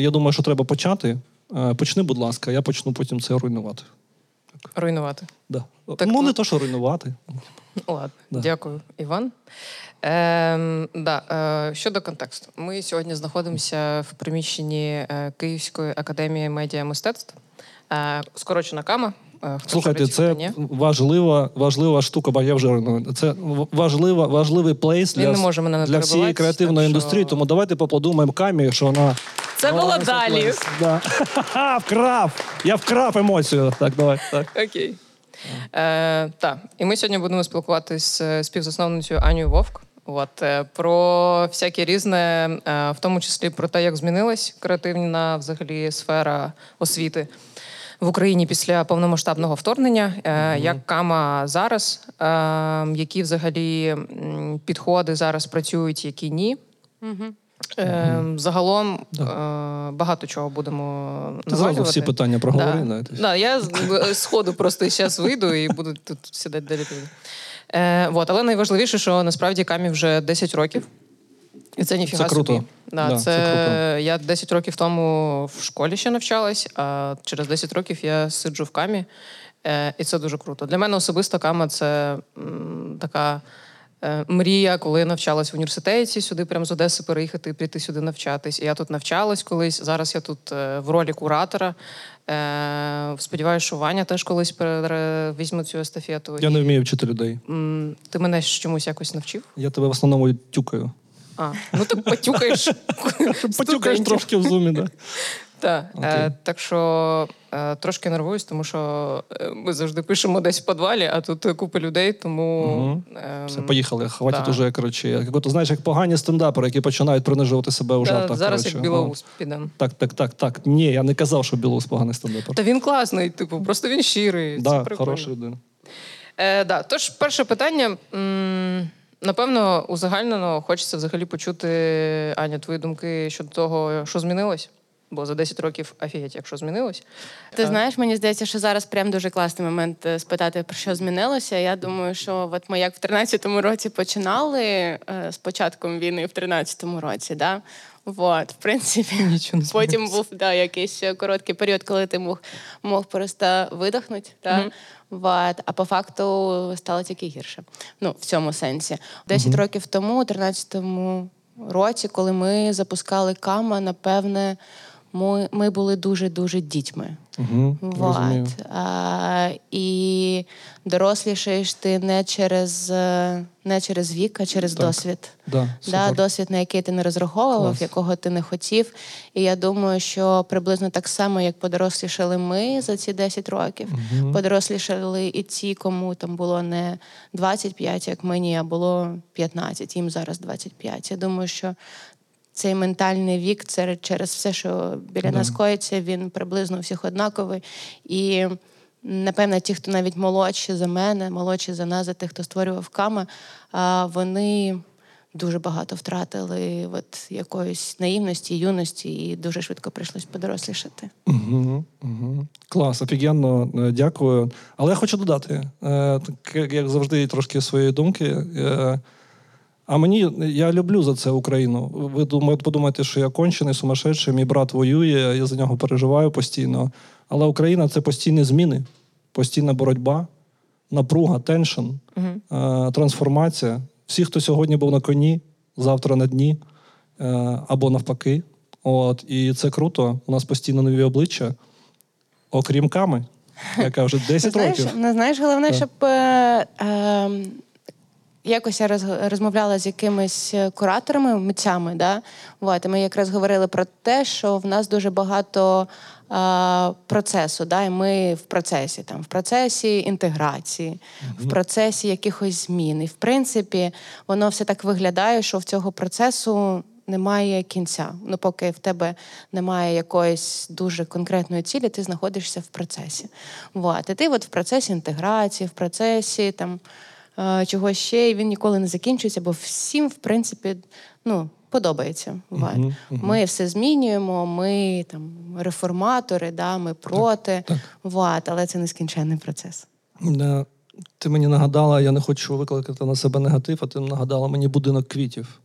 я думаю, що треба почати. Е, Почни, будь ласка, я почну потім це руйнувати. Руйнувати. Да. Так ну, не то, що руйнувати. Ладно, Да. дякую, Іван. Ем, да, е, щодо контексту, ми сьогодні знаходимося в приміщенні е, Київської академії медіа мистецтв. Е, скорочена кама. Е, хто Слухайте, це ні. важлива, важлива штука, бо я вже руйную. Це важлива, важливий плейс для, не може мене для всієї креативної так що- індустрії. Тому давайте поаплодуємо камі, що вона. Це було Вона далі. Да. Вкрав! Я вкрав емоцію. Так, давай. Так. Окей. Е, так, і ми сьогодні будемо спілкуватися з співзасновницею Анією Вовк. От, е, про всяке різне, е, в тому числі про те, як змінилась креативна взагалі сфера освіти в Україні після повномасштабного вторгнення, е, як кама зараз, е, які взагалі підходи зараз працюють, які ні. Е, Загалом е, багато чого будемо зразу всі питання проговори. Да. Да, я з з ходу просто зараз вийду і буду тут сідати далі. Е, вот, але найважливіше, що насправді камі вже 10 років. І це ніфіга Це круто. собі. Да, Да, це, це круто. Я 10 років тому в школі ще навчалась, а через 10 років я сиджу в камі. Е, і це дуже круто. Для мене особисто кама це м, така е, мрія, коли навчалась в університеті, сюди прямо з Одеси переїхати і прийти сюди навчатись. І я тут навчалась колись. Зараз я тут е, в ролі куратора. Е, сподіваюся, що Ваня теж колись пере- візьме цю естафету. Я І, не вмію вчити людей. м, Ти мене чомусь якось навчив? Я тебе в основному тюкаю. А, ну ти потюкаєш. Потюкаєш трошки в зумі, да? Так, Окей. е, так що е, трошки нервуюсь, тому що е, ми завжди пишемо десь в підвалі, а тут купа людей, тому ем, Все, поїхали. Хватить уже, коротше. Як ото, знаєш, як погані стендапери, які починають принижувати себе у та- жартах. зараз коротше. як білоус підемо. Так, так, так, так. Ні, я не казав, що білоус поганий стендапер. Та він класний, типу, просто він щирий. це Да, прикольно. хороша людина. Е, да. Тож, перше питання. М, Напевно, узагальнено хочеться взагалі почути, Аня, твої думки щодо того, що змінилось. Бо за 10 років офігеть, якщо змінилось. Ти знаєш, мені здається, що зараз прям дуже класний момент е, спитати, про що змінилося. Я думаю, що от ми як в 13-му році починали е, з початком війни в 13-му році, да? Вот, в принципі, Нічого не потім був да, якийсь е, короткий період, коли ти мог, мог просто видихнути. Да? Вот. А по факту стало тільки гірше. Ну, в цьому сенсі. 10 років тому, у 13-му році, коли ми запускали кама, напевне, ми, ми були дуже-дуже дітьми. Угу. Вот. А, і дорослішаєш ти не через, е, не через вік, а через Так. досвід. Да, Да, досвід, на який ти не розраховував, Клас. якого ти не хотів. І я думаю, що приблизно так само, як подорослішали ми за ці 10 років, подорослішали і ті, кому там було не 25, як мені, а було 15, їм зараз 25. Я думаю, що цей ментальний вік це через все, що біля Да. нас коїться, він приблизно у всіх однаковий. І напевно, ті, хто навіть молодші за мене, молодші за нас, за тих, хто створював кама, вони дуже багато втратили от якоїсь наївності, юності, і дуже швидко прийшлось подорослішати. Угу, угу. Клас, офігенно, е, дякую. Але я хочу додати, е, так, як- як завжди, трошки своєї думки. А мені я люблю за це Україну. Ви думаєте, подумаєте, що я кончений, сумасшедший, мій брат воює, я за нього переживаю постійно. Але Україна це постійні зміни, постійна боротьба, напруга, теншн, е, трансформація. Всі, хто сьогодні був на коні, завтра на дні е, або навпаки. От, і це круто. У нас постійно нові обличчя, окрім ками, яка вже 10 знаєш, років. ну, знаєш, головне, Так. щоб е, е, якось я роз, розмовляла з якимись кураторами, митцями, да? Вот, і ми якраз говорили про те, що в нас дуже багато е, процесу, да? і ми в процесі, там, в процесі інтеграції, в процесі якихось змін. І в принципі, воно все так виглядає, що в цього процесу немає кінця. Ну, поки в тебе немає якоїсь дуже конкретної цілі, ти знаходишся в процесі. Вот. І ти от в процесі інтеграції, в процесі там, е, чогось ще, і він ніколи не закінчується, бо всім, в принципі, ну, подобається. Мгм, мгм. Ми все змінюємо, ми там реформатори, да, ми проти, так. Вот. але це нескінченний процес. Е, Ти мені нагадала, я не хочу викликати на себе негатив, а ти нагадала мені будинок квітів.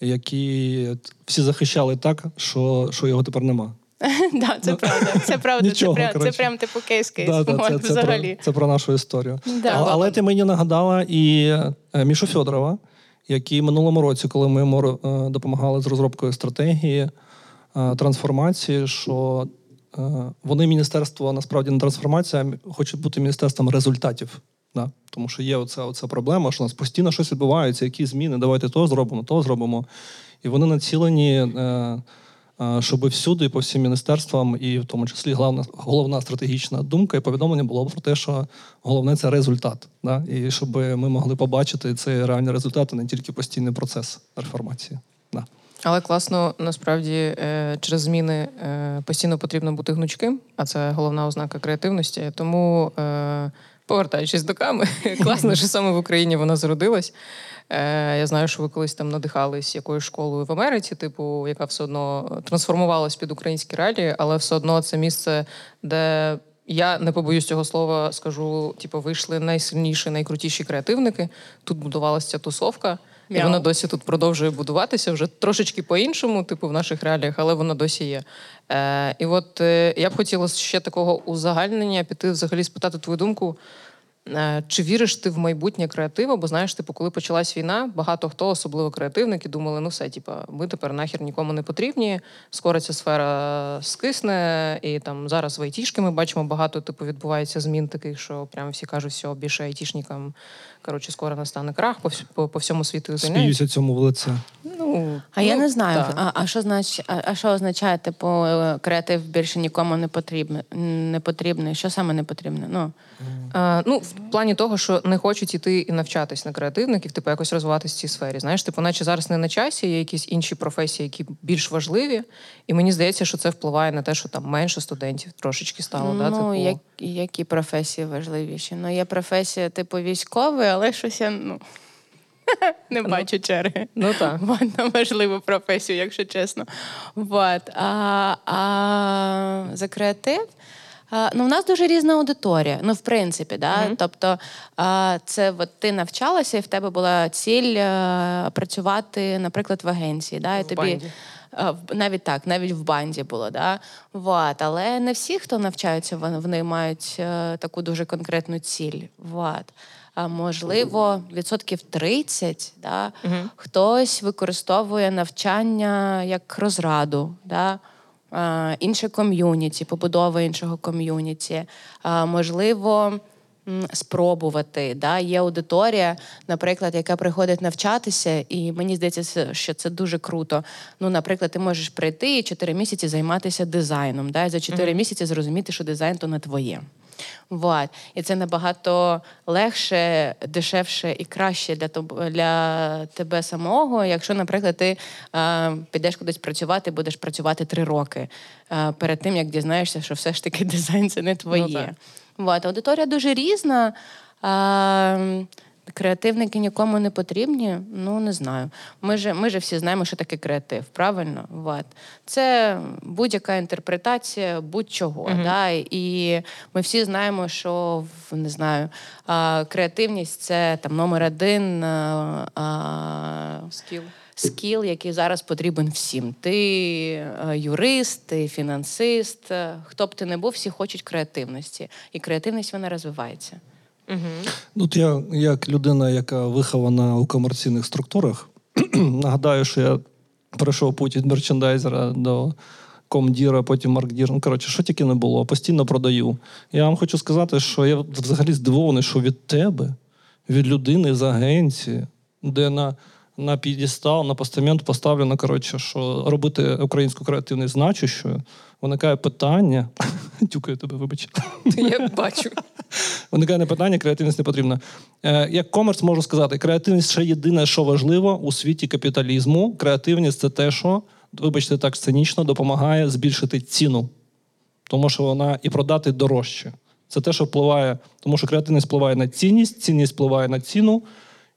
які всі захищали так, що, що його тепер нема. Да, це правда. Це правда. Нічого, це прям, це прям типу кейс-кейс. Да, да, це, це, взагалі. про, це про нашу історію. Да. А- але ти мені нагадала і е, Мішу Фьодорова, який минулому році, коли ми йому е, допомагали з розробкою стратегії е, трансформації, що вони міністерство насправді не трансформація, а хочуть бути міністерством результатів. Да? Тому що є оця, оця проблема, що у нас постійно щось відбувається, які зміни, давайте то зробимо, то зробимо. І вони націлені. Щоб всюди, по всім міністерствам, і в тому числі головна, головна стратегічна думка і повідомлення було про те, що головне це результат. Да? І щоб ми могли побачити цей реальний результат, а не тільки постійний процес реформації. Да. Але класно, насправді, е, через зміни е, постійно потрібно бути гнучким, а це головна ознака креативності. Тому, е, повертаючись до ками, класно, що саме в Україні вона зародилась. Е, Я знаю, що ви колись там надихались якоюсь школою в Америці, типу, яка все одно трансформувалась під українські реалії, але все одно це місце, де я не побоюсь цього слова, скажу: типу, вийшли найсильніші, найкрутіші креативники. Тут будувалася ця тусовка. І Мяу. вона досі тут продовжує будуватися вже трошечки по-іншому, типу в наших реаліях, але вона досі є. Е, і от е, я б хотіла ще такого узагальнення піти взагалі спитати твою думку. Е, Чи віриш ти в майбутнє креативу? Бо знаєш, типу, коли почалась війна, багато хто, особливо креативники, думали, ну все, типу, ми тепер нахер нікому не потрібні. Скоро ця сфера скисне, і там зараз в айтішки ми бачимо багато типу відбувається змін таких, що прямо всі кажуть, що більше айтішникам коротше скоро настане крах по, по, по всьому світу звільняють. Сміюся цьому в лице. Ну, А я ну, не знаю, так. а, а що значить, а, а що означає, типу, креатив більше нікому не потрібний, не потрібний? Що саме не потрібно? Ну, Е, ну, в плані того, що не хочуть іти і навчатись на креативників, типу якось розвиватися в цій сфері. Знаєш, типу, наче зараз не на часі, є якісь інші професії, які більш важливі. І мені здається, що це впливає на те, що там менше студентів трошечки стало. да, ну типу... як, які професії важливіші? Ну, є професія, типу, військовий, але щось я ну, не бачу черги. Ну так. На важливу професію, якщо чесно. Вот. А, а за креатив. А, ну, в нас дуже різна аудиторія. Ну, в принципі, да? тобто а, це от ти навчалася, і в тебе була ціль а, працювати, наприклад, в агенції. Да? І В тобі, банді. В- навіть так, навіть в банді було. Да? Вот. Але не всі, хто навчаються, вони, мають е, таку дуже конкретну ціль. Вот. А можливо, відсотків 30, да? хтось використовує навчання як розраду. Да? Інше ком'юніті, побудова іншого ком'юніті. А, можливо, спробувати. Да? Є аудиторія, наприклад, яка приходить навчатися, і мені здається, що це дуже круто. Ну, наприклад, ти можеш прийти і 4 місяці займатися дизайном, да? і за 4 місяці зрозуміти, що дизайн то не твоє. Вот. І це набагато легше, дешевше і краще для тоб- для тебе самого, якщо, наприклад, ти е, підеш кудись працювати, будеш працювати три роки е, перед тим, як дізнаєшся, що все ж таки дизайн це не твоє. Ну, Вот. Аудиторія дуже різна. Е, Креативники нікому не потрібні, ну не знаю. Ми ж, ми ж всі знаємо, що таке креатив, правильно? Вот. Це будь-яка інтерпретація будь-чого. Да? І ми всі знаємо, що не знаю, а, креативність це там номер один а, а, Скіл. Скіл, який зараз потрібен всім. Ти е, юрист, ти фінансист. е, Хто б ти не був, всі хочуть креативності. І креативність вона розвивається. Ну, от я, як людина, яка вихована у комерційних структурах, нагадаю, що я перейшов путь від мерчендайзера до комдіра, потім маркдір. Ну, коротше, що тільки не було, постійно продаю. Я вам хочу сказати, що я взагалі здивований, що від тебе, від людини з агенції, де на, на підістал, на постамент поставлено, коротше, що робити українську креативність значущою, виникає питання. Тюкаю тебе, вибач. Я бачу. Виникає питання, креативність не потрібна. Е, як комерс можу сказати, креативність ще єдине, що важливо у світі капіталізму. Креативність це те, що, вибачте, так цинічно, допомагає збільшити ціну, тому що вона і продати дорожче. Це те, що впливає, тому що креативність впливає на цінність, цінність впливає на ціну,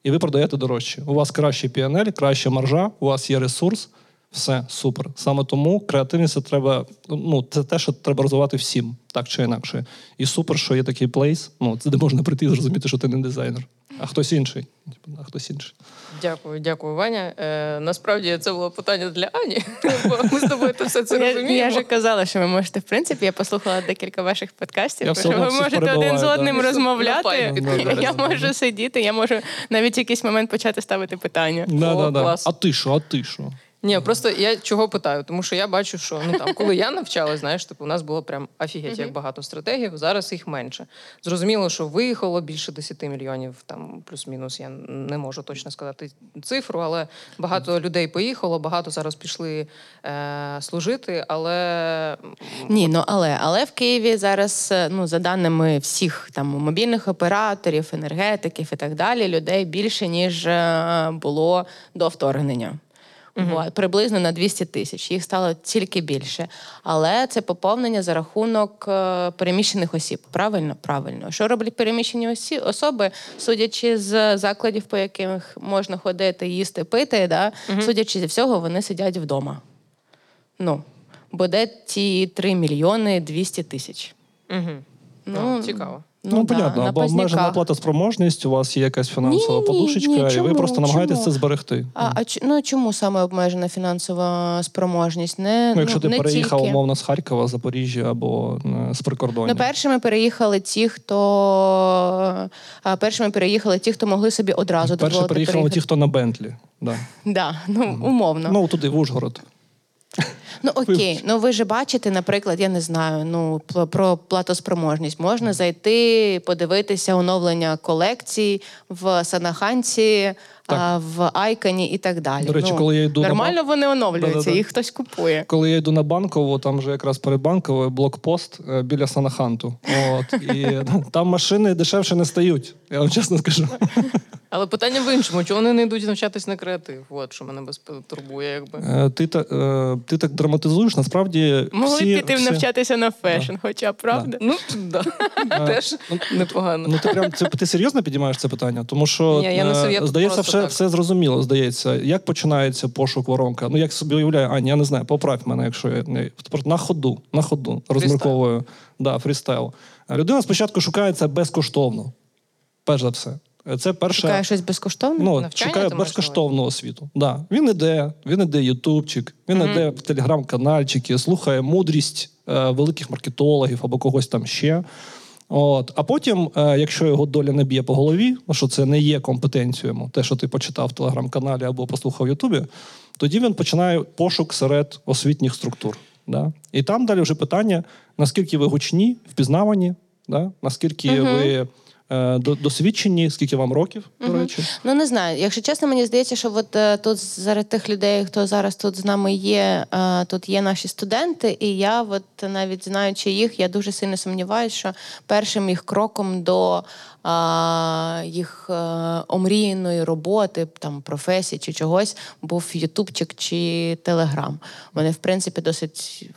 і ви продаєте дорожче. У вас краще PNL, краща маржа, у вас є ресурс, Все супер. Саме тому креативність це треба. Ну це те, що треба розвивати всім, так чи інакше. І супер, що є такий плейс. Ну це де можна прийти і зрозуміти, що ти не дизайнер, а хтось інший. Типу, А хтось інший. Дякую, дякую, Ваня. Е, насправді це було питання для Ані, бо ми з тобою то все це Я, розуміємо. я вже казала, що ви можете, в принципі, я послухала декілька ваших подкастів, Я що ви можете один з одним да. розмовляти. підходити. Я можу сидіти, я можу навіть в якийсь момент почати ставити питання. Да, О, да. клас. А ти що? А ти що? Ні, просто я чого питаю, тому що я бачу, що ну там, коли я навчалась, знаєш, типу, у нас було прям офігеть, як багато стратегій, зараз їх менше. Зрозуміло, що виїхало більше 10 мільйонів, там плюс-мінус. Я не можу точно сказати цифру, але багато людей поїхало, багато зараз пішли е, служити, але Ні, ну але але в Києві зараз, е, ну за даними всіх там мобільних операторів, енергетиків і так далі, людей більше ніж е, було до вторгнення. От, приблизно на 200 тисяч. Їх стало тільки більше. Але це поповнення за рахунок е, переміщених осіб. Правильно, правильно. Що роблять переміщені осі- особи, судячи з закладів, по яких можна ходити, їсти, пити, да, судячи зі всього, вони сидять вдома. Ну, бо де ті 3 мільйони 200 тисяч. угу. ну, цікаво. Ну, да, понятно, або обмежена поздняках. платоспроможність, у вас є якась фінансова Ні, ні, подушечка, ні, і ви просто намагаєтесь Чому? це зберегти. А, а ну, чому саме обмежена фінансова спроможність? Не, Ну, якщо ти не переїхав тільки. умовно з Харкова, Запоріжжя або е, з прикордоння. Ну, першими переїхали ті, хто а, першими переїхали ті, хто могли собі одразу Перше дозволити переїхали переїхати. ті, хто на Бентлі. Да. Да, ну, умовно. Ну, туди, в Ужгород. Ну окей, ну ви ж бачите, наприклад, я не знаю, ну про платоспроможність. Можна зайти, подивитися оновлення колекцій в Санаханці, а, в Айконі і так далі. До речі, ну, коли я йду на нормально вони оновлюються, Да-да-да. їх хтось купує. Коли я йду на банкову, там вже якраз перед банковою блокпост е, біля Санаханту. От, і там машини дешевше не стають, я вам чесно скажу. Але питання в іншому: чого вони не йдуть навчатись на креатив? От що мене беспокоїть турбує, якби. Е, Ти, та- е, ти так драматизуєш, насправді. Могли всі, піти всі... навчатися на fashion, хоча б, правда? Ну да, теж непогано. Ну, ти прям це ти серйозно підіймаєш це питання? Тому що Ні, я не е, я здається, все, так. все зрозуміло. Здається, як починається пошук воронка? Ну як собі уявляю, Аня, я не знаю, поправ мене, якщо я не на ходу, на ходу розмірковую. Да, фрістайл. Людина спочатку шукає це безкоштовно. Перш за все. Це перше. Шукає щось безкоштовне? Ну, Навчання шукає безкоштовну освіту. Да. Він іде, він іде ютубчик, він іде в телеграм-канальчики, слухає мудрість е, великих маркетологів або когось там ще. От. А потім, е, якщо його доля не б'є по голові, ну, що це не є компетенцією йому, те, що ти почитав в телеграм-каналі або послухав в Ютубі, тоді він починає пошук серед освітніх структур. Да? І там далі вже питання: наскільки ви гучні, впізнавані, да? наскільки ви е, до- досвідчені, скільки вам років, до речі. Ну не знаю. Якщо чесно, мені здається, що от е, тут серед тих людей, хто зараз тут з нами є, е, тут є наші студенти, і я, от навіть знаючи їх, я дуже сильно сумніваюся, що першим їх кроком до а, їх е, омріяної роботи, там професії чи чогось, був Ютубчик чи Телеграм. Вони, в принципі, досить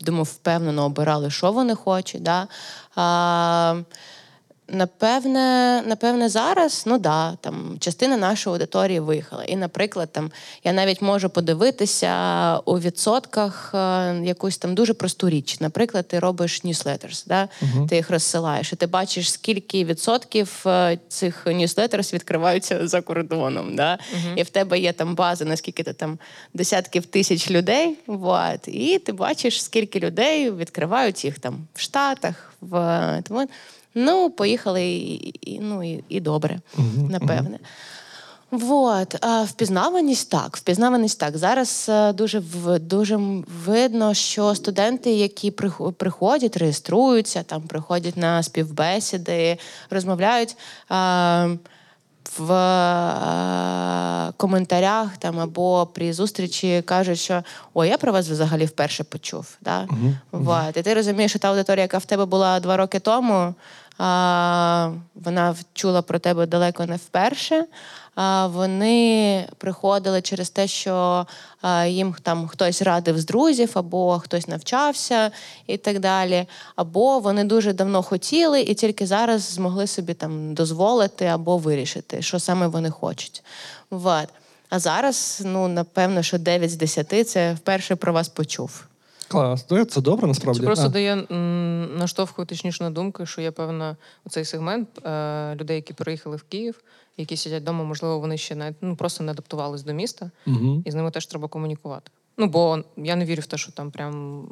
думаю, впевнено обирали, що вони хочуть. Да? А, Напевне, напевне, зараз, ну да, там частина нашої аудиторії виїхала. І, наприклад, там я навіть можу подивитися у відсотках е, якусь там дуже просту річ. Наприклад, ти робиш newsletters, да? ти їх розсилаєш, і ти бачиш, скільки відсотків е, цих newsletters відкриваються за кордоном. Да? І в тебе є там база, наскільки ти там десятків тисяч людей. Вот, і ти бачиш, скільки людей відкривають їх там в Штатах, в тому. Ну, поїхали і, і, ну, і, і добре, напевне. Вот. А впізнаваність так. Впізнаваність так. Зараз е, дуже дуже видно, що студенти, які прих- приходять, реєструються, там приходять на співбесіди, розмовляють. е, в е, коментарях там або при зустрічі кажуть, що о, я про вас взагалі вперше почув. Да? Вот. І ти розумієш, що та аудиторія, яка в тебе була два роки тому, е, вона чула про тебе далеко не вперше. Вони приходили через те, що їм там хтось радив з друзів, або хтось навчався і так далі. Або вони дуже давно хотіли і тільки зараз змогли собі там дозволити або вирішити, що саме вони хочуть. Вот. А зараз, ну напевно, що 9 з 10 це вперше про вас почув. Клас. Ну, Це добре насправді. Це просто А. дає м, наштовхує точніше на думки, що є певна цей сегмент е, людей, які приїхали в Київ, які сидять вдома, можливо, вони ще навіть ну просто не адаптувались до міста, Мгм. і з ними теж треба комунікувати. Ну бо я не вірю в те, що там прям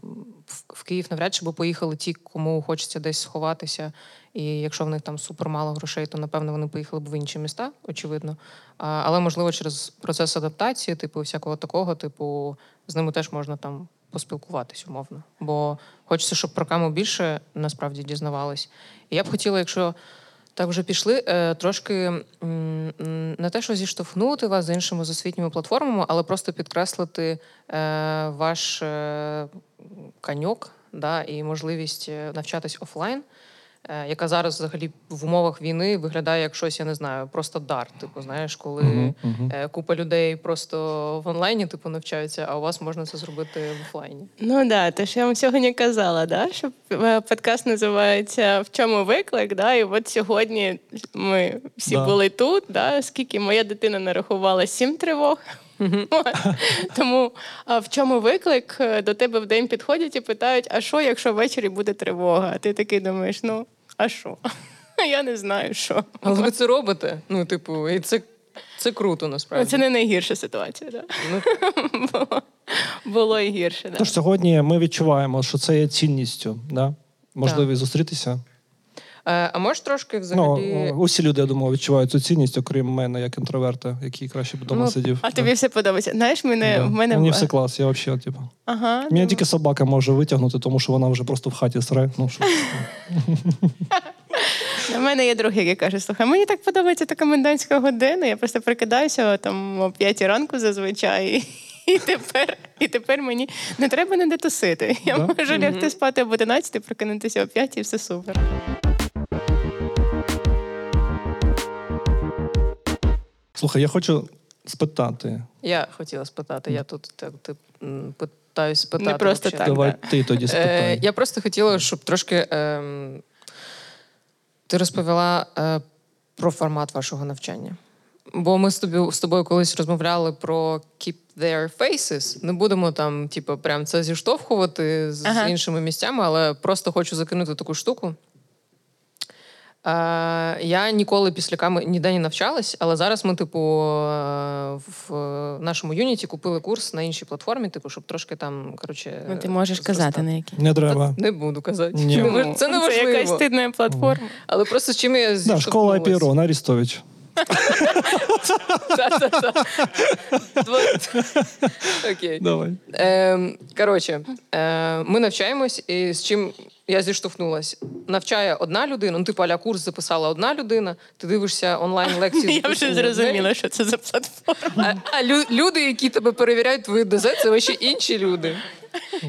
в, в Київ навряд чи би поїхали ті, кому хочеться десь сховатися. І якщо в них там супер мало грошей, то напевно вони поїхали б в інші міста, очевидно. А, але можливо через процес адаптації, типу, всякого такого, типу, з ними теж можна там поспілкуватись умовно. Бо хочеться, щоб про каму більше насправді дізнавались. І я б хотіла, якщо так вже пішли, е, трошки м, не те, що зіштовхнути вас з іншими з освітніми платформами, але просто підкреслити е, ваш е, каньок да, і можливість е, навчатись офлайн. Е, Яка зараз взагалі в умовах війни виглядає як щось, я не знаю, просто дар. Типу, знаєш, коли е, купа людей просто в онлайні типу навчаються, а у вас можна це зробити в офлайні. Ну да, те, що я вам сьогодні казала, да, що е, подкаст називається В чому виклик? Да, і от сьогодні ми всі Да. були тут. Да, скільки моя дитина нарахувала сім тривог. Тому а в чому виклик? До тебе в день підходять і питають: а що, якщо ввечері буде тривога? А ти такий думаєш, ну, а що? Я не знаю, що. Але ви це робите. Ну, типу, і це, це круто насправді. Це не найгірша ситуація. Да? Ну, Було, було і гірше. Да. Тож сьогодні ми відчуваємо, що це є цінністю. Да? Можливість зустрітися. Е, А можеш трошки Ну, взагалі. усі люди, я думаю, відчувають цю цінність, окрім мене, як інтроверта, який краще б вдома Ну, сидів. А тобі все подобається. Знаєш, мене Да. в мене Мені все клас, я взагалі, типу. Ага, Мене ну, тільки собака може витягнути, тому що вона вже просто в хаті сре. Ну, що? У мене є друг, який каже: слухай, мені так подобається та комендантська година. Я просто прикидаюся там о п'ятій ранку зазвичай. І тепер, і тепер мені не треба ніде тусити. Я Да? можу лягти спати об 11, прокинутися о 5 і все супер. Слухай, я хочу спитати. Я хотіла спитати, я тут так ти, питаюсь спитати. Не просто так. Давай да. ти тоді Е, я просто хотіла, щоб трошки ем, ти розповіла е, про формат вашого навчання. Бо ми з тобою, з тобою колись розмовляли про keep their faces. Не будемо там, типу, прям це зіштовхувати з, Ага. з іншими місцями, але просто хочу закинути таку штуку. Е, я ніколи після ками ніде не навчалась, але зараз ми, типу, е, в нашому юніті купили курс на іншій платформі, типу, щоб трошки там, коротше. Ну, ти можеш зростати. казати на які. Не треба. Не буду казати. Ні. Не Це не Це якась важливо. стидна платформа. Але просто з чим я Да, школа. Піро, на Арістович. Окей. Давай. Ем, Коротше, е, ми навчаємось, і з чим я зіштовхнулась. Навчає одна людина, ну типу аля курс записала одна людина, ти дивишся онлайн лекції. Я вже зрозуміла, що це за платформа. А, а лю- люди, які тебе перевіряють твої ДЗ, це ще інші люди.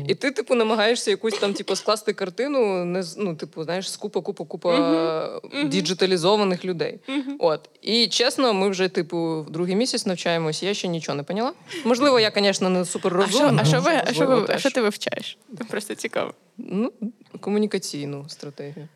І ти, типу, намагаєшся якусь там, типу, скласти картину, не ну, типу, знаєш, з купа, купа, купа діджиталізованих людей. От. І чесно, ми вже, типу, другий місяць навчаємося, я ще нічого не поняла. Можливо, я, звісно, не супер А розумна. а що ви, а що ви, а що ти вивчаєш? Просто цікаво. Ну, комунікаційну стратегію.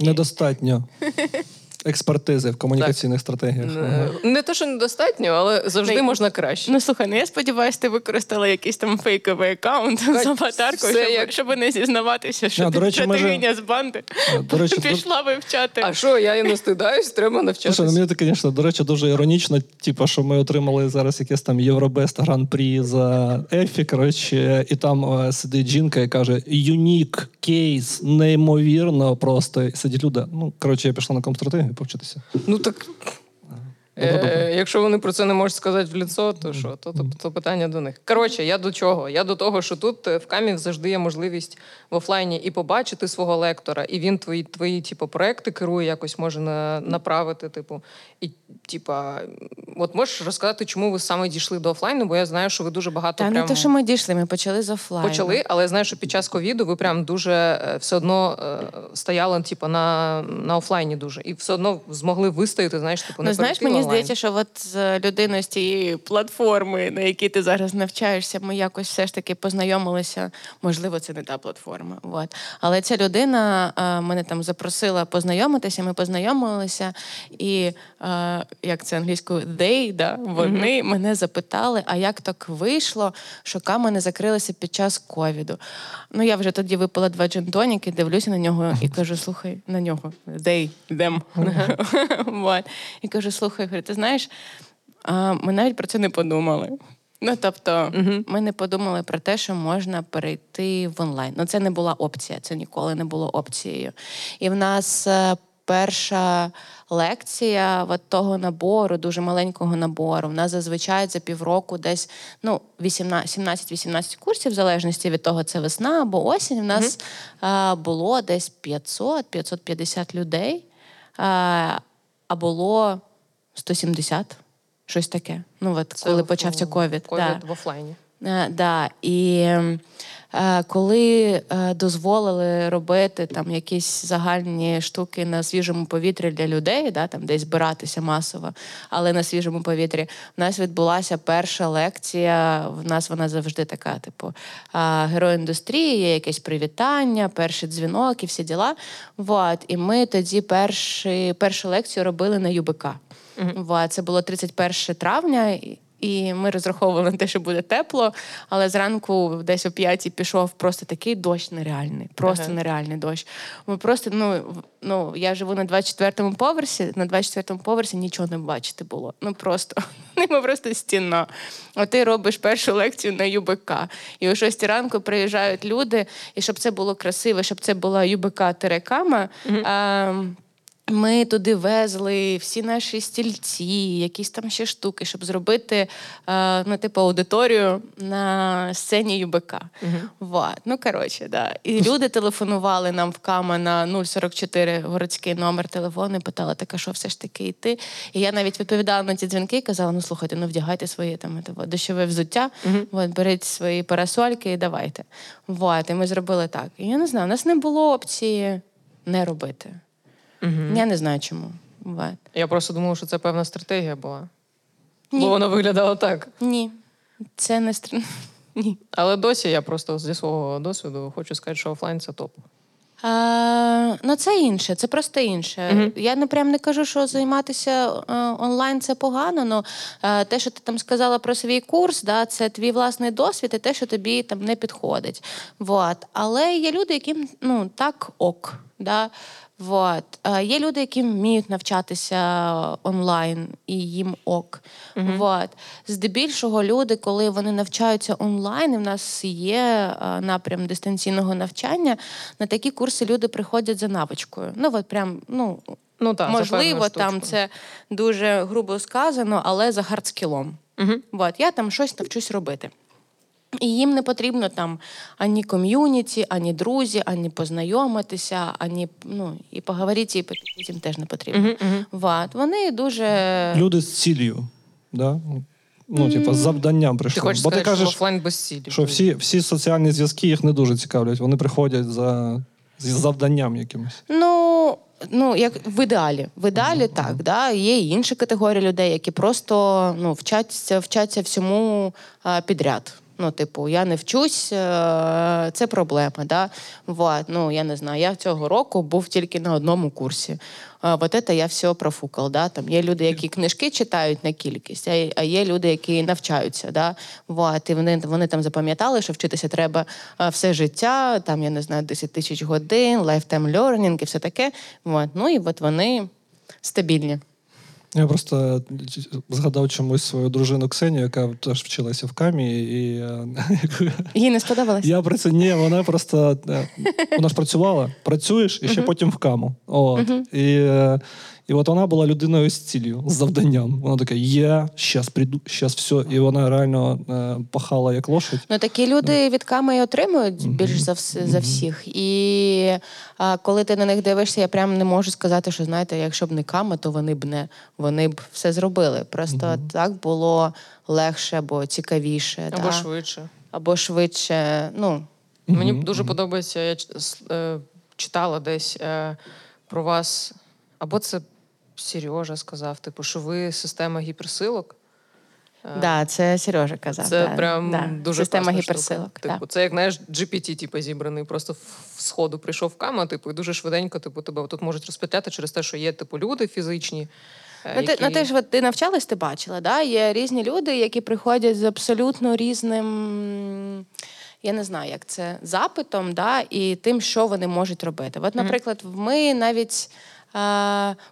Недостатньо експертизи в комунікаційних стратегіях. Ага. Не, не те, що недостатньо, але завжди Не- можна краще. Ну слухай, ну я сподіваюся, ти використала якийсь там фейковий аккаунт з аватаркою, все щоб, як- щоб не зізнаватися, що А, ти, до речі, що ми ти же- гиня з банди До речі, до- пішла вивчати. А що, я і не стидаюсь, треба навчатися. Слушай, ну мені це, звісно, до речі, дуже іронічно, типу, що ми отримали зараз якесь там Євробест гран-прі за Ефі, коротше, і там е, сидить жінка і каже: юнік, кейс, неймовірно, просто І сидять люди. Ну, коротше, я пішла на комстратегію повчитися. Ну так. Добре, добре. Е, якщо вони про це не можуть сказати в ліцо, то що? То, то, то питання до них. Коротше, я до чого? Я до того, що тут е, в камі завжди є можливість в офлайні і побачити свого лектора, і він твої, твої типу, проекти керує, якось може на, направити. Типу, і типа, от можеш розказати, чому ви саме дійшли до офлайну? Бо я знаю, що ви дуже багато Та прям... не те, що ми дійшли, ми почали з офлайну. Почали, але я знаю, що під час ковіду ви прям дуже е, все одно е, стояли типу, на, на офлайні дуже. І все одно змогли вистояти, знаєш, типу, не Ну, знаєш, мені онлайн. здається, що от з людиною з тієї платформи, на якій ти зараз навчаєшся, ми якось все ж таки познайомилися. Можливо, це не та платформа. От. Але ця людина а, мене там запросила познайомитися. Ми познайомилися, і а, як це англійською, they, да, вони мене запитали, а як так вийшло, що камени закрилися під час ковіду. Ну я вже тоді випила два джентоніки, дивлюся на нього і кажу: слухай, на нього, they, them. Вот. І кажу: слухай, говорю, ти знаєш, а, ми навіть про це не подумали. Ну, тобто, ми не подумали про те, що можна перейти в онлайн. Ну, це не була опція, це ніколи не було опцією. І в нас е, перша лекція от того набору, дуже маленького набору. В нас зазвичай за півроку десь ну, 17-18 курсів, в залежності від того, це весна або осінь. В нас е, було десь 500-550 людей, а було 170. Щось таке. Ну, от Це коли в- почався ковід. ковід Да. в офлайні. Е, да. І коли е, дозволили робити там якісь загальні штуки на свіжому повітрі для людей, да, там десь збиратися масово, але на свіжому повітрі, в нас відбулася перша лекція. В нас вона завжди така, типу, е, герой індустрії, є якесь привітання, перший дзвінок і всі діла. Вот. І ми тоді перші, першу лекцію робили на ЮБК. Вот. Це було 31 травня. І- ми розраховували на те, що буде тепло, але зранку, десь о п'ятій, пішов просто такий дощ нереальний, просто Ага. нереальний дощ. Ми просто, ну, ну я живу на 24-му поверсі, на 24-му поверсі нічого не бачити було. Ну просто ми просто стіна. А ти робиш першу лекцію на ЮБК. І о 6 ранку приїжджають люди, і щоб це було красиво, щоб це була ЮБК Терекама. ем, ми туди везли всі наші стільці, якісь там ще штуки, щоб зробити е, ну, типу, аудиторію на сцені ЮБК. Вот. Ну, коротше, да. І люди телефонували нам в Кама на 044 городський номер телефону і питали, так, а що все ж таки йти? І я навіть відповідала на ці дзвінки і казала: ну слухайте, ну вдягайте своє там дощове взуття, от, беріть свої парасольки і давайте. Вот. І ми зробили так. І я не знаю, у нас не було опції не робити. Я не знаю чому. Буває. Я просто думала, що це певна стратегія була. Ні. Бо воно виглядало так. Ні. Це не стр... Ні. Але досі я просто зі свого досвіду хочу сказати, що офлайн це топ. А, ну, це інше, це просто інше. Я не прям не кажу, що займатися е, онлайн це погано. але те, що ти там сказала про свій курс, да, це твій власний досвід і те, що тобі там не підходить. Вот. Але є люди, яким ну, так ок. Да? Вот. Е, Є люди, які вміють навчатися онлайн і їм ок. Вот. Здебільшого люди, коли вони навчаються онлайн, і в нас є е, напрям дистанційного навчання, на такі курси люди приходять за навичкою. Ну, от прям, ну, Ну так, можливо, там це дуже грубо сказано, але за хардскілом. Угу. От, я там щось навчусь робити. І їм не потрібно там ані ком'юніті, ані друзі, ані познайомитися, ані ну, і поговорити, і попити їм теж не потрібно. Вот. Вони дуже Люди з ціллю. Да? Ну, типу, з завданням Ти прийшли. хочеш Бо ти сказати, що офлайн без цілі. що всі, всі соціальні зв'язки їх не дуже цікавлять. Вони приходять за з завданням якимось. Ну, ну як в ідеалі. В ідеалі так. Да? Є і інші категорії людей, які просто ну, вчаться, вчаться всьому а, підряд. Ну, типу, я не вчусь, е, це проблема. Да? Вот. Ну, я не знаю, я цього року був тільки на одному курсі. Вот это я все профукав. Да? Там є люди, які книжки читають на кількість, а є- люди, які навчаються. Да? Вот. І вони, вони там запам'ятали, що вчитися треба все життя, там, я не знаю, 10 тисяч годин, lifetime learning і все таке. Вот. Ну і от вони стабільні. Я просто згадав чомусь свою дружину Ксенію, яка теж вчилася в камі, і е, Їй не сподобалось? я про це ні, вона просто е, вона ж працювала, працюєш і ще потім в каму. От. І, е, і от вона була людиною з ціллю, з завданням. Вона така: я щас прийду, щас все. І вона реально е, пахала як лошадь. Ну такі люди від ками і отримують більш за вс- за всіх. І а, коли ти на них дивишся, я прям не можу сказати, що знаєте, якщо б не кама, то вони б не вони б все зробили. Просто так було легше або цікавіше, Або да? швидше. або швидше. Ну Мені дуже подобається, я ч- е, читала десь е, про вас, або це Сережа сказав, типу, що ви система гіперсилок. Да, це Сережа казав. Це да, прям да. дуже система класна гіперсилок. Штука. Типу, це як знаєш, GPT, типу, зібраний. Просто в сходу прийшов кама, типу, і дуже швиденько, типу, тебе тут можуть розпитати через те, що є типу люди фізичні. е, Ну, ти, ну, ти ж от, ти навчалась, ти бачила, да? є різні люди, які приходять з абсолютно різним. Я не знаю, як це запитом, да, і тим, що вони можуть робити. От, наприклад, ми навіть е,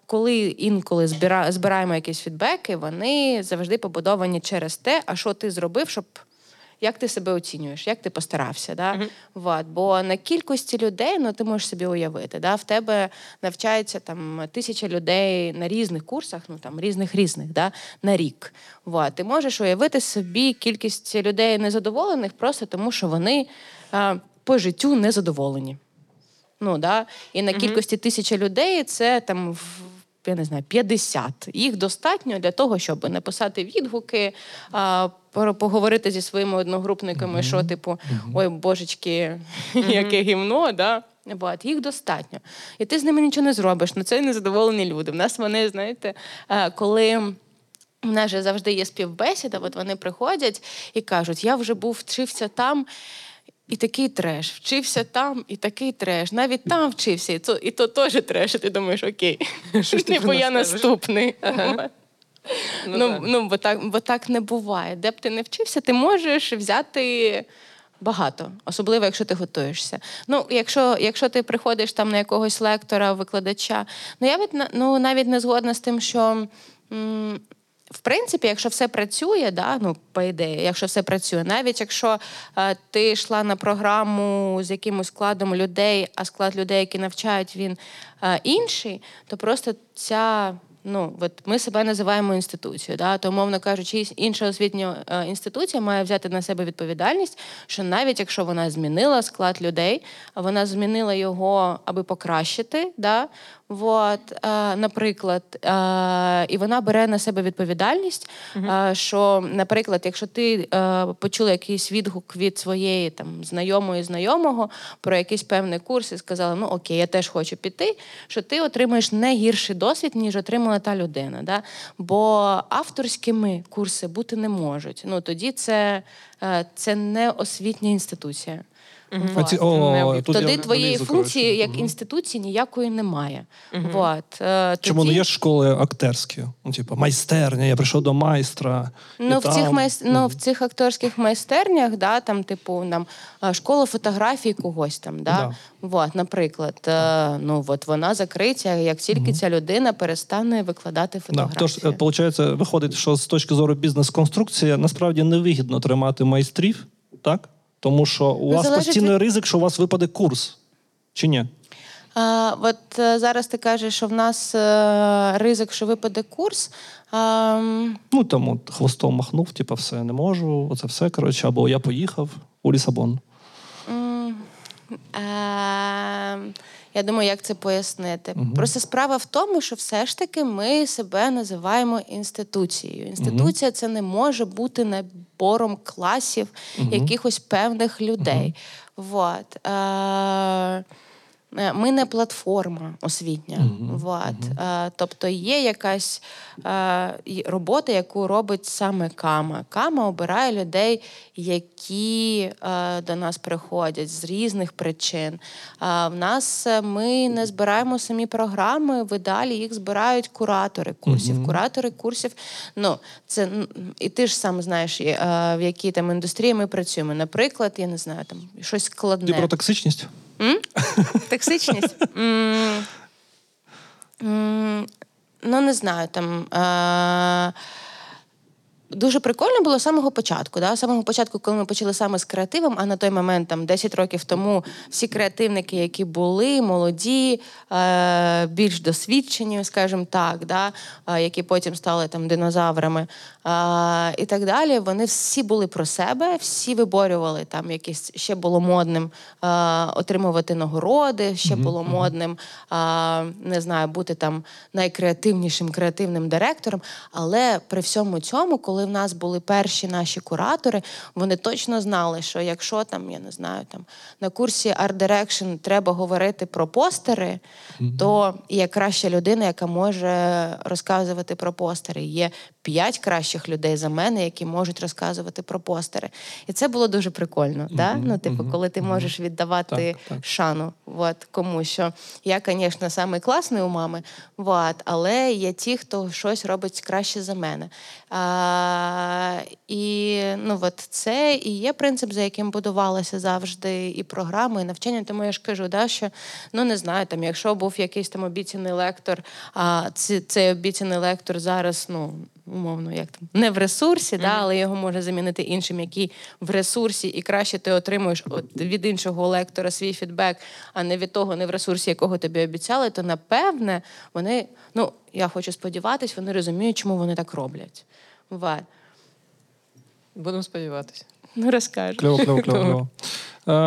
коли інколи збира, збираємо якісь фідбеки, вони завжди побудовані через те, а що ти зробив, щоб як ти себе оцінюєш, як ти постарався. Да? Мгм. Вот. Бо на кількості людей, ну ти можеш собі уявити, да? в тебе навчається там тисяча людей на різних курсах, ну там різних різних, да? на рік. Вот. Ти можеш уявити собі кількість людей незадоволених просто тому, що вони а, по життю незадоволені. Ну, да? І на кількості тисячі людей це там. в- Я не знаю, 50. Їх достатньо для того, щоб написати відгуки, а, поговорити зі своїми одногрупниками, що типу, ой, божечки, яке гімно, да? От, їх достатньо. І ти з ними нічого не зробиш. Ну це незадоволені люди. В нас вони, знаєте, е, коли. У нас же завжди є співбесіда, от вони приходять і кажуть: я вже був вчився там. І такий треш, вчився там, і такий треш. Навіть там вчився, і то, і то теж треш. І ти думаєш, окей, Що ж ти про я наступний. Ага. Ну, Ну, ну, бо так, бо так не буває. Де б ти не вчився, ти можеш взяти багато, особливо якщо ти готуєшся. Ну, якщо, якщо ти приходиш там на якогось лектора, викладача, ну я від, ну, навіть не згодна з тим, що. М- в принципі, якщо все працює, да, ну по ідеї, якщо все працює, навіть якщо е, ти йшла на програму з якимось складом людей, а склад людей, які навчають, він е, інший, то просто ця. Ну, от ми себе називаємо інституцією, да? то, умовно кажучи, інша освітня е, інституція має взяти на себе відповідальність, що навіть якщо вона змінила склад людей, вона змінила його, аби покращити, да? От, е, наприклад, е, і вона бере на себе відповідальність, е, що, наприклад, якщо ти почула якийсь відгук від своєї там знайомої знайомого про якийсь певний курс і сказала, ну окей, я теж хочу піти, що ти отримаєш не гірший досвід, ніж отримала та людина. Да? Бо авторськими курси бути не можуть. Ну тоді це, це не освітня інституція. А ці- о, тут Тоді я твоєї влізу, функції як інституції ніякої немає. Вот. е, Чому не є школи актерські? Ну, типу, майстерня, я прийшов до майстра. Ну, в цих там- майс... ну, в цих акторських майстернях, да, там, типу, нам е, школа фотографії когось там, да? Вот, наприклад, е, ну от вона закриття, як тільки ця людина перестане викладати Да. фотографії. Тож, е, виходить, виходить, що з точки зору бізнес-конструкції насправді невигідно тримати майстрів, так? Тому що у Ну, вас залежить постійний від- ризик, що у вас випаде курс. Чи ні? А, от е, зараз ти кажеш, що в нас е, ризик, що випаде курс. А, Ну там от хвостом махнув, типу, все не можу, оце все. Коротше, або я поїхав у Лісабон. Mm, е, Я думаю, як це пояснити. Просто справа в тому, що все ж таки ми себе називаємо інституцією. Інституція це не може бути набором класів якихось певних людей. Вот. Е, Ми не платформа освітня. Вот. Е, Тобто є якась е, робота, яку робить саме Кама. Кама обирає людей, які е, до нас приходять з різних причин. В нас е, ми не збираємо самі програми, в ідеалі їх збирають куратори курсів. Куратори курсів, ну це і ти ж сам знаєш, е, в якій там індустрії ми працюємо. Наприклад, я не знаю, там щось складне. Ти про токсичність? Токсичність? Ну, не знаю, там. е, Дуже прикольно було з самого початку. Да? З самого початку, коли ми почали саме з креативом, а на той момент, там 10 років тому, всі креативники, які були молоді, е, більш досвідчені, скажімо так, да? е, які потім стали там динозаврами е, і так далі, вони всі були про себе, всі виборювали там якісь ще було модним отримувати нагороди, ще було модним, не знаю, бути там найкреативнішим креативним директором. Але при всьому цьому, коли коли в нас були перші наші куратори, вони точно знали, що якщо там, я не знаю, там на курсі Art Direction треба говорити про постери, то є краща людина, яка може розказувати про постери. Є п'ять кращих людей за мене, які можуть розказувати про постери. І це було дуже прикольно. Да? Ну, типу, коли ти можеш віддавати Так, так. шану от, комусь. Що я, звісно, самий класний у мами, от, але є ті, хто щось робить краще за мене. А, і ну, от це і є принцип, за яким будувалася завжди і програма, і навчання. Тому я ж кажу, да, що ну не знаю, там, якщо був якийсь там обіцяний лектор, а ці- цей обіцяний лектор зараз, ну. Умовно, як там не в ресурсі, да, але його може замінити іншим, який в ресурсі, і краще ти отримуєш от від іншого лектора свій фідбек, а не від того, не в ресурсі, якого тобі обіцяли, то напевне вони, ну я хочу сподіватись, вони розуміють, чому вони так роблять. Вот. Будемо сподіватися. Ну розкажу. Кльово, кльово, кльово. кльово.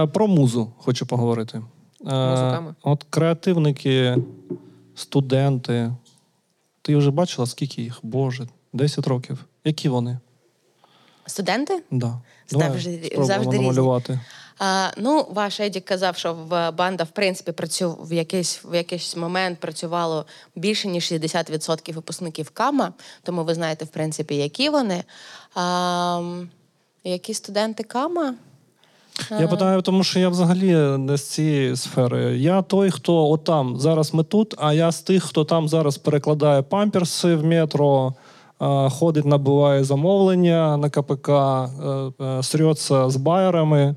Е, про музу хочу поговорити. Е, от креативники, студенти. Ти вже бачила, скільки їх? Боже, 10 років. Які вони? Студенти? Да. Завжди- Давай спробуємо завжди різні. намалювати. А, ну, ваш Едік казав, що в банда, в принципі, працю... в, якийсь, в якийсь момент працювало більше, ніж 60% випускників КАМА, тому ви знаєте, в принципі, які вони. А, які студенти КАМА? Я питаю, тому що я взагалі не з цієї сфери. Я той, хто отам зараз ми тут, а я з тих, хто там зараз перекладає памперси в метро, ходить, набиває замовлення на КПК, е, е, з байерами,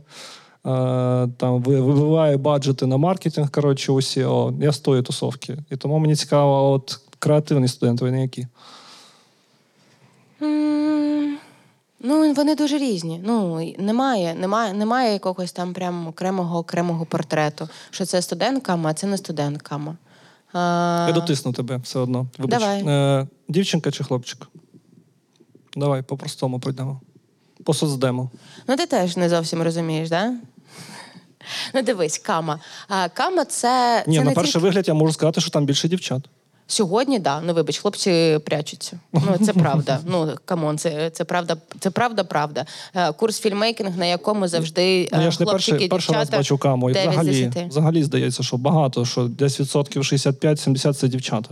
там ви- вибиває баджети на маркетинг. Коротше, усі. О, я з тої тусовки. І тому мені цікаво, от креативні студенти, вони які. Ну, вони дуже різні. Ну, немає, немає, немає якогось там прям окремого окремого портрету, що це студент КАМА, а це не студент КАМА. А, Я дотисну тебе все одно. Вибач. Давай. Е, дівчинка чи хлопчик? Давай, по-простому пройдемо. По соцдему. Ну, ти теж не зовсім розумієш, да? Ну, дивись, кама. А, кама це. Ні, це на не перший тільки... вигляд я можу сказати, що там більше дівчат. Сьогодні, да. Ну, вибач, хлопці прячуться. Ну, це правда. Ну, come on, це, це правда, це правда, правда. Е, Курс filmmaking, на якому завжди Ну, е, я ж не перший, перший раз бачу каму. І взагалі, взагалі здається, що багато, що десь відсотків 65-70 це дівчата.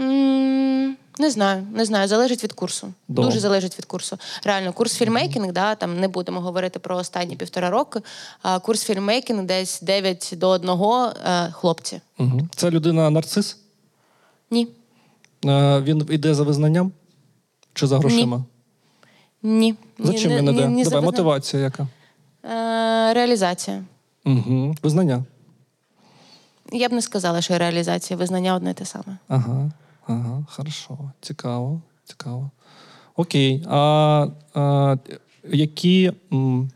М, Не знаю, не знаю. Залежить від курсу. Добре. Дуже залежить від курсу. Реально, курс filmmaking, да, там не будемо говорити про останні півтора роки. А курс filmmaking десь 9 до 1 е, хлопці. Угу. Це людина нарцис? Ні. Е, він йде за визнанням чи за грошима? Ні. За чим він іде? ні за Давай, мотивація яка? Е, Реалізація. Угу. Визнання. Я б не сказала, що реалізація визнання одне те саме. Ага, ага, хорошо. Цікаво, цікаво. Окей. А, а які, м,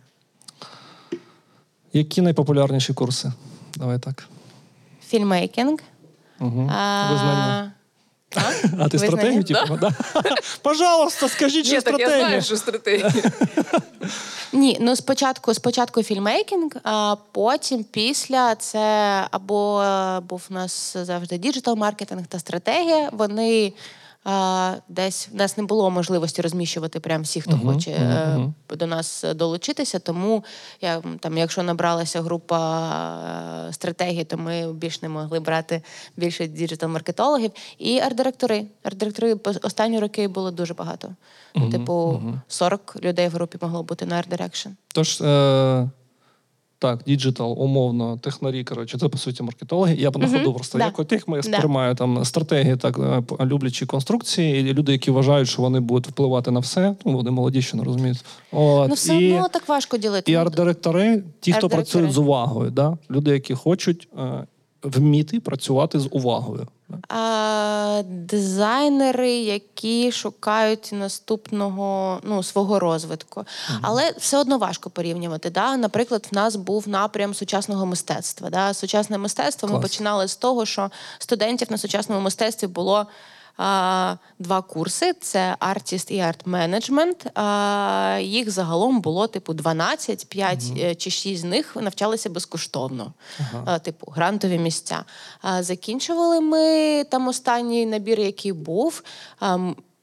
які найпопулярніші курси? Давай так. Filmmaking. Угу. А, Визнання. А, А ти Визнання? стратегію, типу? Да? Пожалуйста, скажіть, що стратегія. так я знаю, що стратегія. Ні, ну спочатку, спочатку фільмейкінг, а потім після це або був у нас завжди digital-маркетинг та стратегія. Вони десь в нас не було можливості розміщувати прям всіх, хто Мгм, хоче мгм. до нас долучитися. Тому я там, якщо набралася група е, стратегії, то ми більш не могли брати більше digital-маркетологів. І арт-директори. Арт-директори останні роки було дуже багато. Мгм, Типу, мгм. 40 людей в групі могло бути на art direction. Тож, е, так, digital, умовно, технарі, коротше, це по суті маркетологи. Я б на ходу просто да. як от їх ми Да. сприймаю там стратегії, так е, люблячі конструкції, і люди, які вважають, що вони будуть впливати на все. Ну, вони молоді, ще не розуміють. От, Ну, все і, одно так важко ділити. і арт-директори, ті, хто працюють з увагою, да? люди, які хочуть е, вміти працювати з увагою. А, дизайнери, які шукають наступного ну, свого розвитку. Але все одно важко порівнювати. Да? Наприклад, в нас був напрям сучасного мистецтва. Да? Сучасне мистецтво ми починали з того, що студентів на сучасному мистецтві було. Два курси: це артіст і арт-менеджмент. Їх загалом було типу 12, 5 е, чи 6 з них навчалися безкоштовно, а, типу грантові місця. Закінчували ми там останній набір, який був.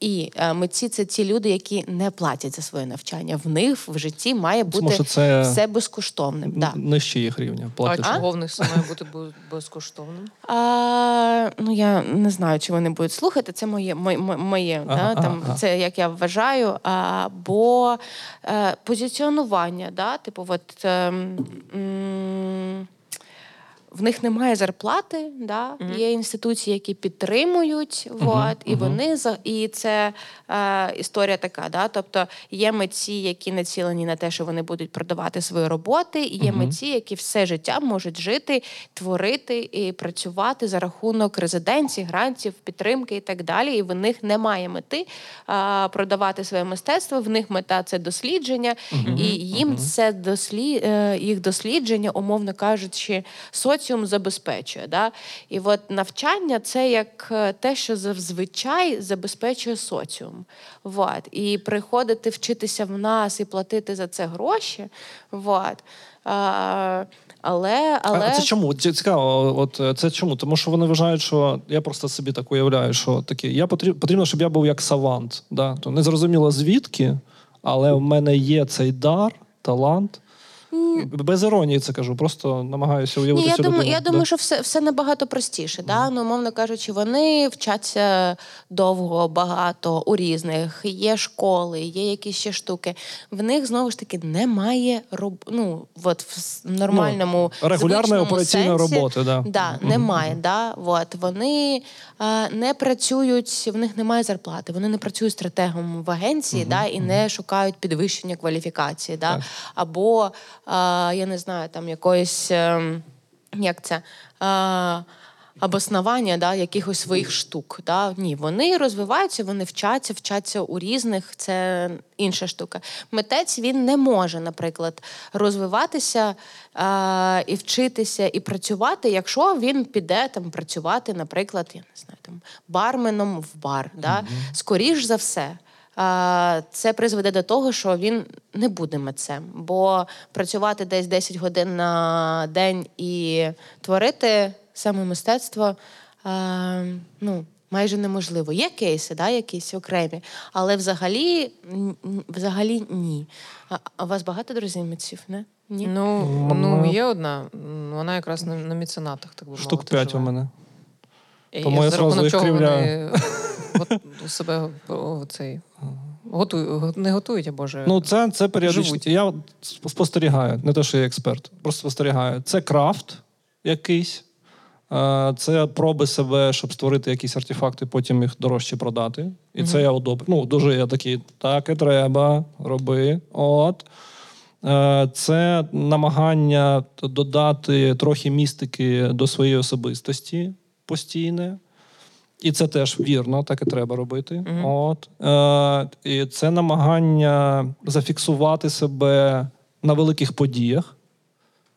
А, І е, митці це ті люди, які не платять за своє навчання. В них в житті має бути Тому що це все безкоштовним. Да. нижче їх рівня. А чого в них все має бути безкоштовним? А, ну я не знаю, чи вони будуть слухати. Це моє моє, моє Ага, да, там ага. це як я вважаю. А, бо е, позиціонування, да, типу, от. Е, м, в них немає зарплати, да? є інституції, які підтримують, вот, і вони за і це е, історія така. Да? Тобто є митці, які націлені на те, що вони будуть продавати свої роботи, і є митці, які все життя можуть жити, творити і працювати за рахунок резиденцій, грантів, підтримки і так далі. І в них немає мети е, продавати своє мистецтво. В них мета це дослідження, і їм це дослід, е, їх дослідження, умовно кажучи, соціум забезпечує. Да? І от навчання це як е, те, що зазвичай забезпечує соціум. Вот. І приходити вчитися в нас і платити за це гроші. Вот. А, але, але... А це чому? Цікаво, от е, це чому? Тому що вони вважають, що я просто собі так уявляю, що таке, я потрібно, потрібно, щоб я був як савант. Да? То не зрозуміло звідки, але в мене є цей дар, талант. Без іронії це кажу, просто намагаюся уявити Ні, я думаю, людину. я Да. думаю, що все, все набагато простіше. Да? Ну, умовно кажучи, вони вчаться довго, багато у різних, є школи, є якісь ще штуки. В них знову ж таки немає роб... ну, от в нормальному Ну, регулярної операційної сенсі, роботи, да. Да, немає. Да? От, вони е, не працюють, в них немає зарплати, вони не працюють стратегом в агенції да, і не шукають підвищення кваліфікації. Да? Або, я не знаю, там якоїсь, е, як це. Е, Обоснування да, якихось своїх штук. Да? Ні, вони розвиваються, вони вчаться, вчаться у різних, це інша штука. Митець він не може, наприклад, розвиватися а, і вчитися, і працювати, якщо він піде там працювати, наприклад, я не знаю, там барменом в бар. Да? Скоріш за все. Це призведе до того, що він не буде митцем, бо працювати десь 10 годин на день і творити саме мистецтво ну, майже неможливо. Є кейси, да, якісь окремі, але взагалі, взагалі ні. А, у вас багато друзів митців, не? Ні? Ну, Ну, ну, є одна, вона якраз на, на міценатах, так би Штук мовити, п'ять у мене. І Тому я зразу їх кривляю. вони себе цей, готують, не готують, а боже. Ну, це, це періодично. Я спостерігаю, не те, що я експерт, просто спостерігаю. Це крафт якийсь. е, Це проби себе, щоб створити якісь артефакти, потім їх дорожче продати. І це я одобрю. Ну, дуже я такий, так і треба, роби. От. Е, Це намагання додати трохи містики до своєї особистості постійне. І це теж вірно, так і треба робити. От. Е, і це намагання зафіксувати себе на великих подіях.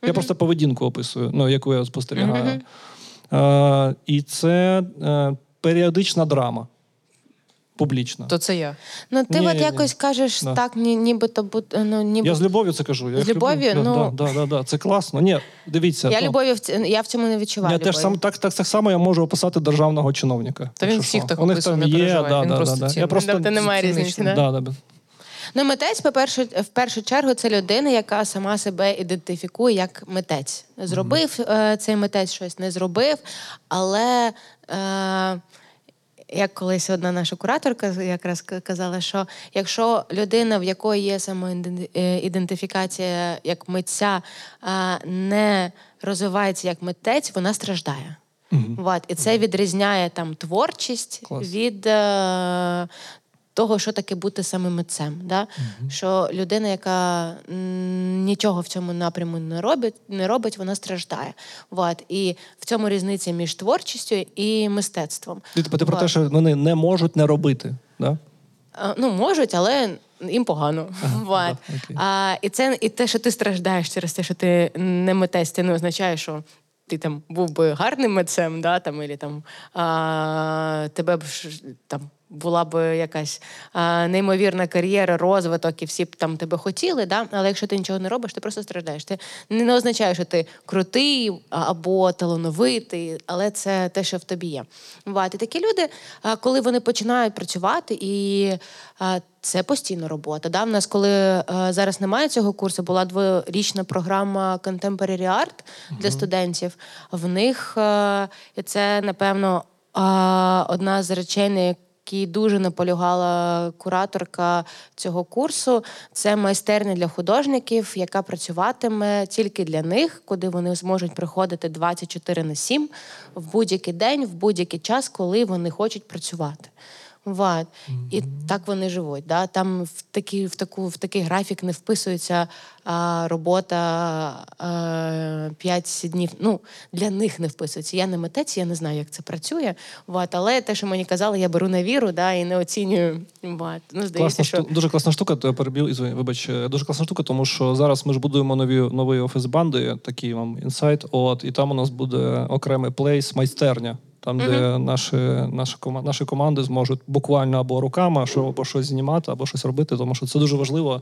Я просто поведінку описую, ну, яку я спостерігаю. Е, і це е, періодична драма. Публічна. То це я. Ну, ти Ні, от ні, якось кажеш Да. так, ні, нібито бу- ну, ніби Я з любов'ю це кажу. Я З їх люблю. любов'ю? Ну- да, да, да, да. Це класно. Ні, дивіться. я ну, любові в я в цьому не відчуваю. Я теж сам так, так, так само я можу описати державного чиновника. Та він всіх так У них описує, там не да, він да, просто да, да. Я просто Тобто немає різниці, да? Да, да. Ну, митець, по-перше, в першу чергу, це людина, яка сама себе ідентифікує як митець. Зробив е, цей митець щось, не зробив, але. Е, як колись одна наша кураторка якраз казала, що якщо людина, в якої є самоідентифікація як митця, е, не розвивається як митець, вона страждає. Вот. І це відрізняє там творчість Клас. від е, того, що таке бути саме митцем. Да? Що людина, яка нічого в цьому напряму не робить, не робить, вона страждає. Вот. І в цьому різниця між творчістю і мистецтвом. Ти, ти про те, що вони не можуть не робити. Да? Ну, можуть, але їм погано. Вот. да, а, і це і те, що ти страждаєш через те, що ти не митець, це не означає, що ти там був би гарним митцем, да, там, і там, а, тебе б там була б якась а, неймовірна кар'єра, розвиток, і всі б там тебе хотіли, да? але якщо ти нічого не робиш, ти просто страждаєш. Ти не означає, що ти крутий або талановитий, але це те, що в тобі є. Вот. І такі люди, коли вони починають працювати, і це постійна робота. Да? В нас, коли зараз немає цього курсу, була дворічна програма Contemporary Art для студентів. В них це, напевно, одна з речей, якій дуже наполягала кураторка цього курсу. Це майстерня для художників, яка працюватиме тільки для них, куди вони зможуть приходити 24 на 7 в будь-який день, в будь-який час, коли вони хочуть працювати. Вот. І так вони живуть. Да? Там в такі, в, таку, в такий графік не вписується а, робота а, 5 днів. Ну, Для них не вписується. Я не митець, я не знаю, як це працює. Вот. Але те, що мені казали, я беру на віру да, і не оцінюю. Вот. Ну, здається, класна що... Дуже класна штука, то я перебив, ізвини, вибач, е, дуже класна штука, тому що зараз ми ж будуємо нові новий офіс банди, такий вам інсайт. От, і там у нас буде окремий плейс, майстерня там, де uh-huh. наші наші, наші команди зможуть буквально або руками або щось знімати, або щось робити, тому що це дуже важливо,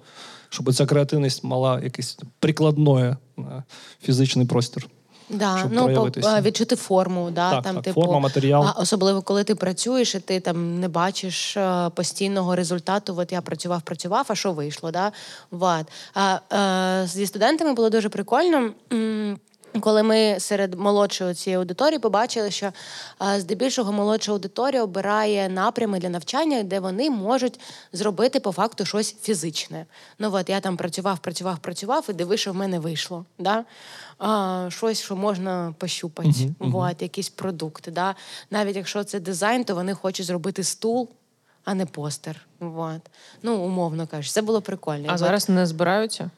щоб ця креативність мала якийсь прикладний е, фізичний простір. Да, щоб ну відчути форму, да так, там так, типу форма, матеріал. Особливо коли ти працюєш, і ти там не бачиш е, постійного результату. От я працював, працював, а що вийшло? Да? Вот. А, а е, зі студентами було дуже прикольно. Коли ми серед молодшої цієї аудиторії побачили, що здебільшого молодша аудиторія обирає напрями для навчання, де вони можуть зробити по факту щось фізичне. Ну от я там працював, працював, працював, і диви, що в мене вийшло. Да? А, Щось, що можна пощупати, uh-huh, uh-huh. От, якісь продукти. Да? Навіть якщо це дизайн, то вони хочуть зробити стул. А не постер. Вот. Ну, умовно кажучи, це було прикольно. А зараз не збираються?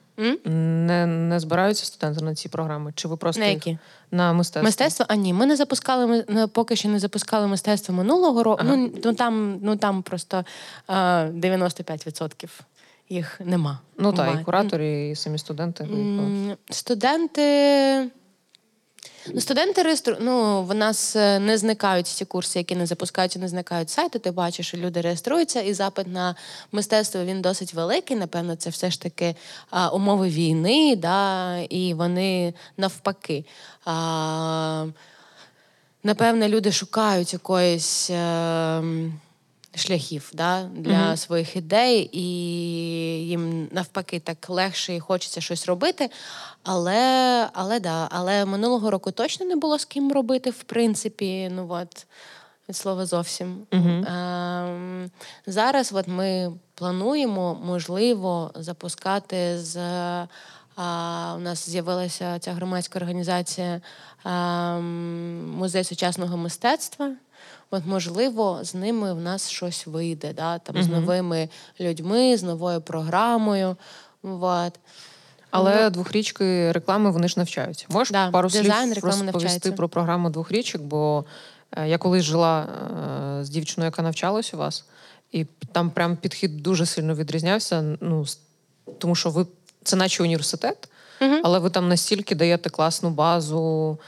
Не не збираються студенти на ці програми? Чи ви просто на які? на мистецтво? Мистецтво? А ні, ми не запускали ми поки що не запускали мистецтво минулого року. Ага. Ну, ну там ну там просто а, 95% їх нема. Ну так, і куратори, і самі студенти. Студенти. Ну, Студенти реєстру... ну, в нас е, не зникають ці курси, які не запускаються, не зникають сайти. Ти бачиш, що люди реєструються, і запит на мистецтво він досить великий. Напевно, це все ж таки а, умови війни, да, і вони навпаки. А, Напевне, люди шукають якоїсь. А, ем, шляхів да, для mm-hmm. своїх ідей, і їм навпаки так легше і хочеться щось робити. Але але да, але минулого року точно не було з ким робити, в принципі. Ну от від слова зовсім. Mm-hmm. Е, Зараз от ми плануємо, можливо, запускати з. А, У нас з'явилася ця громадська організація а, Музей сучасного мистецтва. От, можливо, з ними в нас щось вийде, да? там, угу. з новими людьми, з новою програмою. От. Але ну, двохрічки реклами вони ж навчаються. Можеш да, пару дизайн, слів розповісти про програму двохрічок? Бо е, я колись жила е, з дівчиною, яка навчалась у вас, і там прям підхід дуже сильно відрізнявся. Ну, Тому що ви це наче університет. Угу. Але ви там настільки даєте класну базу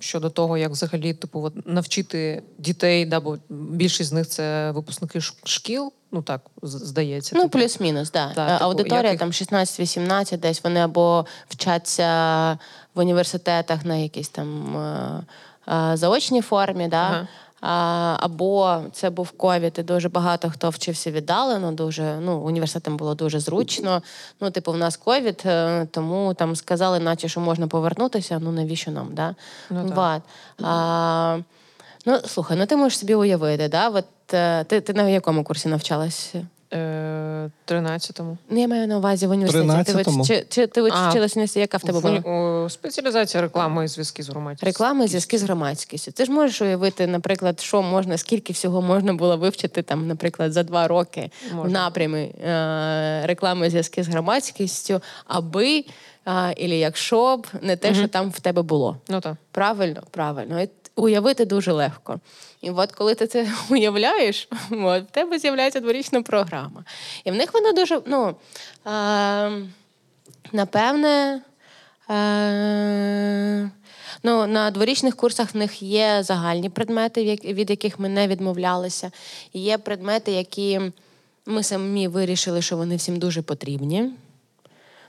щодо того, як взагалі типу от, навчити дітей, да, бо більшість з них це випускники шкіл. Ну так здається. Ну, типу. плюс-мінус, да. да типу, аудиторія їх... там 16-18, десь вони або вчаться в університетах на якійсь там е, е, заочній формі, да. Ага. А, Або це був ковід, і дуже багато хто вчився віддалено. Дуже ну університетам було дуже зручно. Ну, типу, в нас ковід, е, тому там сказали, наче що можна повернутися. Ну навіщо нам? Да? Ну, так. А, Ну слухай, ну ти можеш собі уявити, да? От, е, ти, ти на якому курсі навчалась? 13-му. Е, ну, я маю на увазі в університеті. Ти, чи, чи ти вчилася, яка в тебе була? Спеціалізація реклами і зв'язки з громадськістю. Реклами і зв'язки з громадськістю. Ти ж можеш уявити, наприклад, що можна, скільки всього можна було вивчити, там, наприклад, за два роки можна. в напрямі е- реклами і зв'язки з громадськістю, аби. А, Ілі якщо б не те, угу. що там в тебе було. Ну так. Правильно, правильно. І уявити дуже легко. І от коли ти це уявляєш, от, в тебе з'являється дворічна програма. І в них вона дуже, ну, е, напевне, е, на дворічних курсах в них є загальні предмети, від яких ми не відмовлялися. Є предмети, які ми самі вирішили, що вони всім дуже потрібні.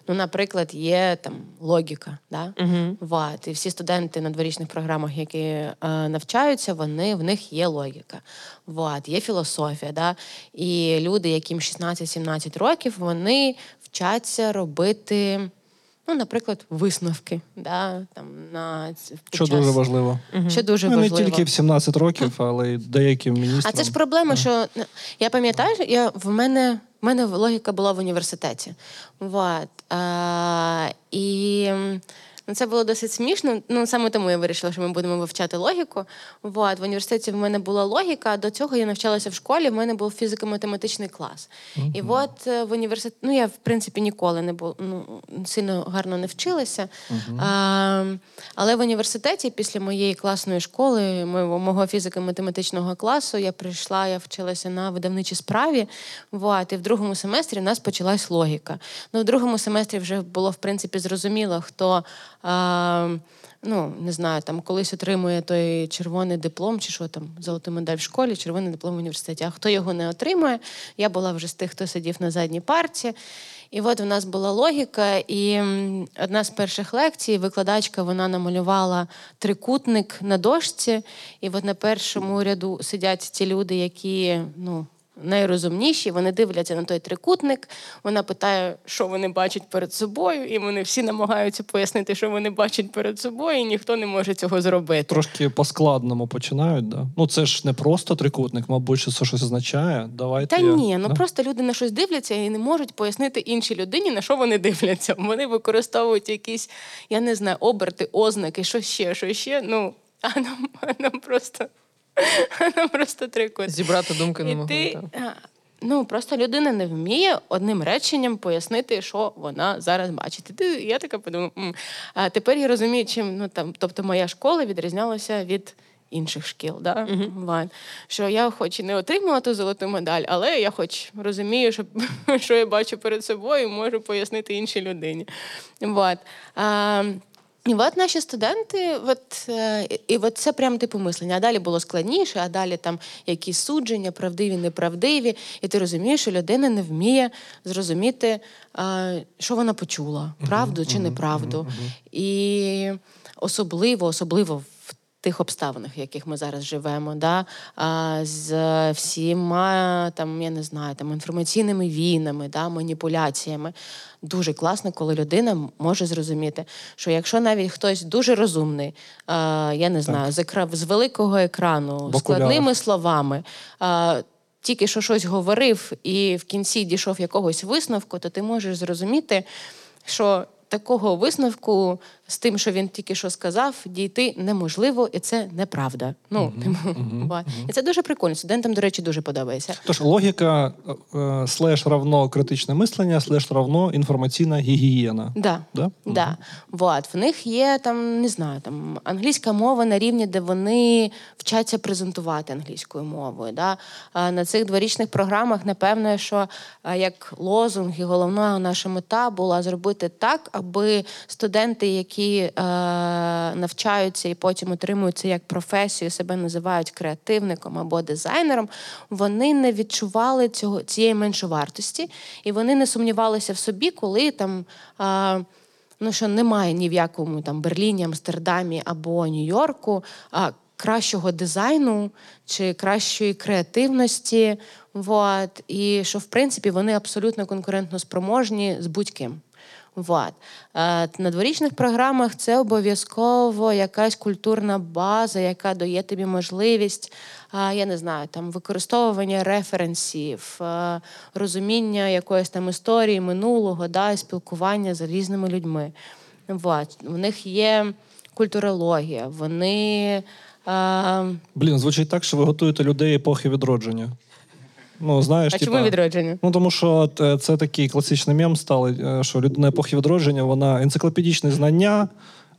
Ну, наприклад, є там логіка, да? Угу. Вот. І всі студенти на дворічних програмах, які е, навчаються, вони в них є логіка. Вот. Є філософія. Да? І люди, яким 16-17 років, вони вчаться робити, ну, наприклад, висновки. Да? Там, на, під Що час- дуже важливо. Що дуже Ну, не тільки в 17 років, але й деяким міністрам. А це ж проблема, що я пам'ятаю, я в мене. В мене логіка була в університеті. Вот. А, і ну, це було досить смішно. Ну, саме тому я вирішила, що ми будемо вивчати логіку. Вот. В університеті в мене була логіка, а до цього я навчалася в школі, в мене був фізико-математичний клас. І от е, в університеті, ну я в принципі ніколи не був ну, сильно гарно не вчилася. А, але в університеті, після моєї класної школи, мого, мого фізико-математичного класу, я прийшла, я вчилася на видавничій справі. Вот, і в другому семестрі в нас почалась логіка. Ну, в другому семестрі вже було в принципі зрозуміло, хто. Ну, не знаю, там колись отримує той червоний диплом, чи що там, золоту медаль в школі, червоний диплом в університеті. А хто його не отримує, я була вже з тих, хто сидів на задній парті. І от у нас була логіка, і одна з перших лекцій, викладачка вона намалювала трикутник на дошці, і от на першому ряду сидять ті люди, які ну. Найрозумніші, вони дивляться на той трикутник. Вона питає, що вони бачать перед собою, і вони всі намагаються пояснити, що вони бачать перед собою, і ніхто не може цього зробити. Трошки по складному починають, да? Ну це ж не просто трикутник, мабуть, що це щось означає. Давайте. Та я- ні, ну да? просто люди на щось дивляться і не можуть пояснити іншій людині, на що вони дивляться. Вони використовують якісь, я не знаю, оберти, ознаки, що ще, що ще. Ну, а нам, а нам просто, а нам просто трикут. Зібрати думки не могли. ну, просто людина не вміє одним реченням пояснити, що вона зараз бачить. І ти, я така подумала, «М, а тепер я розумію, чим ну, там, тобто моя школа відрізнялася від інших шкіл. Да? Вот. Що я хоч і не отримала ту золоту медаль, але я хоч розумію, що, що я бачу перед собою, можу пояснити іншій людині. Вот. А, і от наші студенти, от, е, і от це прям типу мислення. А далі було складніше, а далі там якісь судження, правдиві, неправдиві. І ти розумієш, що людина не вміє зрозуміти, е, що вона почула, правду чи неправду. І особливо, особливо в тих обставинах, в яких ми зараз живемо, да? а, з всіма там, я не знаю, там інформаційними війнами, да, маніпуляціями. Дуже класно, коли людина може зрозуміти, що якщо навіть хтось дуже розумний, а, я не знаю, з, екра... з великого екрану, складними словами. А, тільки що щось говорив і в кінці дійшов якогось висновку, то ти можеш зрозуміти, що такого висновку з тим, що він тільки що сказав, дійти неможливо, і це неправда. Ну, ба. і це дуже прикольно. Студентам, до речі, дуже подобається. Тож логіка е, слеш равно критичне мислення, слеш равно інформаційна гігієна. Да. Да? Да. Вот. В них є там, не знаю, там англійська мова на рівні, де вони вчаться презентувати англійською мовою. Да? А на цих дворічних програмах, напевно, що як лозунг і головна наша мета була зробити так, аби студенти, які е, навчаються і потім отримують як професію, себе називають креативником або дизайнером, вони не відчували цього цієї меншовартості, і вони не сумнівалися в собі, коли там. Е, ну що немає ні в якому там Берліні, Амстердамі або Нью-Йорку а, кращого дизайну чи кращої креативності. Вот. І що, в принципі, вони абсолютно конкурентно спроможні з будь-ким. Вот. Е, На дворічних програмах це обов'язково якась культурна база, яка дає тобі можливість, е, я не знаю, там використовування референсів, е, розуміння якоїсь там історії минулого, да, і спілкування з різними людьми. Вот. У них є культурологія, вони. Блін, звучить так, що ви готуєте людей епохи відродження. Ну, знаєш, А типа, чому відродження? Ну тому що е, це такий класичний мем стали, е, що людина епохи відродження, вона енциклопедічне знання,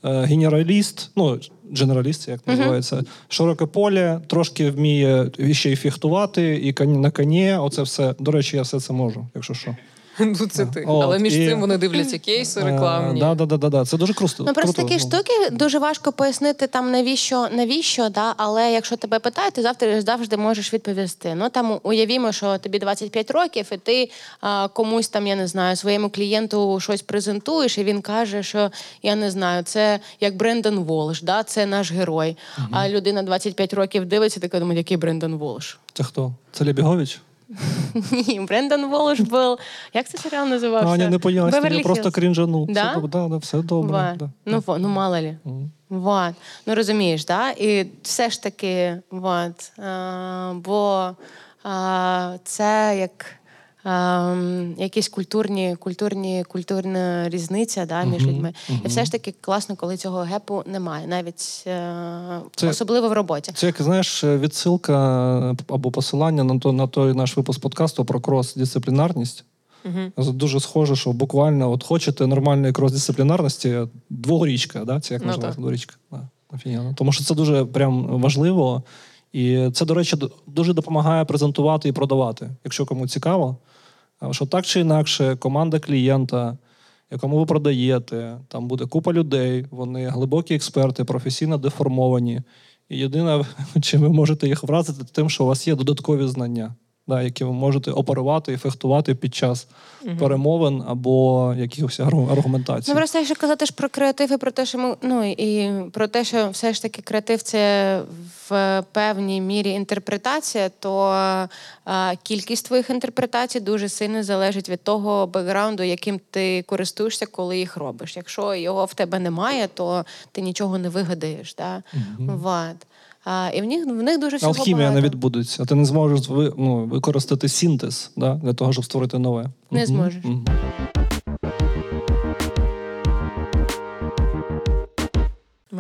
е, генераліст, ну дженераліст, як називається, широке поле, трошки вміє ще й фехтувати, і на коні. Оце все. До речі, я все це можу, якщо що. Ну, це ти. От, Але між і- цим вони дивляться кейси Е, рекламні. Да, да, да, да, да. Це дуже круто. Ну просто круто, такі штуки дуже важко пояснити там навіщо, навіщо, да? але якщо тебе питають, ти завжди завжди можеш відповісти. Ну там уявімо, що тобі 25 років, і ти а, комусь там, я не знаю, своєму клієнту щось презентуєш, і він каже, що я не знаю, це як Брендон Волш, да? це наш герой. А людина 25 років дивиться, така думає, який Брендон Волш. Це хто? Це Лебігович? Ні, Брендан Волш був. Як це серіал називався? Аня, не пояснює, я просто крінжанув. крінжану. Да? Все, да, да, все добре. Да. Ну, ну мало ли. Вот. Ну розумієш, да? І все ж таки, вот. а, бо а, це як. Ем, якісь культурні, культурні, культурна різниця да, між людьми. І все ж таки класно, коли цього гепу немає, навіть е, Це- особливо в роботі. Це як знаєш, відсилка або посилання на то на той наш випуск подкасту про крос-дисциплінарність. Угу. Дуже схоже, що буквально от хочете нормальної крос-дисциплінарності, дворічка, да? це як Ну, називається дворічка. Да. Офігенно. Тому що це дуже прям важливо. І це, до речі, дуже допомагає презентувати і продавати, якщо кому цікаво. Що так чи інакше, команда клієнта, якому ви продаєте, там буде купа людей, вони глибокі експерти, професійно деформовані. І єдине, чим ви можете їх вразити, тим, що у вас є додаткові знання, да, які ви можете оперувати і фехтувати під час перемовин або якихось аргу- аргументацій. Ну, просто якщо казати ж про креатив і про те, що ми ну і про те, що все ж таки креатив це в певній мірі інтерпретація, то а, кількість твоїх інтерпретацій дуже сильно залежить від того бекграунду, яким ти користуєшся, коли їх робиш. Якщо його в тебе немає, то ти нічого не вигадаєш. Да? Вот. А, і в них в них дуже всього Алхімія багато. не відбудеться. Ти не зможеш ви, ну, використати синтез да, для того, щоб створити нове. Не зможеш. мгм.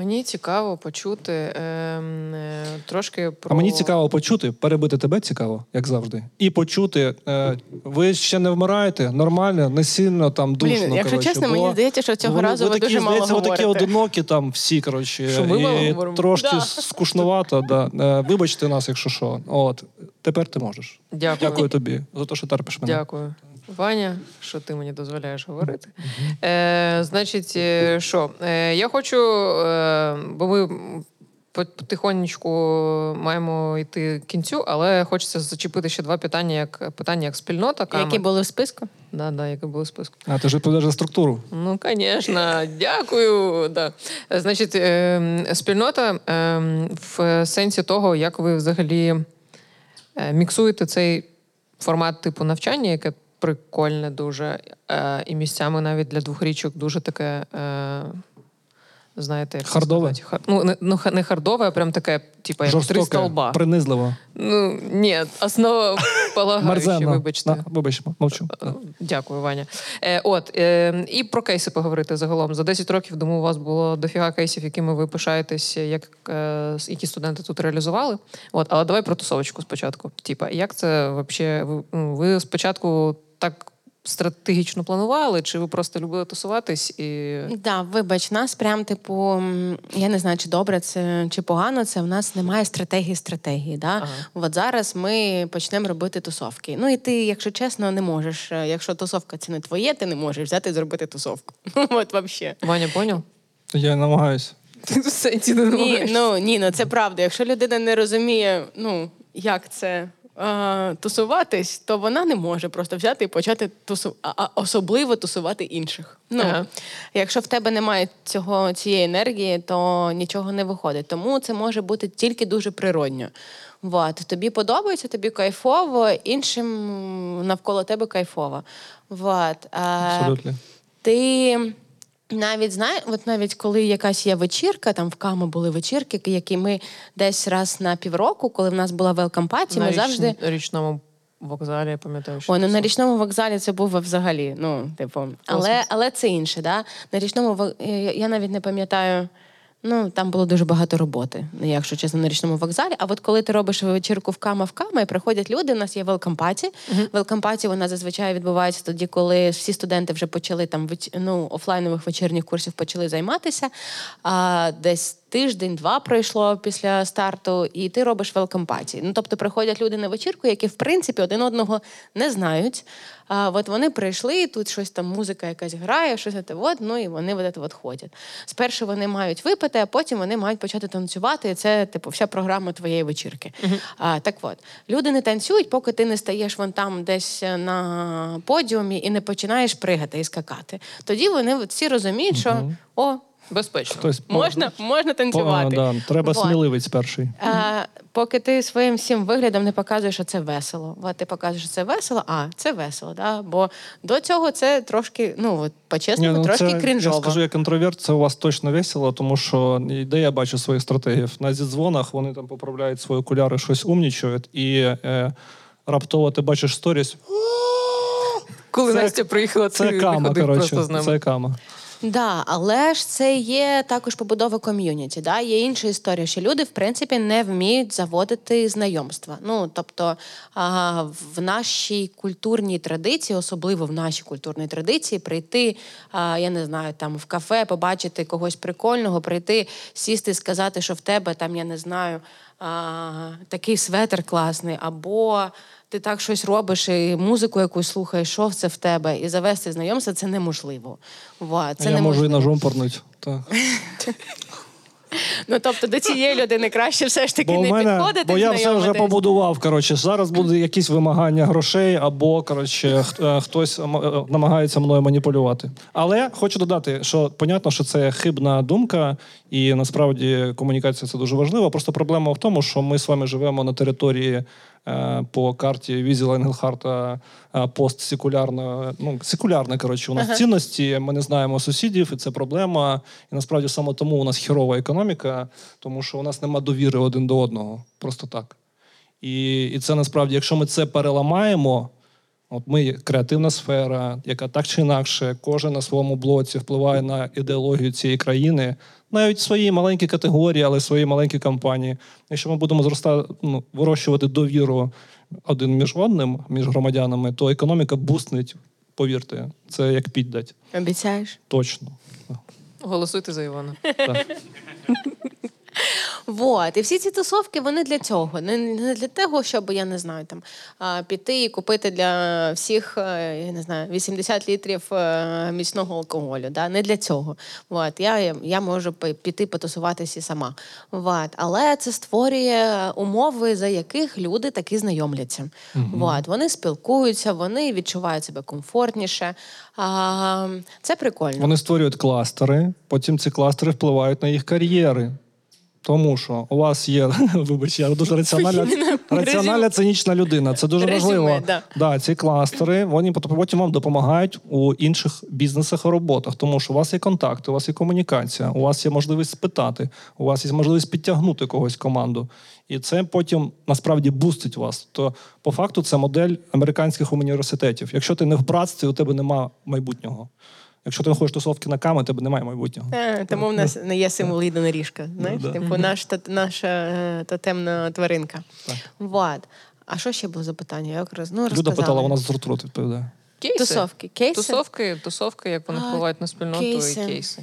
Мені цікаво почути ем, е, трошки про А мені цікаво почути, перебити тебе цікаво, як завжди. І почути, е, ви ще не вмираєте, нормально, не сильно там душно. Блін, якщо коротше, чесно, бо мені здається, що цього вони- разу ви такі, дуже мало здається, ви такі одинокі там всі, коротше, Що ми і говоримо? трошки Да. скучнувато. Да. Е, Вибачте нас, якщо що. От, тепер ти можеш. Дякую. Дякую тобі за те, що терпиш мене. Дякую. Ваня, що ти мені дозволяєш говорити. Е, значить, е, що? Е, я хочу, е, бо ми по- потихонечку маємо йти кінцю, але хочеться зачепити ще два питання, як питання як спільнота. Кама. Які були в списку? Да, да, які були в списку. А ти ж відповідаєш за структуру. Ну, звісно, дякую. Да. Значить, е, спільнота е, в сенсі того, як ви взагалі е, міксуєте цей формат типу навчання, яке прикольне дуже, е, і місцями навіть для двох річок дуже таке. Е, Знаєте, як Хардове? Хар- Ну, не, ну, не хардове, а прям таке, типу, як три Жорстоке, столба. принизливо, Ну, ні, мерзенно. вибачте. Да, вибач, мовчу. Дякую, Ваня. Е, от е, і про кейси поговорити загалом. За 10 років думаю, у вас було дофіга кейсів, якими ви пишаєтесь, як е, які студенти тут реалізували. От, але давай про тусовочку спочатку. Типа, як це вообще? Ви, ну, ви спочатку так стратегічно планували, чи ви просто любили тусуватись і. Да, вибач, нас прям типу, я не знаю, чи добре це чи погано. Це в нас немає стратегії стратегії. Да? Ага. От зараз ми почнемо робити тусовки. Ну і ти, якщо чесно, не можеш. е, Якщо тусовка це не твоє, ти не можеш взяти і зробити тусовку. От взагалі. Ваня, поняв? Я намагаюся. Ти в сенсі не Ні, ну ні, ну це правда. Якщо людина не розуміє, ну як це. Е, Тусуватись, то вона не може просто взяти і почати тусу... а, особливо тусувати інших. Ну, Ага. Якщо в тебе немає цього, цієї енергії, то нічого не виходить. Тому це може бути тільки дуже природньо. Вот. Тобі подобається, тобі кайфово, іншим навколо тебе кайфово. Вот. Е, Абсолютно. ти навіть знає, от навіть коли якась є вечірка, там в Камо були вечірки, які ми десь раз на півроку, коли в нас була велкам-паті, ми річ- завжди. річному вокзалі, я пам'ятаю, що О, ну на річному вокзалі це був взагалі. Ну, типу, але, але це інше, да? На річному я навіть не пам'ятаю. Ну, там було дуже багато роботи, якщо чесно, на річному вокзалі. А от коли ти робиш вечірку в Кама в Кама, і приходять люди, у нас є велкампаті. Велкампаті вона зазвичай відбувається тоді, коли всі студенти вже почали там ну, офлайнових вечірніх курсів почали займатися. А десь тиждень-два пройшло після старту, і ти робиш велкомпаті. Ну тобто приходять люди на вечірку, які в принципі один одного не знають. А от вони прийшли, тут щось там музика якась грає, щось це от, ну і вони от, от ходять. Спершу вони мають випити, а потім вони мають почати танцювати. І це типу вся програма твоєї вечірки. Uh-huh. А, Так от люди не танцюють, поки ти не стаєш вон там десь на подіумі і не починаєш пригати і скакати. Тоді вони всі розуміють, що uh-huh. о. Безпечно. Хтось можна можна танцювати. Да, треба вот. сміливець перший. А, Поки ти своїм всім виглядом не показуєш, що це весело. От ти показуєш, що це весело, а це весело. Да? Бо до цього це трошки, ну от по-чесному, ну, трошки це, крінжово. Я скажу, як інтроверт, це у вас точно весело, тому що де я бачу своїх стратегів. На зідзвонах вони там поправляють свої окуляри, щось умнічують, і е, раптово ти бачиш сторіс. Коли це, Настя приїхала, це кама, коротше, це кама. Да, але ж це є також побудова ком'юніті. Да? Є інша історія, що люди, в принципі, не вміють заводити знайомства. Ну тобто а, в нашій культурній традиції, особливо в нашій культурній традиції, прийти, а, я не знаю, там в кафе, побачити когось прикольного, прийти, сісти, сказати, що в тебе там, я не знаю, а, такий светр класний, або ти так щось робиш, і музику якусь слухаєш, що це в тебе, і завести знайомство це неможливо. Ва, це Я неможливо. можу і ножом порнуть. Так. Ну тобто до цієї людини краще все ж таки бо не мене, підходити. Бо я все вже побудував. Коротше, зараз буде якісь вимагання грошей, або коротше, е, хтось е, намагається мною маніпулювати. Але хочу додати, що понятно, що це хибна думка, і насправді комунікація це дуже важливо. Просто проблема в тому, що ми з вами живемо на території по карті Візіла Енгелхарта е, постсекулярна, ну секулярна коротше, у нас ага. цінності. Ми не знаємо сусідів, і це проблема. І насправді саме тому у нас хірова економіка, тому що у нас нема довіри один до одного. Просто так. І, І це насправді, якщо ми це переламаємо. От ми креативна сфера, яка так чи інакше, кожен на своєму блоці впливає на ідеологію цієї країни, навіть свої маленькі категорії, але свої маленькі компанії. Якщо ми будемо зростати, ну, вирощувати довіру один між одним, між громадянами, то економіка буснить. Повірте, це як піддать. Обіцяєш? Точно. Голосуйте за Івана. Так. Вот. І всі ці тусовки вони для цього. Не для того, щоб я не знаю, там піти і купити для всіх е, я не знаю, 80 літрів е, міцного алкоголю. Да? Не для цього. Вот. Я я можу піти потусуватися сама. Вот. Але це створює умови, за яких люди таки знайомляться. Угу. Вот. Вони спілкуються, вони відчувають себе комфортніше. А, Це прикольно. Вони створюють кластери, потім ці кластери впливають на їх кар'єри. Тому що у вас є, вибач, я дуже раціональна раціональна цинічна людина. Це дуже важливо. Да. да. Ці кластери вони потім вам допомагають у інших бізнесах і роботах, тому що у вас є контакти, у вас є комунікація, у вас є можливість спитати, у вас є можливість підтягнути когось команду. І це потім насправді бустить вас. То по факту це модель американських університетів. Якщо ти не в братстві, у тебе немає майбутнього. Якщо ти не ходиш тусовки на ками, тебе немає майбутнього. Е, тому в нас не є символ єдиноріжка. Знаєш, ну, типу наш наша е, тотемна тваринка. Вот. А що ще було запитання? Я якраз ну, Люда питала, вона з рот відповідає. Кейси. Тусовки. Кейси? Тусовки, тусовки, як вони впливають на спільноту кейси. і кейси.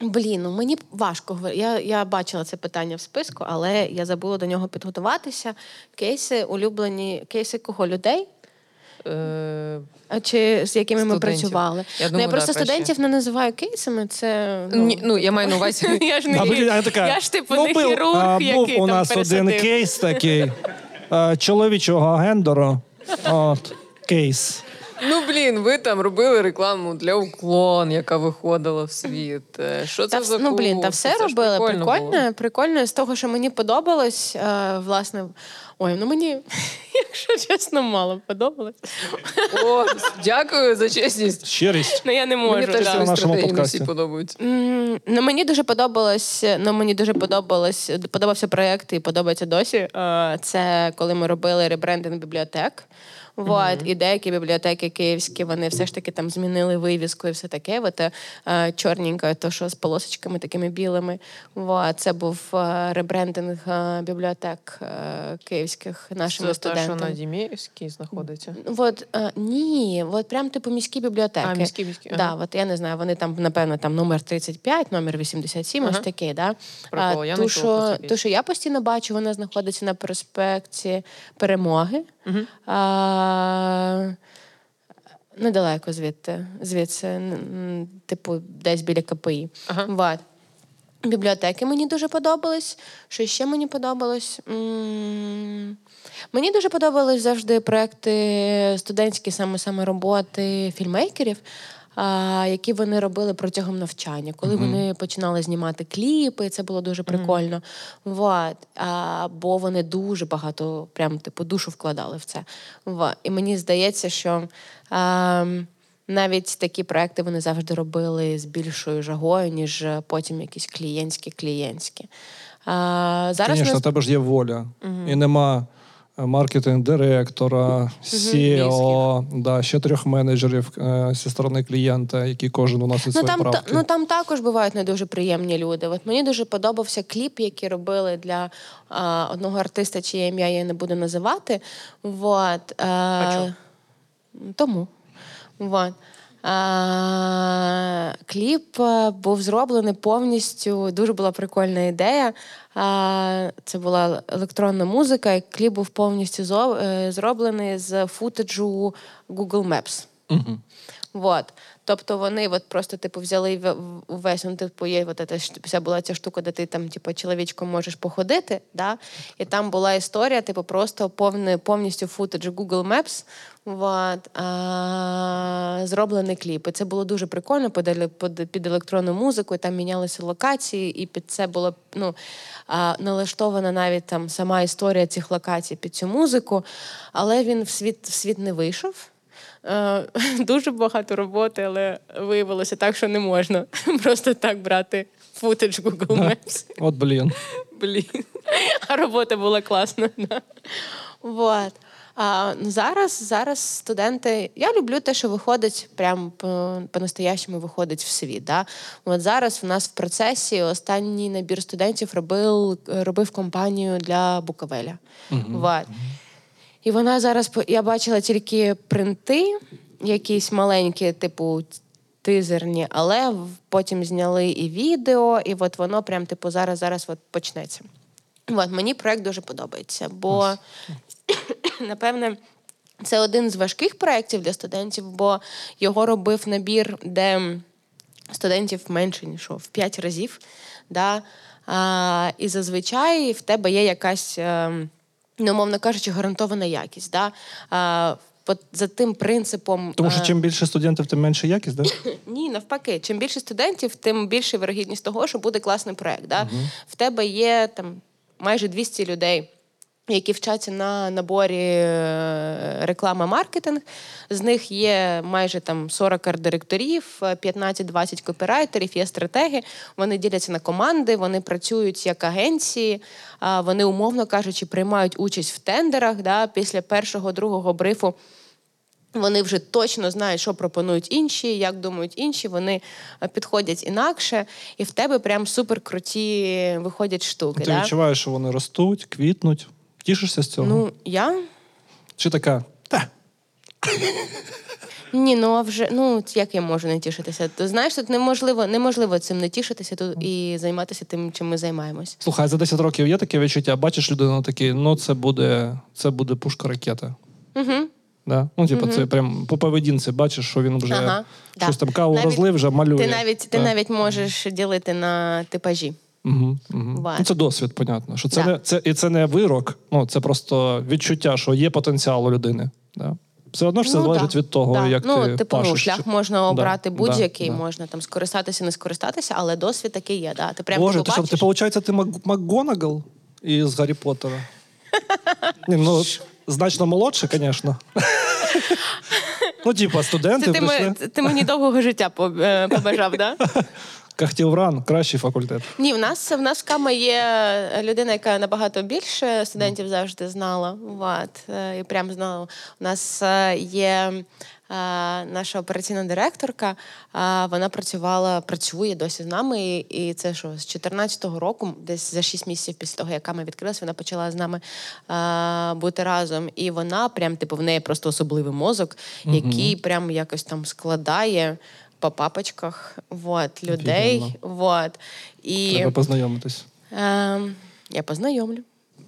Блін, ну мені важко говорити. Я я бачила це питання в списку, але я забула до нього підготуватися. Кейси улюблені, кейси кого людей? Е, а чи з якими студентів. ми працювали? Я, думаю, ну, я просто да, студентів не називаю кейсами. Це ну, Ні, ну я маю на увазі. Я ж не я, така, я ж типу ну, не хірург, а, який був у нас один кейс такий чоловічого гендеру. От кейс. Ну блін, ви там робили рекламу для уклон, яка виходила в світ. Е, що це та, за Ну блін, та все це робили. Прикольно, прикольно, прикольно з того, що мені подобалось. Е, власне, ой, ну мені, якщо чесно, мало подобалось. О, Дякую за чесність. Щирість. Ну я не можу. Мені теж да. нашому подкасті. всі подобаються. Mm, ну мені дуже подобалось. Ну мені дуже подобалось. Подобався проєкт і подобається досі. Е, це коли ми робили ребрендинг бібліотек. Вот. І деякі бібліотеки київські вони все ж таки там змінили вивіску і все таке. От, е, чорненьке, то що з полосочками такими білими. Вот. Це був е, ребрендинг е, бібліотек е, київських нашими Це те, що студентами. на Діміївській знаходиться. От, е, ні, от прям типу міські бібліотеки. А, міські, міські, Да, ага. от я не знаю, вони там, напевно, там номер 35, номер 87, ось Ага. такий, да? Прикол, я ту, що, ту, що я постійно бачу, вона знаходиться на проспекті Перемоги. Мгм. А, недалеко звідти, звідси, типу, десь біля КПІ. Ага. Вот. Бібліотеки мені дуже подобались. Що ще мені подобалось? М, Мені дуже подобались завжди проекти студентські, саме саме роботи фільмейкерів, які вони робили протягом навчання, коли вони починали знімати кліпи, це було дуже прикольно. Вот. А, бо вони дуже багато, прям типу, душу вкладали в це. Вот. І мені здається, що. А, навіть такі проекти вони завжди робили з більшою жагою, ніж потім якісь клієнтські клієнтські. А, зараз Звісно, нас... тебе ж є воля. І нема маркетинг-директора, CEO, да, ще трьох менеджерів е, зі сторони клієнта, які кожен уносить Ну свої там, та, ну там також бувають не дуже приємні люди. От мені дуже подобався кліп, який робили для а, одного артиста, чиє ім'я я не буду називати. Вот, а, чому? тому. Вот. А, кліп е, був зроблений повністю. Дуже була прикольна ідея. А, це була електронна музика, і кліп був повністю е, зроблений з футеджу Google Maps. Угу. Вот. Тобто вони от просто типу взяли увесь, ну, типу, є от ця, вся була ця штука, де ти там, типу, чоловічком можеш походити, да? і там була історія, типу, просто повне, повністю футедж Google Maps, вот, а, зроблений кліп. І це було дуже прикольно під, під, електронну музику, і там мінялися локації, і під це було ну, а, налаштована навіть там сама історія цих локацій під цю музику, але він в світ, в світ не вийшов. Е, Дуже багато роботи, але виявилося так, що не можна просто так брати футаж Google Maps. От блін. Блін. А робота була класна. Да. Вот. А, ну, зараз, зараз студенти. Я люблю те, що виходить прям по- по-настоящему виходить в світ. Да? От зараз в нас в процесі останній набір студентів робив, робив компанію для Буковеля. Вот. І вона зараз я бачила тільки принти, якісь маленькі, типу. Тизерні, але потім зняли і відео, і от воно прям типу зараз зараз от почнеться. От мені проект дуже подобається, бо напевне. Це один з важких проєктів для студентів, бо його робив набір, де студентів менше, ніж в 5 разів. Да? А, і зазвичай в тебе є якась, е, ну, умовно кажучи, гарантована якість. Да? А, за тим принципом. Тому що е, чим більше студентів, тим менше якість, да? ні, навпаки, чим більше студентів, тим більше вирогідність того, що буде класний проект. Да? В тебе є там майже 200 людей. Які вчаться на наборі е, реклама маркетинг. З них є майже там 40 арт-директорів, е, 15-20 копірайтерів, є стратеги. Вони діляться на команди, вони працюють як агенції, вони, умовно кажучи, приймають участь в тендерах. Да? Після першого, другого брифу вони вже точно знають, що пропонують інші, як думають інші. Вони е, підходять інакше, і в тебе прям супер круті виходять штуки. Ти да? відчуваєш, що вони ростуть, квітнуть. Тішишся з цього? Ну я Чи така? Та. ні, ну а вже ну як я можу не тішитися? То знаєш, тут неможливо, неможливо цим не тішитися тут і займатися тим, чим ми займаємось. Слухай, за 10 років є таке відчуття, бачиш людину такий, ну це буде, це буде пушка ракета. Угу. Да? Ну, типу, це прям по поведінці бачиш, що він вже Ага, щось да. там каву Навіть- розлив, вже малює. Ти навіть ти навіть можеш ділити на типажі. Угу, угу. Вот. Ну, це досвід, понятно. Що це Да. не це і це не вирок, ну це просто відчуття, що є потенціал у людини. Да? Все одно ж це Ну, залежить да. від того, Да. як ну, ти типу, ну, шлях можна обрати Да, будь-який, можна там скористатися, не скористатися, але досвід такий є. Да? Ти прям Боже, ти що, ти, виходить, ти Мак- МакГонагал із Гаррі Поттера? Ні, ну, значно молодше, звісно. Ну, типа, студенти Це ти, ми- ти мені довгого життя е, побажав, да? Кахтівран кращий факультет. Ні, в нас в нас в Кама є людина, яка набагато більше студентів завжди знала. Вот. е, І прям знала. У нас е, є е, наша операційна директорка. Вона працювала, працює досі з нами. І- це що, з 14-го року, десь за 6 місяців після того, як Кама відкрилась, вона почала з нами бути разом. І вона прям, типу, в неї просто особливий мозок, який прям якось там складає. По папочках, вот, людей, Офігенно. вот. І Треба познайомитись. Е, я познайомлю.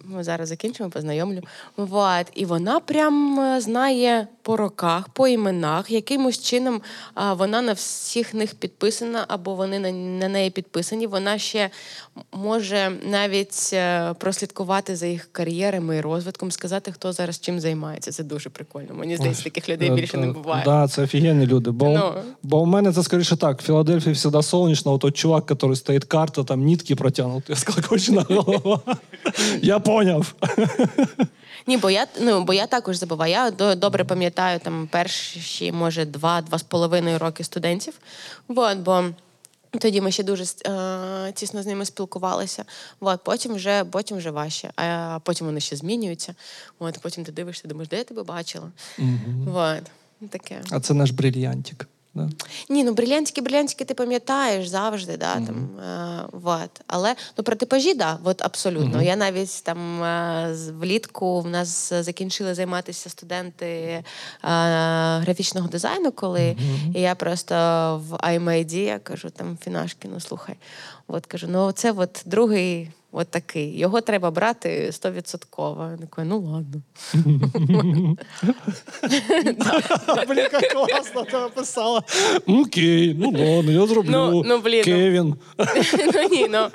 Ми зараз закінчимо, познайомлю. Вот. І вона прям е, знає по роках, по іменах, якимось чином а, вона на всіх них підписана, або вони на, на неї підписані. Вона ще може навіть е, прослідкувати за їх кар'єрами і розвитком, сказати, хто зараз чим займається. Це дуже прикольно. Мені здається, таких людей Е, більше не буває. Да, це офігенні люди. Бо, Ну. бо у мене це скоріше так. В Філадельфії завжди сонячно, от чувак, який стоїть карта, там нитки протягнуті, сколокочена голова. Я поняв. Ні, бо я ну бо я також забуваю. Я до- добре пам'ятаю там перші, може, два-два з половиною роки студентів. Вот, бо тоді ми ще дуже е, тісно з ними спілкувалися. Вот, потім вже потім вже важче. А потім вони ще змінюються. От, потім ти дивишся, думаєш, де я тебе бачила? Вот, таке. А це наш брильянтик. Да? Ні, ну брилянтики, брилянтики ти пам'ятаєш завжди, да, там, е, вот. але ну, про типажі, да, от абсолютно. Я навіть там е, влітку в нас закінчили займатися студенти е, графічного дизайну, коли і я просто в iMID, я кажу, там Фінашки, ну слухай, от кажу, ну це от другий. От такий. Його треба брати стовідсотково. Я така, ну ладно. Блін, як класно ти описала. Окей, ну ладно, я зроблю. Ну, ну, блін, ну. Кевін. ну ні, ну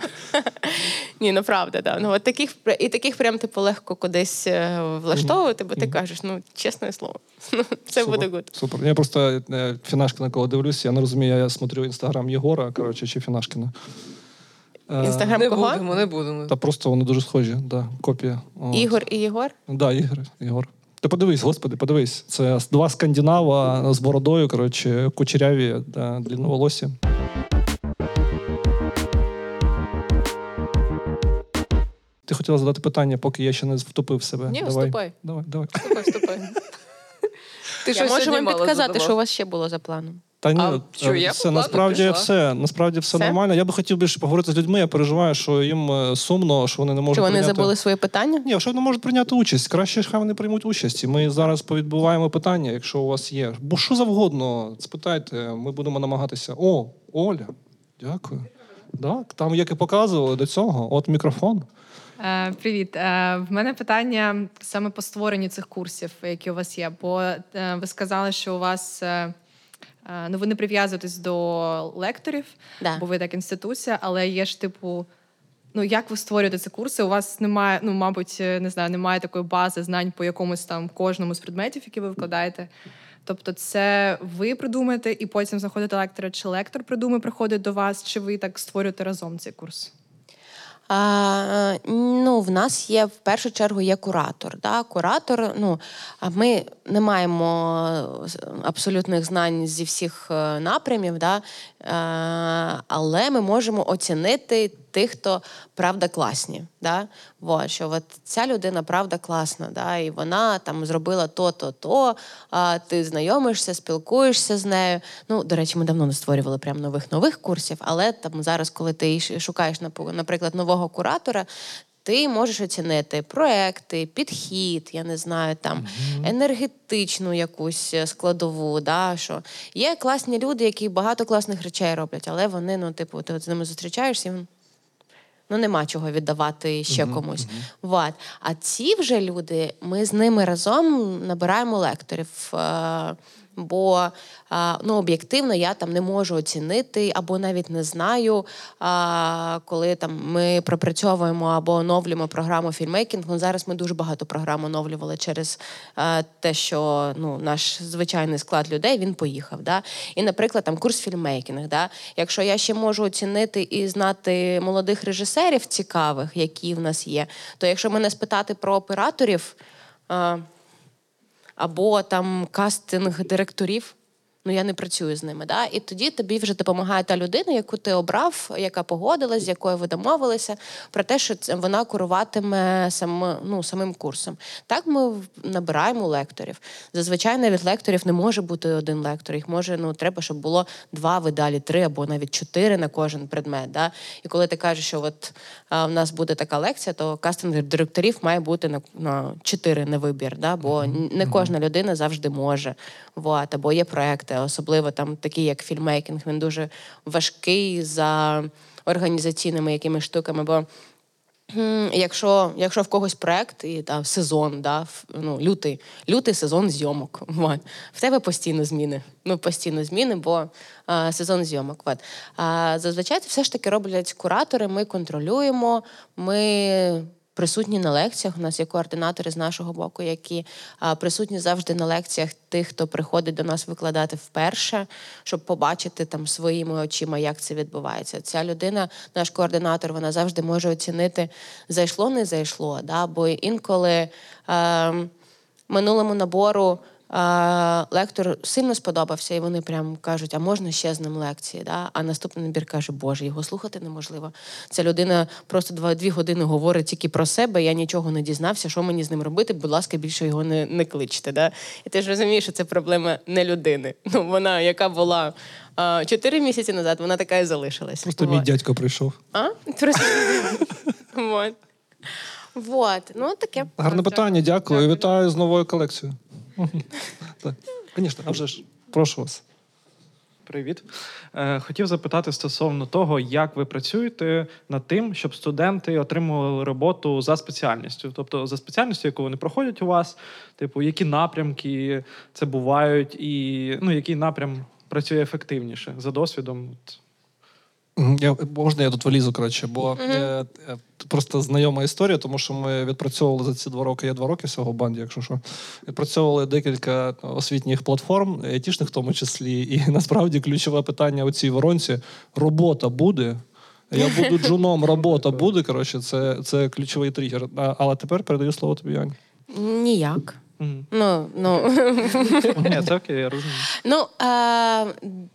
ні, ну правда, да. Ну от таких і таких прям типу легко кудись е, влаштовувати, бо ти кажеш, ну чесне слово, ну це буде good. Супер. Я просто е, Фінашкіна, коли дивлюся, я не розумію, я смотрю інстаграм Єгора, коротше, чи Фінашкіна. Е, Інстаграм Не кого? будемо, не будемо. Та просто вони дуже схожі, да, копія. От. Ігор і Єгор. Да, Ігор, Ігор. Ти подивись, господи, подивись. Це два скандинава з бородою, коротше, кучеряві, да, длинноволосі. Ти хотіла задати питання, поки я ще не втопив себе. Ні, давай. вступай. Давай, давай. Вступай, вступай. Ти Я щось можу сьогодні вам підказати, задавати. що у вас ще було за планом. Та ні, А що, е, я все, насправді пішла? все, насправді все, Все? нормально. Я би хотів більше поговорити з людьми. Я переживаю, що їм е, сумно, що вони не можуть Чи вони прийняти... забули свої питання? Ні, що не можуть прийняти участь. Краще хай вони приймуть участь. І ми зараз повідбуваємо питання, якщо у вас є. Бо що завгодно, спитайте, ми будемо намагатися. О, Оля, дякую. Так, там, як і показували до цього, от мікрофон. Е, Привіт. В мене питання саме по створенню цих курсів, які у вас є. Бо ви сказали, що у вас ну ви не прив'язуєтесь до лекторів, Да. бо ви так інституція, але є ж типу. Ну, як ви створюєте ці курси? У вас немає, ну, мабуть, е, не знаю, немає такої бази знань по якомусь там кожному з предметів, які ви вкладаєте. Тобто, це ви придумаєте і потім знаходите лектора, чи лектор придумає, приходить до вас, чи ви так створюєте разом цей курс? А, ну, в нас є в першу чергу є куратор. Да? Куратор, ну, ми не маємо абсолютних знань зі всіх е, напрямів, да? е, але ми можемо оцінити тих, хто правда класні. Да? Вот, що от ця людина правда класна, да? і вона там зробила то-то, то, а ти знайомишся, спілкуєшся з нею. Ну, до речі, ми давно не створювали прям нових нових курсів, але там зараз, коли ти шукаєш, наприклад, нового куратора. Ти можеш оцінити проекти, підхід, я не знаю, там енергетичну якусь е, складову. Да, що є класні люди, які багато класних речей роблять, але вони, ну, типу, ти от з ними зустрічаєшся, і ну нема чого віддавати ще комусь. Вот. А ці вже люди, ми з ними разом набираємо лекторів. Бо ну, об'єктивно я там не можу оцінити або навіть не знаю, коли там ми пропрацьовуємо або оновлюємо програму фільмейкінг. Ну, зараз ми дуже багато програм оновлювали через те, що ну, наш звичайний склад людей він поїхав. Да? І, наприклад, там курс фільмейкінг. Да? Якщо я ще можу оцінити і знати молодих режисерів цікавих, які в нас є, то якщо мене спитати про операторів. Або там кастинг директорів. Ну я не працюю з ними. Да? І тоді тобі вже допомагає та людина, яку ти обрав, яка погодилась, з якою ви домовилися, про те, що вона куруватиме сам, ну, самим курсом. Так ми набираємо лекторів. Зазвичай навіть лекторів не може бути один лектор. Їх може, ну треба, щоб було два видалі, три або навіть чотири на кожен предмет. Да? І коли ти кажеш, що от а, в нас буде така лекція, то кастинг директорів має бути на на чотири на вибір, да? бо не кожна людина завжди може. Вот. Або є проекти, особливо там такі, як фільмейкінг. Він дуже важкий за організаційними якимись штуками. бо Якщо якщо в когось проект і та, сезон, да, ну, лютий лютий сезон зйомок, вот. в тебе постійно зміни. Ну, постійно зміни, бо а, сезон зйомок. Вот. А зазвичай це все ж таки роблять куратори. Ми контролюємо, ми присутні на лекціях. У нас є координатори з нашого боку, які присутні завжди на лекціях тих, хто приходить до нас викладати вперше, щоб побачити там своїми очима, як це відбувається. Ця людина, наш координатор, вона завжди може оцінити, зайшло, не зайшло. Да? Бо інколи е, минулому набору лектор сильно сподобався, і вони прям кажуть, а можна ще з ним лекції. Да? А наступний набір каже, Боже, його слухати неможливо. Ця людина просто два-дві години говорить тільки про себе, я нічого не дізнався, що мені з ним робити, будь ласка, більше його не не кличте. Да? І ти ж розумієш, що це проблема не людини. Ну, Вона, яка була чотири місяці назад, вона така і залишилась. Просто мій дядько прийшов. А? Просто... Вот. Вот. Ну, таке. Гарне питання, дякую. Вітаю з новою колекцією. Звісно, а вже ж, прошу вас. Привіт. Е, хотів запитати стосовно того, як ви працюєте над тим, щоб студенти отримували роботу за спеціальністю, тобто за спеціальністю, яку вони проходять у вас, типу, які напрямки це бувають, і ну, який напрям працює ефективніше за досвідом. Я, Можна я тут вилізу, коротше, бо mm-hmm. е, просто знайома історія, тому що ми відпрацьовували за ці два роки, я два роки всього в банді, якщо що. Відпрацьовували декілька освітніх платформ, айтішних в тому числі. І насправді ключове питання у цій воронці робота буде. Я буду джуном, робота буде. Коротше, це це ключовий тригер. Але тепер передаю слово тобі, Янь. Ніяк. Mm. Ну, ну. Ні, це окей, я розумію. Ну, е,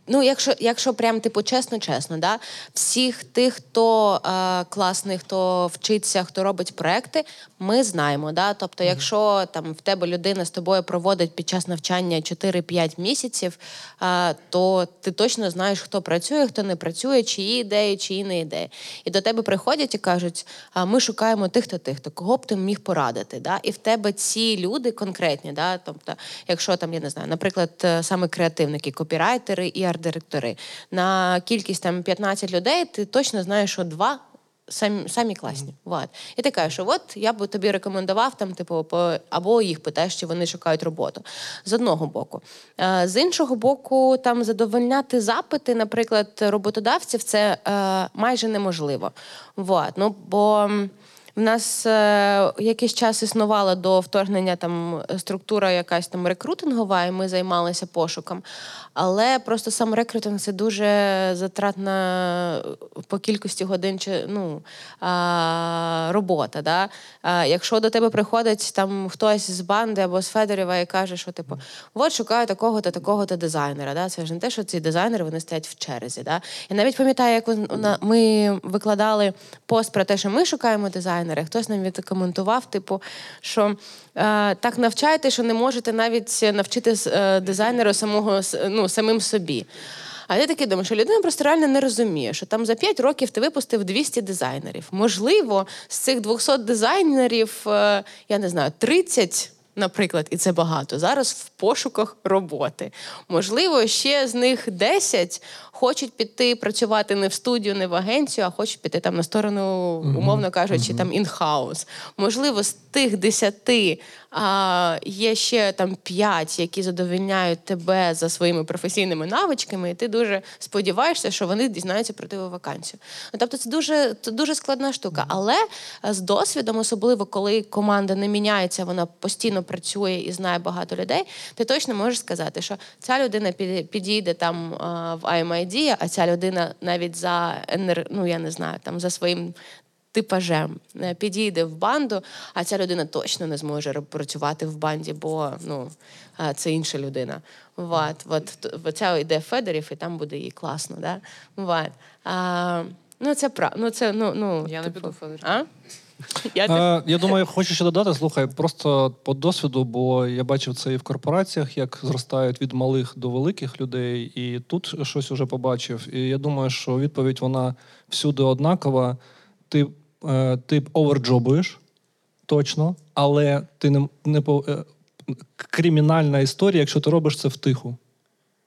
ну якщо якщо прям типу чесно-чесно, да, всіх тих, хто е, класний, хто вчиться, хто робить проекти, ми знаємо. Да? Тобто, якщо там в тебе людина з тобою проводить під час навчання 4-5 місяців, е, то ти точно знаєш, хто працює, хто не працює, чиї ідеї, чиї не ідеї. І до тебе приходять і кажуть: а ми шукаємо тих-то, тих-то, кого б ти міг порадити. Да? І в тебе ці люди конкретні. Да? Тобто, якщо там, я не знаю, наприклад, е, саме креативники, копірайтери і арт-директори, на кількість там 15 людей, ти точно знаєш, що два. Самі самі класні. Mm-hmm. Вот. І ти кажеш, що от я би тобі рекомендував там, типу, по або їх питаєш, чи вони шукають роботу з одного боку. Е, з іншого боку, там задовольняти запити, наприклад, роботодавців, це е, майже неможливо. Вот. Ну, бо в нас е, якийсь час існувала до вторгнення там структура якась там рекрутингова, і ми займалися пошуком. Але просто сам рекрутинг це дуже затратна по кількості годин чи ну, а, робота. Да? А, Якщо до тебе приходить там хтось з банди або з Федорєва і каже, що типу, от шукаю такого-то, такого-то дизайнера. Да? Це ж не те, що ці дизайнери вони стоять в черзі. Да? Я навіть пам'ятаю, як ми викладали пост про те, що ми шукаємо дизайнера. Хтось нам відкоментував, типу, що Е, так навчаєте, що не можете навіть навчити е, дизайнера самого ну, самим собі. А я таки думаю, що людина просто реально не розуміє, що там за 5 років ти випустив 200 дизайнерів. Можливо, з цих 200 дизайнерів, е, я не знаю, 30 наприклад, і це багато. Зараз в пошуках роботи. Можливо, ще з них 10 хочуть піти працювати не в студію, не в агенцію, а хочуть піти там на сторону, умовно кажучи, там інхаус. Можливо, з тих 10 а є ще там п'ять, які задовільняють тебе за своїми професійними навичками, і ти дуже сподіваєшся, що вони дізнаються про тебе вакансію. Ну, тобто, це дуже це дуже складна штука. Але з досвідом, особливо коли команда не міняється, вона постійно працює і знає багато людей. Ти точно можеш сказати, що ця людина підійде там в IMID, а ця людина навіть за енер... ну я не знаю, там за своїм типажем е, підійде в банду, а ця людина точно не зможе працювати в банді, бо ну, е, це інша людина. Вот, от, т- ця йде Федорів, і там буде їй класно. Да? Вот. А, ну, це прав. Ну, це, ну, ну, Я не типу, піду, Федорів. А? Я Е, я думаю, хочу ще додати, слухай, просто по досвіду, бо я бачив це і в корпораціях, як зростають від малих до великих людей, і тут щось уже побачив. І я думаю, що відповідь вона всюди однакова. Ти, е, ти оверджобуєш, точно, але ти не, не по- е, кримінальна історія, якщо ти робиш це втиху.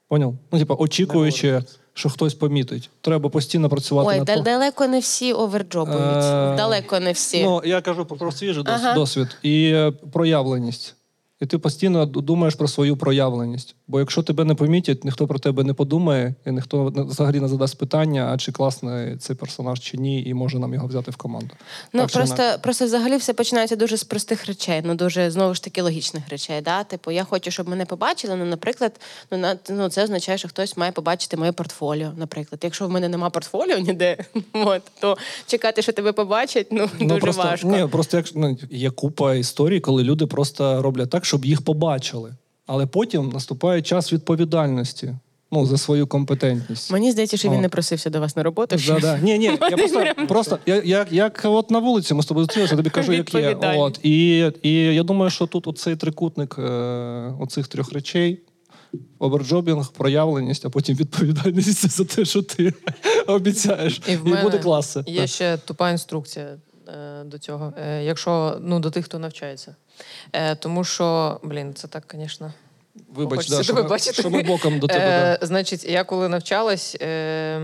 Поняв? Ну, типа, очікуючи, що хтось помітить. Треба постійно працювати Ой, над да, далеко не всі оверджобують. Е, Далеко не всі. Ну, я кажу про, про свіжий дос- Ага. досвід і е, проявленість. І ти постійно думаєш про свою проявленість. Бо якщо тебе не помітять, ніхто про тебе не подумає, і ніхто взагалі не задасть питання, а чи класний цей персонаж чи ні, і може нам його взяти в команду. Ну Так просто, просто взагалі все починається дуже з простих речей, ну дуже знову ж таки логічних речей. Да? Типу, я хочу, щоб мене побачили. Ну, наприклад, ну на ну це означає, що хтось має побачити моє портфоліо. Наприклад, якщо в мене нема портфоліо ніде, от то чекати, що тебе побачать, ну, дуже просто, важко. Ні, просто як ну, є купа історій, коли люди просто роблять так, щоб їх побачили. Але потім наступає час відповідальності ну, за свою компетентність. Мені здається, що він О. не просився до вас на роботу. Да, да. Ні, ні, я просто, просто я, як, як от на вулиці ми з тобою зустрілися, тобі кажу, як є. От, і, і я думаю, що тут оцей трикутник е, оцих трьох речей. Overjobbing, проявленість, а потім відповідальність за те, що ти обіцяєш. І в мене буде класно. Є ще тупа інструкція е, до цього, е, якщо ну до тих, хто навчається. Е, тому що, блін, це так, звісно. Вибач, да, що, ми, що ми боком до тебе. Е, да. значить, я коли навчалась, е,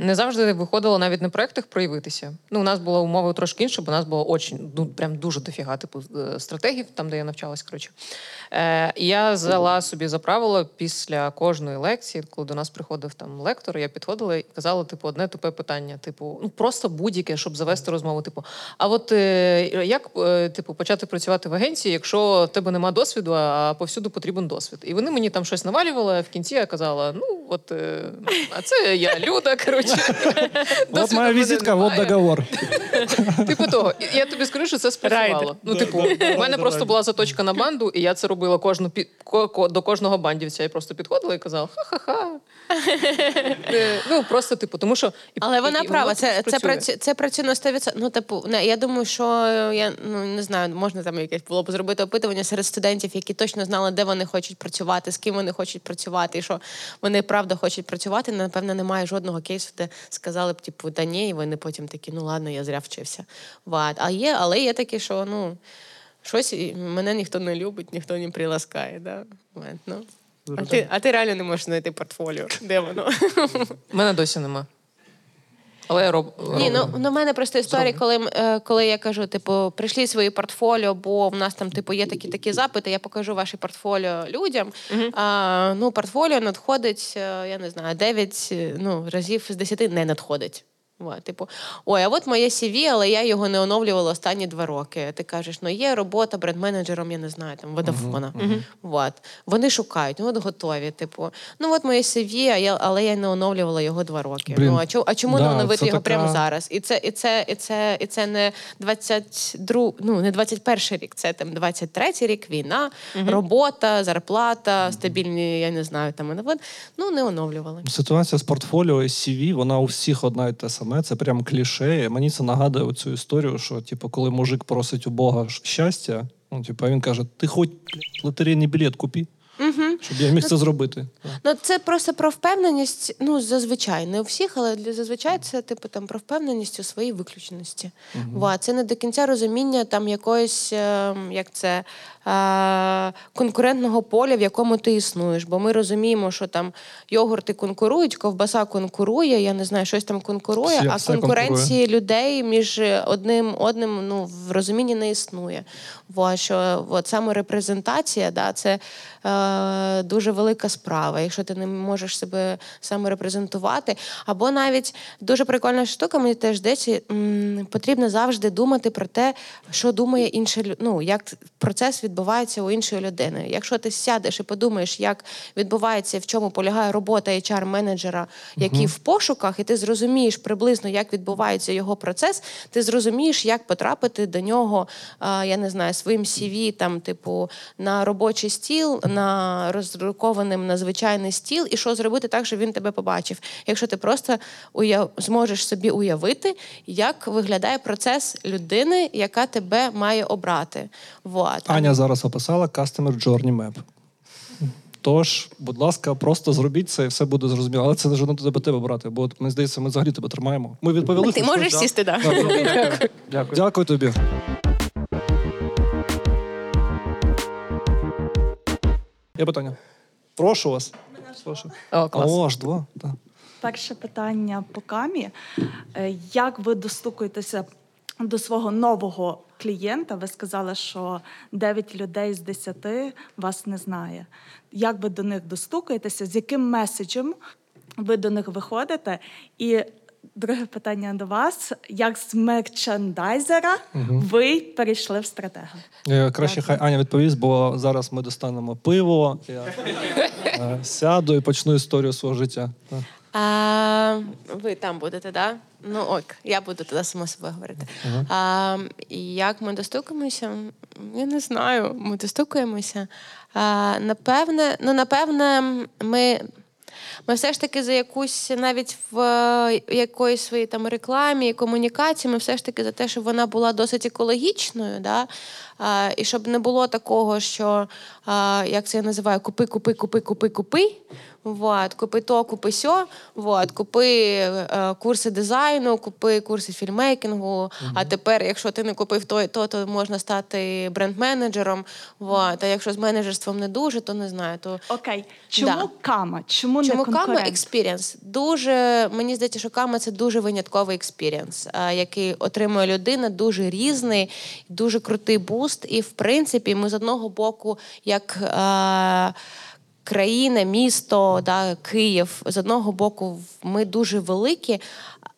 не завжди виходило навіть на проєктах проявитися. Ну, у нас була умова трошки інша, бо у нас було очень, ну, прям дуже дофіга типу стратегів, там, де я навчалась. Коротше. Е, і я взяла собі за правило після кожної лекції, коли до нас приходив там лектор, я підходила і казала, типу, одне тупе питання. Типу, ну просто будь-яке, щоб завести розмову. Типу, а от е, як е, типу, почати працювати в агенції, якщо в тебе нема досвіду, а повсюду потрібен досвід? І вони мені там щось навалювали, а в кінці я казала: ну от е, а це я Люда. Коротше, От моя візитка, от договор. Типу того, я тобі скажу, що це спрацювало. Ну, типу, у мене просто була заточка на банду, і я це робила кожну пі- ко- ко- до кожного бандівця. Я просто підходила і казала ха-ха-ха. Е, Ну просто типу, тому що і- Але вона права, це, це, працює. працює, це працює на 100%. Ну, типу, я думаю, що е, я ну не знаю, можна там якесь було б зробити опитування серед студентів, які точно знали, де вони хочуть працювати, з ким вони хочуть працювати, і що вони правда хочуть працювати. Напевно, немає жодного кейсу, де сказали б, типу, да ні, і вони потім такі, ну ладно, я зря вчився. Вот. А є, але є такі, що ну щось мене ніхто не любить, ніхто не приласкає. Да? Вот, ну. А ти, а ти реально не можеш знайти портфоліо. Де воно? У мене досі нема. Але я роб... Ні, ну роблю. ну, мене просто історія, коли, е, коли я кажу, типу, прийшли свої портфоліо, бо в нас там, типу, є такі такі запити, я покажу ваші портфоліо людям. А, ну, портфоліо надходить, е, я не знаю, 9 е, ну, разів з 10 не надходить. Типу, ой, а от моє CV, але я його не оновлювала останні два роки. Ти кажеш, ну є робота бренд-менеджером, я не знаю, там Водафона. От. Вони шукають, ну от готові. Типу, ну от моє CV, а я, але я не оновлювала його два роки. Блін, Ну а чому, а чому да, не оновити його така- прямо зараз? І це, і це, і це, і це не 22, ну не 21 рік, це там 23 рік, війна, робота, зарплата, стабільні, я не знаю, там ну не оновлювали. Ситуація з портфоліо і CV, вона у всіх одна і те саме. Це прям кліше. Мені це нагадує цю історію, що типу, коли мужик просить у Бога щастя, ну типу, він каже: ти хоч лотерейний білет купи, щоб я міг це зробити. Ну, це просто про впевненість. Ну, зазвичай, не у всіх, але для зазвичай це типу там про впевненість у своїй виключеності. Ва, це не до кінця розуміння там якоїсь, е, як це конкурентного поля, в якому ти існуєш. Бо ми розуміємо, що там йогурти конкурують, ковбаса конкурує, я не знаю, щось там конкурує, Все- а конкуренції людей між одним одним ну, в розумінні не існує. Во, що от саме репрезентація, да, це е, дуже велика справа, якщо ти не можеш себе саморепрезентувати. Або навіть дуже прикольна штука, мені теж здається, потрібно завжди думати про те, що думає інша лю- ну, як процес відбувається у іншої людини. Якщо ти сядеш і подумаєш, як відбувається, в чому полягає робота HR-менеджера, який в пошуках, і ти зрозумієш приблизно, як відбувається його процес, ти зрозумієш, як потрапити до нього, я не знаю, своїм CV, там, типу, на робочий стіл, на роздрукованим на звичайний стіл, і що зробити так, щоб він тебе побачив. Якщо ти просто уяв... зможеш собі уявити, як виглядає процес людини, яка тебе має обрати. Вот. Аня зараз описала Customer Journey Map. Тож, будь ласка, просто зробіть це і все буде зрозуміло. Але це не жодно тебе тебе брати, бо мені здається, ми взагалі тебе тримаємо. Ми відповіли. Ти можеш сісти, да. Да, добре. Дякую. Дякую тобі. Є питання? Прошу вас. Прошу. О, клас. О, аж два. Так. Перше питання по камі. Е, Як ви достукуєтеся до свого нового клієнта? Ви сказали, що 9 людей з 10 вас не знає. Як ви до них достукаєтеся? З яким меседжем ви до них виходите? І друге питання до вас: як з мерчендайзера ви перейшли в стратега? Е, Краще хай Аня відповість, бо зараз ми достанемо пиво. Я е, сяду і почну історію свого життя. А, ви там будете, да? Ну ок, я буду туди сама собою говорити. А, як ми достукаємося? Я не знаю. Ми достукаємося. А, напевне, ну напевне, ми. Ми все ж таки за якусь навіть в е, якоїсь своїй там рекламі і комунікації, ми все ж таки за те, щоб вона була досить екологічною, да? А, і щоб не було такого, що як це я називаю, купи, купи, купи, купи, купи. Вот, купи то, купи сьо, вот, купи е, курси дизайну, купи курси filmmaking у. А тепер, якщо ти не купив то і то, то можна стати бренд-менеджером. Вот. А якщо з менеджерством не дуже, то не знаю. То Окей, чому Да. кама? Чому, не Чому Кама конкурент? experience? Дуже мені здається, що Кама це дуже винятковий experience, який отримує людина, дуже різний, дуже крутий буст. І в принципі, ми з одного боку, як. е, Країна, місто, да, Київ. З одного боку, ми дуже великі,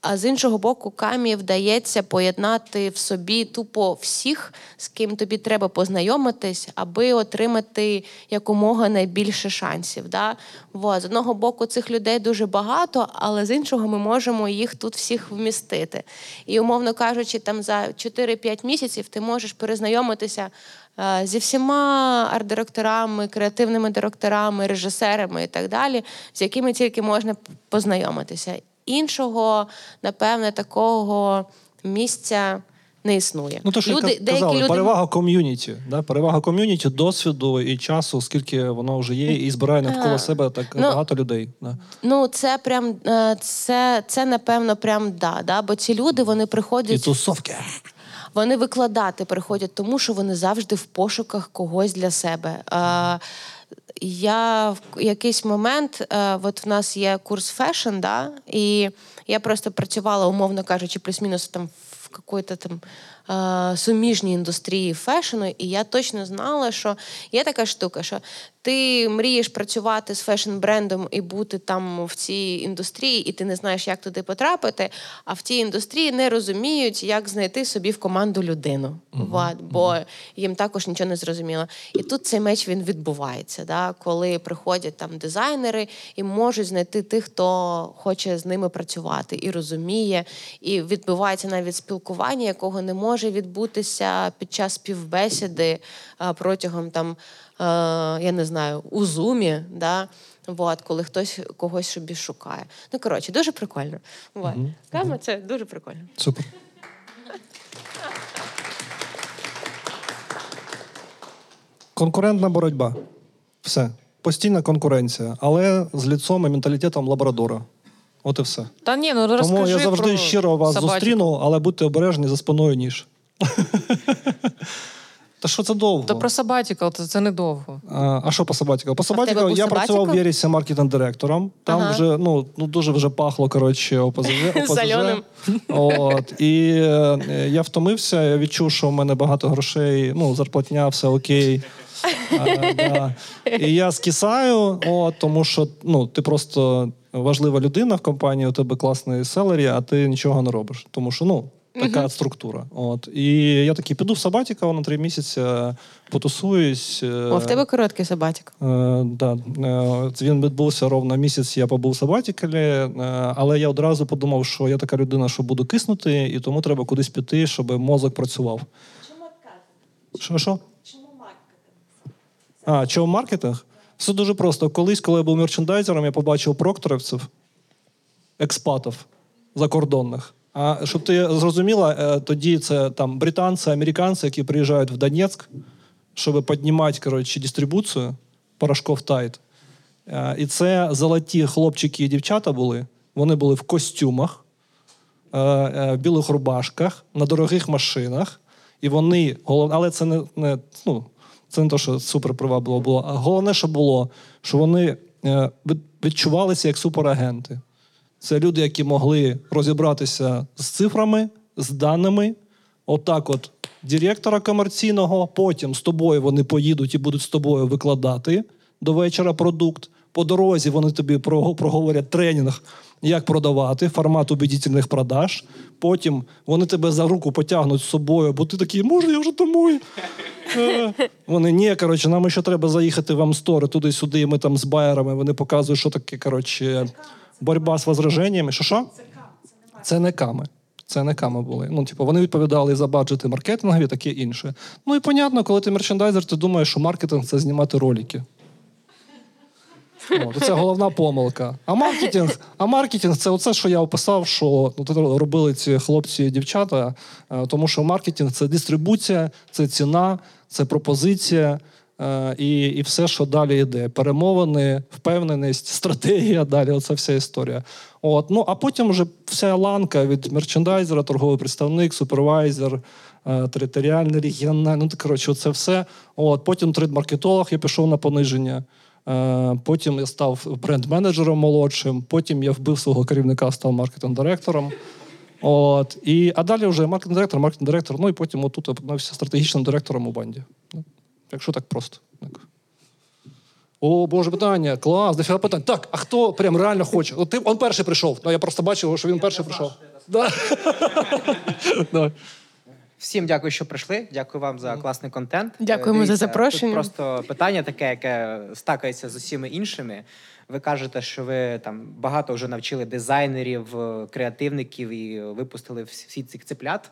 а з іншого боку, камі вдається поєднати в собі тупо всіх, з ким тобі треба познайомитись, аби отримати якомога найбільше шансів. Да? Вот. З одного боку, цих людей дуже багато, але з іншого ми можемо їх тут всіх вмістити. І, умовно кажучи, там за 4-5 місяців ти можеш перезнайомитися е, зі всіма арт-директорами, креативними директорами, режисерами і так далі, з якими тільки можна познайомитися. Іншого, напевне, такого місця не існує. Ну, то, що люди, казали, люди перевага ком'юніті. Да? Перевага ком'юніті, досвіду і часу, скільки воно вже є, і збирає навколо А, себе так ну, багато людей. Да. Ну, це прям е, це, це напевно прям да, да. Бо ці люди вони І приходять. тусовки. Вони викладати приходять, тому що вони завжди в пошуках когось для себе. Е, я в якийсь момент, е, от в нас є курс fashion, да, і я просто працювала, умовно кажучи, плюс-мінус там в какой-то там е, суміжній індустрії fashion у, і я точно знала, що є така штука, що ти мрієш працювати з fashion-брендом і бути там в цій індустрії, і ти не знаєш, як туди потрапити. А в тій індустрії не розуміють, як знайти собі в команду людину. Вот, бо їм також нічого не зрозуміло. І тут цей меч він відбувається, да, коли приходять там дизайнери і можуть знайти тих, хто хоче з ними працювати і розуміє, і відбувається навіть спілкування, якого не може відбутися під час співбесіди протягом там, е, я не знаю, у зумі, да, вот, коли хтось когось собі шукає. Ну, коротше, дуже прикольно. Вот. Кама це дуже прикольно. Супер. Конкурентна боротьба. Все. Постійна конкуренція, але з ліцом і менталітетом лабрадора. От і все. Та ні, ну розкажи Тому я завжди про щиро вас собачок. зустріну, але будьте обережні за спиною ніж. Та що це довго? То про сабатікал, то це недовго. А, а що по Сабатіка? По тебе я працював в Sabbatical? Єрісі маркетинг-директором. Там Ага. вже ну, ну дуже вже пахло коротше ОПЗЖ. ОПЗЖ. От і е, я втомився. Я відчув, що в мене багато грошей. Ну зарплатня, все окей. Е, да. І я скисаю, от, тому що ну, ти просто важлива людина в компанії, у тебе класний селері, а ти нічого не робиш. Тому що ну, така структура. От. І я такий піду в Сабатіка на три місяці, потусуюсь. е, О, в тебе короткий сабатік. Е, да. Е, Він відбувся ровно місяць, я побув в Сабатікалі, е, але я одразу подумав, що я така людина, що буду киснути, і тому треба кудись піти, щоб мозок працював. Чому Що, що? А, чому маркетинг? Все дуже просто. Колись, коли я був мерчендайзером, я побачив прокторівців, експатів закордонних. А щоб ти зрозуміла, е, тоді це там британці, американці, які приїжджають в Донецьк, щоб піднімати коротше, дистрибуцію порошков Тайт. Е, І це золоті хлопчики і дівчата були. Вони були в костюмах, е, в білих рубашках, на дорогих машинах. І вони, але це не, не, ну, це не те, що супер привабливо було. А головне, що було, що вони е, відчувалися як суперагенти. Це люди, які могли розібратися з цифрами, з даними. Отак, от директора комерційного, потім з тобою вони поїдуть і будуть з тобою викладати до вечора продукт. По дорозі вони тобі проговорять тренінг, як продавати, формат убедительних продаж. Потім вони тебе за руку потягнуть з собою, бо ти такий, може, я вже домой. Е, Вони ні, коротше, нам ще треба заїхати в Амстори туди-сюди, і ми там з байерами. Вони показують, що таке, коротше, боротьба з возраженнями. Що що? Це не ками. Це не ками були. Ну, типу, вони відповідали за баджети маркетингові, таке інше. Ну і понятно, коли ти мерчендайзер, ти думаєш, що маркетинг це знімати ролики. От, це головна помилка. А маркетинг, а маркетинг це оце, що я описав, що ну, робили ці хлопці і дівчата. Е, Тому що маркетинг це дистрибуція, це ціна, це пропозиція. е, І, і все, що далі йде. Перемовини, впевненість, стратегія, далі оця вся історія. От. Ну, а потім вже вся ланка від мерчендайзера, торговий представник, супервайзер, е, територіальний, регіональний. Ну, коротше, це все. От. Потім трейд-маркетолог, я пішов на пониження. Е, Потім я став бренд-менеджером молодшим, потім я вбив свого керівника, став маркетинг-директором. От, і, а далі вже маркетинг-директор, маркетинг-директор, ну і потім отут опинився стратегічним директором у банді. Ну, Якщо так просто. Так. О, Боже, питання, клас, дофіга питань. Так, а хто прям реально хоче? От ти, он перший прийшов. Ну, я просто бачив, що він перший прийшов. Да. Всім дякую, що прийшли. Дякую вам за класний контент. Дякуємо Е, за запрошення. Тут просто питання таке, яке стакається з усіма іншими. Ви кажете, що ви там багато вже навчили дизайнерів, е, креативників і випустили всі цих цеплят.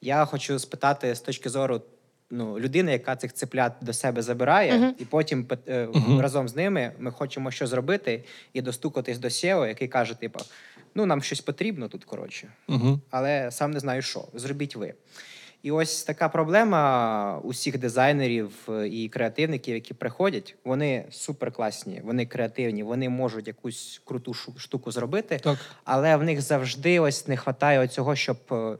Я хочу спитати з точки зору ну, людини, яка цих цеплят до себе забирає, і потім е, разом з ними ми хочемо що зробити і достукатись до SEO, який каже: типу, ну нам щось потрібно тут, коротше Угу. але сам не знаю, що. Зробіть ви. І ось така проблема усіх дизайнерів е, і креативників, які приходять. Вони суперкласні, вони креативні, вони можуть якусь круту штуку зробити, Так. але в них завжди ось не вистачає цього, щоб е,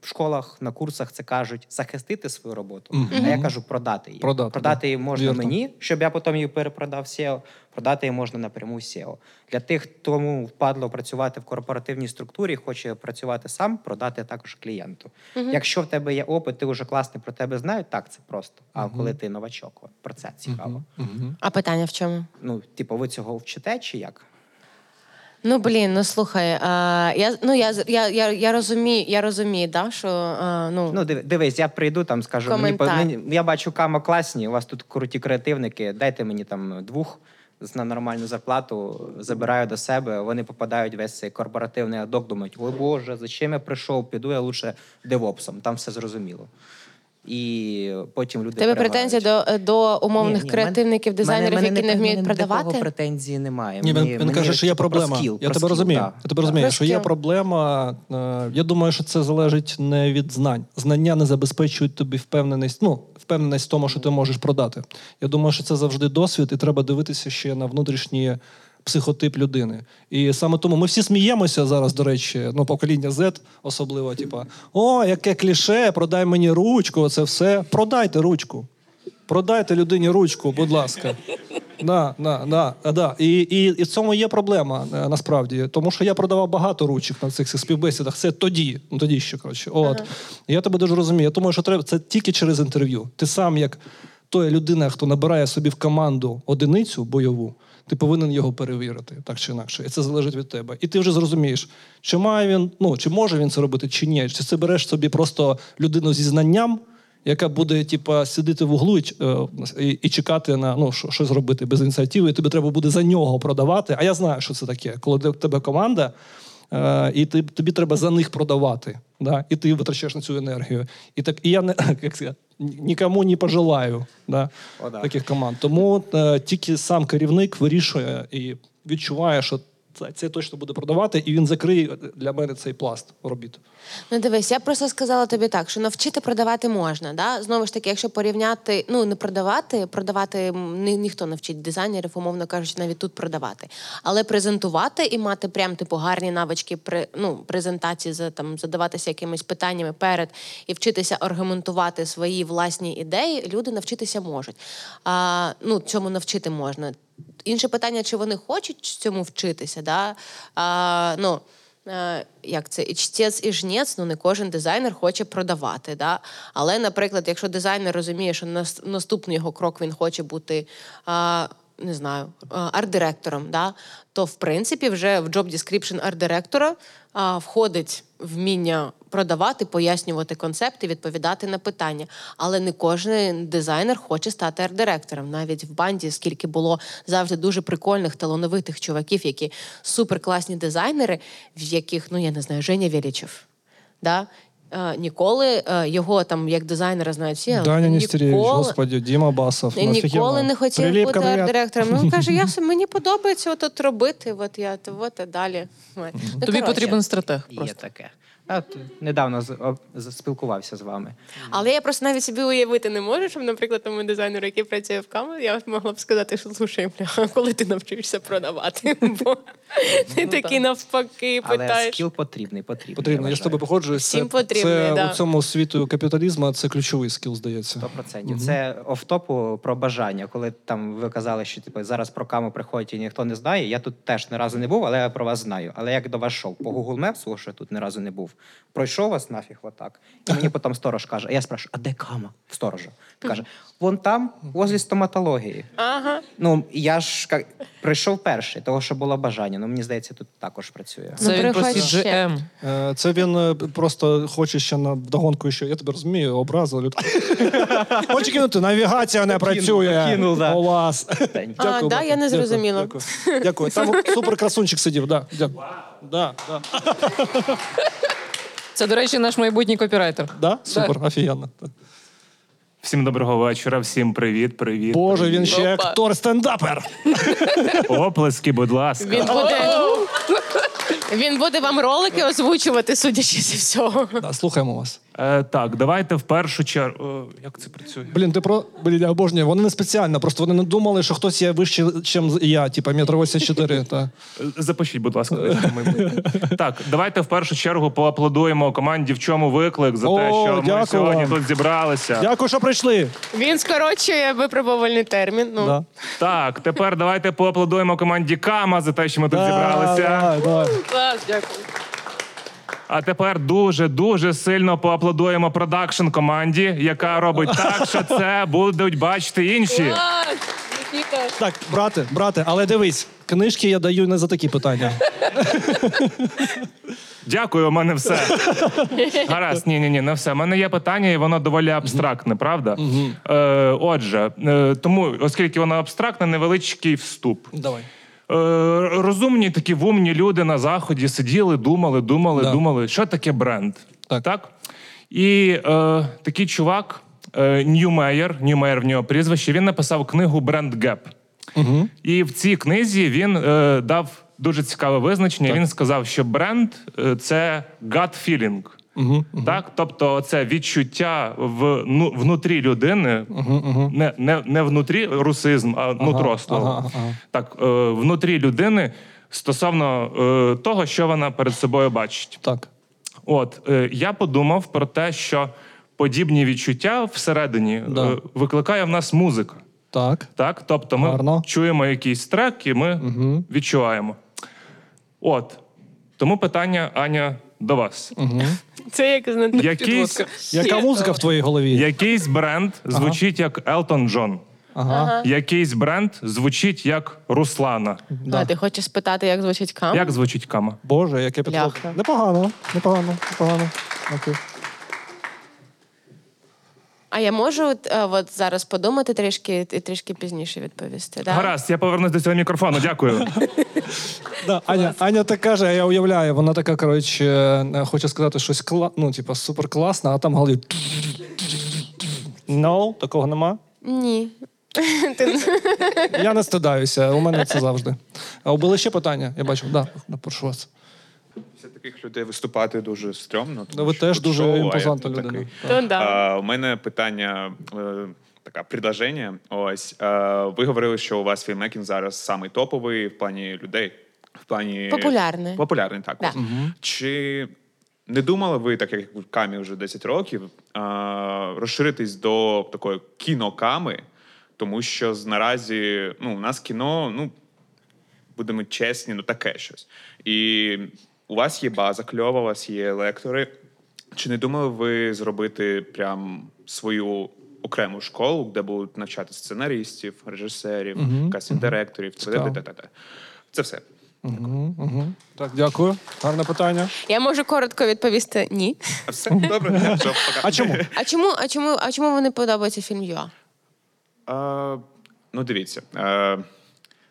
в школах на курсах це кажуть захистити свою роботу. Мгм. А я кажу продати її. Продати, продати да. її можна Вірно. мені, щоб я потім її перепродав SEO. Продати її можна напряму SEO. Для тих, хто впадло працювати в корпоративній структурі, хоче працювати сам, продати також клієнту. Якщо в тебе є опит, ти вже класний про тебе знають, так це просто. А коли ти новачок, от, про це цікаво. А питання в чому? Ну, типу, ви цього вчите чи як? Ну блін, ну слухай, а, я ну я я, я, я розумію, я розумію, да, що а, ну, Ну, дивись, я прийду там, скажу, Коментар. мені я бачу камо класні, у вас тут круті креативники. Дайте мені там двох з- на нормальну зарплату, забираю до себе. Вони попадають в весь цей корпоративний адок, думають, ой Боже, зачем я прийшов? Піду я лучше девопсом, там все зрозуміло. І потім люди тебе претензії до, до умовних Ні, ні, креативників, мене- дизайнерів, мене які не вміють того продавати. претензії немає. Ні, Мені- він, він мені, каже, що є типу, про проблема. скіл, я про тебе скіл, розумію. да. Я тебе розумію, Про що є проблема. е, Я думаю, що це залежить не від знань. Знання не забезпечують тобі впевненість. Ну, впевненість в тому, що ти можеш продати. Я думаю, що це завжди досвід, і треба дивитися ще на внутрішній психотип людини. І саме тому ми всі сміємося зараз, до речі, ну, покоління Z особливо, типа, о, яке кліше, продай мені ручку, це все. Продайте ручку. Продайте людині ручку, будь ласка. Да, да, да, да. І, і, і в цьому є проблема е, насправді. Тому що я продавав багато ручок на цих співбесідах. Це тоді, ну тоді ще коротше. От. І я тебе дуже розумію. Я думаю, що треба це тільки через інтерв'ю. Ти сам як то є людина, хто набирає собі в команду одиницю бойову, ти повинен його перевірити, так чи інакше. І це залежить від тебе. І ти вже зрозумієш, чи має він, ну чи може він це робити, чи ні. Чи це береш собі просто людину зі знанням, яка буде, типа, сидіти в углу і, е, і, і чекати на ну, що, щось робити без ініціативи, і тобі треба буде за нього продавати. А я знаю, що це таке. Коли в тебе команда, і ти, тобі треба за них продавати. Да? І ти витрачаєш на цю енергію. І так, і я не як сказати, нікому не пожелаю да, О, да. таких команд. Тому е, тільки сам керівник вирішує і відчуває, що це, це точно буде продавати, і він закриє для мене цей пласт робіт. Ну дивись, я просто сказала тобі так, що навчити продавати можна. Да? Знову ж таки, якщо порівняти, ну не продавати, продавати ні, ніхто не вчить дизайнерів, умовно кажучи, навіть тут продавати. Але презентувати і мати прям типу гарні навички при ну, презентації, за там задаватися якимись питаннями перед і вчитися аргументувати свої власні ідеї, люди навчитися можуть. А, ну, цьому навчити можна. Інше питання, чи вони хочуть цьому вчитися, да? а, ну, е, як це і чтець, і жнець, ну не кожен дизайнер хоче продавати. Да? Але, наприклад, якщо дизайнер розуміє, що наступний його крок він хоче бути. А, не знаю, арт-директором, да? то в принципі вже в job description арт-директора а, входить вміння продавати, пояснювати концепти, відповідати на питання. Але не кожен дизайнер хоче стати арт-директором. Навіть в банді, скільки було завжди дуже прикольних, талановитих чуваків, які суперкласні дизайнери, в яких, ну я не знаю, Женя Велічев. Да? Е, ніколи е, його там як дизайнера знають всі. але Даня Нестеревич, ніколи- господи, Діма Басов. ніколи офігенно. не хотів Приліпка, бути привіт. арт-директором. Ну, він каже, я мені подобається от робити. От я то от і далі. Ну, Тобі коротше. потрібен стратег. Є Просто. таке. Я от недавно з- о, з- спілкувався з вами. Але я просто навіть собі уявити не можу, щоб, наприклад, тому дизайнеру, який працює в камері, я могла б сказати, що слушай, бля, коли ти навчишся продавати? Бо ти такий навпаки Але питаєш. скіл потрібний, потрібний. Потрібно, я з тобою погоджуюсь. Всім це, це да. у цьому світу капіталізму це ключовий скіл, здається. 100%. Це офтопу про бажання. Коли там ви казали, що типу, зараз про каму приходять і ніхто не знає. Я тут теж ні разу не був, але я про вас знаю. Але як до вас йшов? По Google Maps, що я тут ні разу не був. Пройшов вас нафіг отак. І мені потім сторож каже: а я спрашиваю, а де кама? В сторожа. Каже: вон там, возле стоматології. Ага. Ну, я ж ка- прийшов перший, того, що було бажання. Ну, мені здається, тут також працює. Ну, Це він приходь просто. GM. Е, Це він е, просто хоче ще на вдогонку, що я тебе розумію, образу. люд- Хоче кинути, навігація не працює. У вас. Дякую, да, я не зрозуміла. Дякую. Там супер красунчик сидів, Да, да. Це, до речі, наш майбутній копірайтер. Да? Супер, офігенно. Всім доброго вечора, всім привіт, привіт. Боже, він ще Опа. актор стендапер. Оплески, будь ласка. Він буде, він буде вам ролики озвучувати, судячи зі всього. Да, слухаємо вас. Е, так, давайте в першу чергу. Як це працює? Блін, ти про блін, я обожнюю. Вони не спеціально, просто вони не думали, що хтось є вище, ніж я, типа метр 84. Та. Е, Запишіть, будь ласка. Так, давайте в першу чергу поаплодуємо команді в чому виклик за те, що ми сьогодні тут зібралися. Дякую, що прийшли. Він скорочує випробувальний термін. Ну. Да. Так, тепер давайте поаплодуємо команді Кама за те, що ми тут Да, зібралися. Клас, дякую. А тепер дуже дуже сильно поаплодуємо продакшн команді, яка робить так, що це будуть бачити інші. Клас! Нікіта. Так, брате, брате, але дивись, книжки я даю не за такі питання. Дякую, у мене все. Гаразд, ні, ні, ні, не все. У мене є питання, і воно доволі абстрактне, правда? Е, отже, е, тому, оскільки воно абстрактне, невеличкий вступ. Давай. Е, розумні такі вумні люди на заході сиділи, думали, думали, Да. думали, що таке бренд. Так. І е, такий чувак, е, Ньюмейер, Ньюмейер в нього прізвище, він написав книгу Brand Gap. Угу. І в цій книзі він е, дав дуже цікаве визначення. Він сказав, що бренд е, це gut feeling. Угу. Так, тобто це відчуття в ну, внутрі людини, Не, не, не внутрі русизм, а нутро слово. ага, ага. Так, е, внутрі людини стосовно е, того, що вона перед собою бачить. Так. От е, я подумав про те, що подібні відчуття всередині Да. е, викликає в нас музика. Так. Так, тобто ми Гарно. чуємо якийсь трек, і ми відчуваємо. От. Тому питання, Аня, до вас. Це як знаєте, Якийсь, Яка музика в твоїй голові? якийсь бренд звучить як Елтон Джон. Ага. Якийсь бренд звучить як Руслана. А, ти хочеш спитати, як звучить кам? Як звучить кама? Боже, яке підхоплення. Бляха. Непогано, непогано, непогано. Окей. А я можу от, е, от зараз подумати трішки і трішки пізніше відповісти. Да? Гаразд, я повернусь до цього мікрофону. Дякую. Да, Аня, Аня так каже, а я уявляю, вона така, коротше, е, хоче сказати щось кла... ну, типа, супер класно, а там голові. No, такого нема. Ні. Я не стидаюся, у мене це завжди. А були ще питання? Я бачу, да, да, прошу вас. Після таких людей виступати дуже стрьомно. Ну, ви теж дуже імпозантна людина. такий. Ну, да. А, у мене питання, е, така предложення. Ось е, ви говорили, що у вас фільмекінг зараз самий топовий в плані людей. В плані Популярний. Популярний, так. Да. ось. Чи не думали ви, так як в камі вже 10 років, а, розширитись до такої кіноками? Тому що наразі ну, у нас кіно, ну, будемо чесні, ну таке щось. І у вас є база кльова, у вас є лектори. Чи не думали ви зробити прям свою окрему школу, де будуть навчати сценаристів, режисерів, кастинг-директорів, Цікаво. т.д. Це все. Так, дякую. Гарне питання. Я можу коротко відповісти ні. А Все добре, все, пока. А чому? А чому, а чому, а чому вони подобається фільм Юа? Ну, дивіться.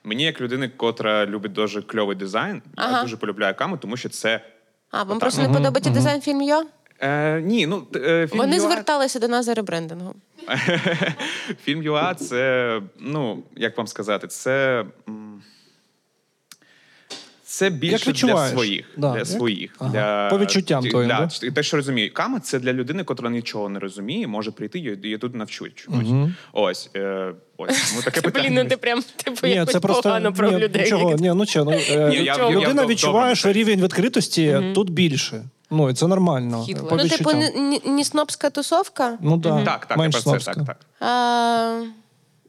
Мені, як людини, котра любить дуже кльовий дизайн, Ага. я дуже полюбляю каму, тому що це. А, вам просто не подобається дизайн фільм Йо? Е, ні, ну е, фільм Вони «Юа» зверталися до нас за ребрендингом. Фільм ЮА це, ну, як вам сказати, це. Це більше для своїх. Да. Для Як? своїх. Ага. Для... По відчуттям Ті- твоїм, да? да? Те, що розумію. Кама це для людини, котра нічого не розуміє, може прийти і я тут навчуть чомусь. Ось. Е, ось. Ну, таке питання. Блін, ну ти прям типу Ні, якось це просто погано про ні, людей. Нічого, ні, ну че, ну, е, Ні, я- я- я людина добре відчуває, що рівень відкритості тут більше. Ну, і це нормально. По Ну, типу, відчуттям. не, не, не снобська тусовка. Ну, да, Так, так, менш це, снобська. так, так. А,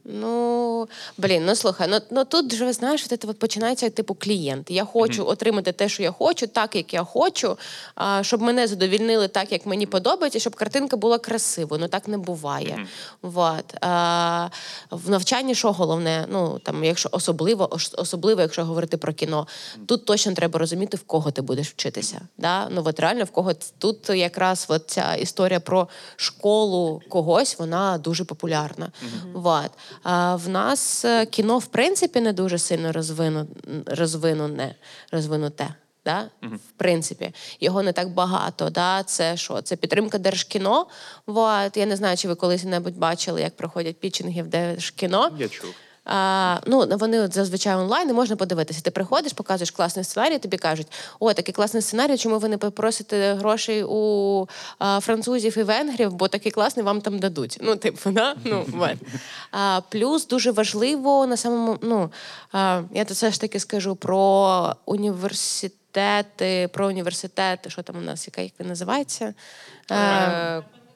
ну, блін, ну слухай, ну, ну тут же знаєш, от це от починається типу клієнт. Я хочу отримати те, що я хочу, так як я хочу, а, щоб мене задовільнили так, як мені подобається, щоб картинка була красивою. Ну так не буває. Вот. А, в навчанні що головне? Ну там, якщо особливо, особливо, якщо говорити про кіно, тут точно треба розуміти, в кого ти будеш вчитися. Да? Ну от реально в кого тут якраз от ця історія про школу когось, вона дуже популярна. Вот. А в нас е, кіно, в принципі, не дуже сильно розвину, розвинуне, розвинуте. Да? В принципі, його не так багато. Да? Це що? Це підтримка держкіно. Вот. Я не знаю, чи ви колись-небудь бачили, як проходять пітчинги в держкіно. Я чув. А, ну, вони от зазвичай онлайн і можна подивитися. Ти приходиш, показуєш класний сценарій, тобі кажуть, о, такий класний сценарій, чому ви не попросите грошей у а, французів і венгрів, бо такий класний вам там дадуть. Ну, типу, да? ну, а, плюс дуже важливо на самому, ну, а, я то все ж таки скажу про університети, про університети, що там у нас, яка як він називається?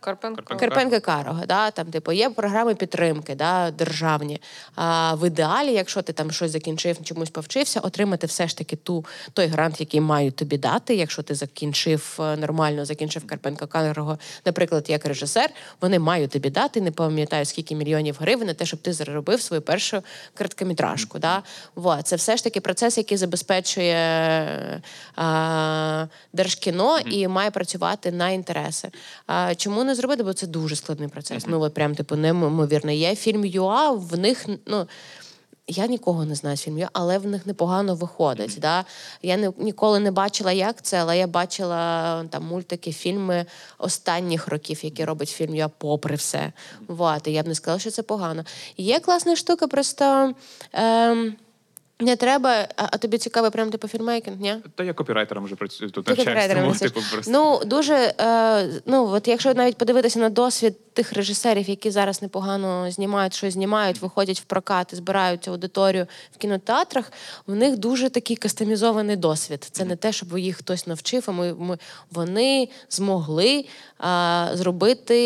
Е, Е, Карпенко. Карпенка Карого, да, там, типу, є програми підтримки, да, державні. А в ідеалі, якщо ти там щось закінчив, чомусь повчився, отримати все ж таки ту, той грант, який мають тобі дати. Якщо ти закінчив е, нормально, закінчив Карпенка Карого, наприклад, як режисер, вони мають тобі дати, не пам'ятаю скільки мільйонів гривень на те, щоб ти заробив свою першу короткометражку. Да? Вот. Це все ж таки процес, який забезпечує а, держкіно і має працювати на інтереси. А, чому не зробити? Бо це дуже складний процес. Ну, от прям типу неймовірно. Є фільм ЮА, в них ну. Я нікого не знаю з фільмів, але в них непогано виходить. Да? Я не, ніколи не бачила, як це, але я бачила там мультики, фільми останніх років, які робить фільм «Я попри все. Вот, і я б не сказала, що це погано. Є класна штука, просто. Ем, не треба, а, тобі цікаво прям типу фільмейкінг, ні? Та я копірайтером вже працюю, тут працюєш. типу, просто. Ну дуже е, ну от якщо навіть подивитися на досвід тих режисерів, які зараз непогано знімають, що знімають, виходять в прокат і збирають аудиторію в кінотеатрах, в них дуже такий кастомізований досвід. Це не те, щоб їх хтось навчив, а ми, ми вони змогли е, зробити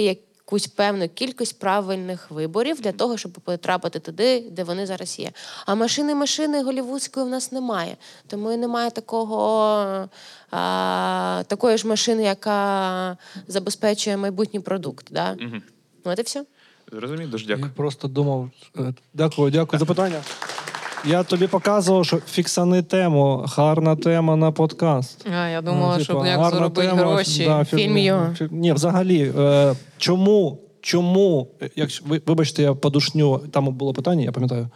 як. Якусь певну кількість правильних виборів для того, щоб потрапити туди, де вони зараз є. А машини машини голівудської в нас немає. Тому і немає такого, а, такої ж машини, яка забезпечує майбутній продукт. Да? Мгм. От і все. Зрозумів, дуже Я просто думав. е, Дякую, дякую за питання. Я тобі показував, що фіксани тему, гарна тема на подкаст. А, я думала, Ну, що типа, як заробити тема, гроші. да, Фільм його. Ні, взагалі, е, чому, чому, якщо ви вибачте, я подушню, там було питання, я пам'ятаю.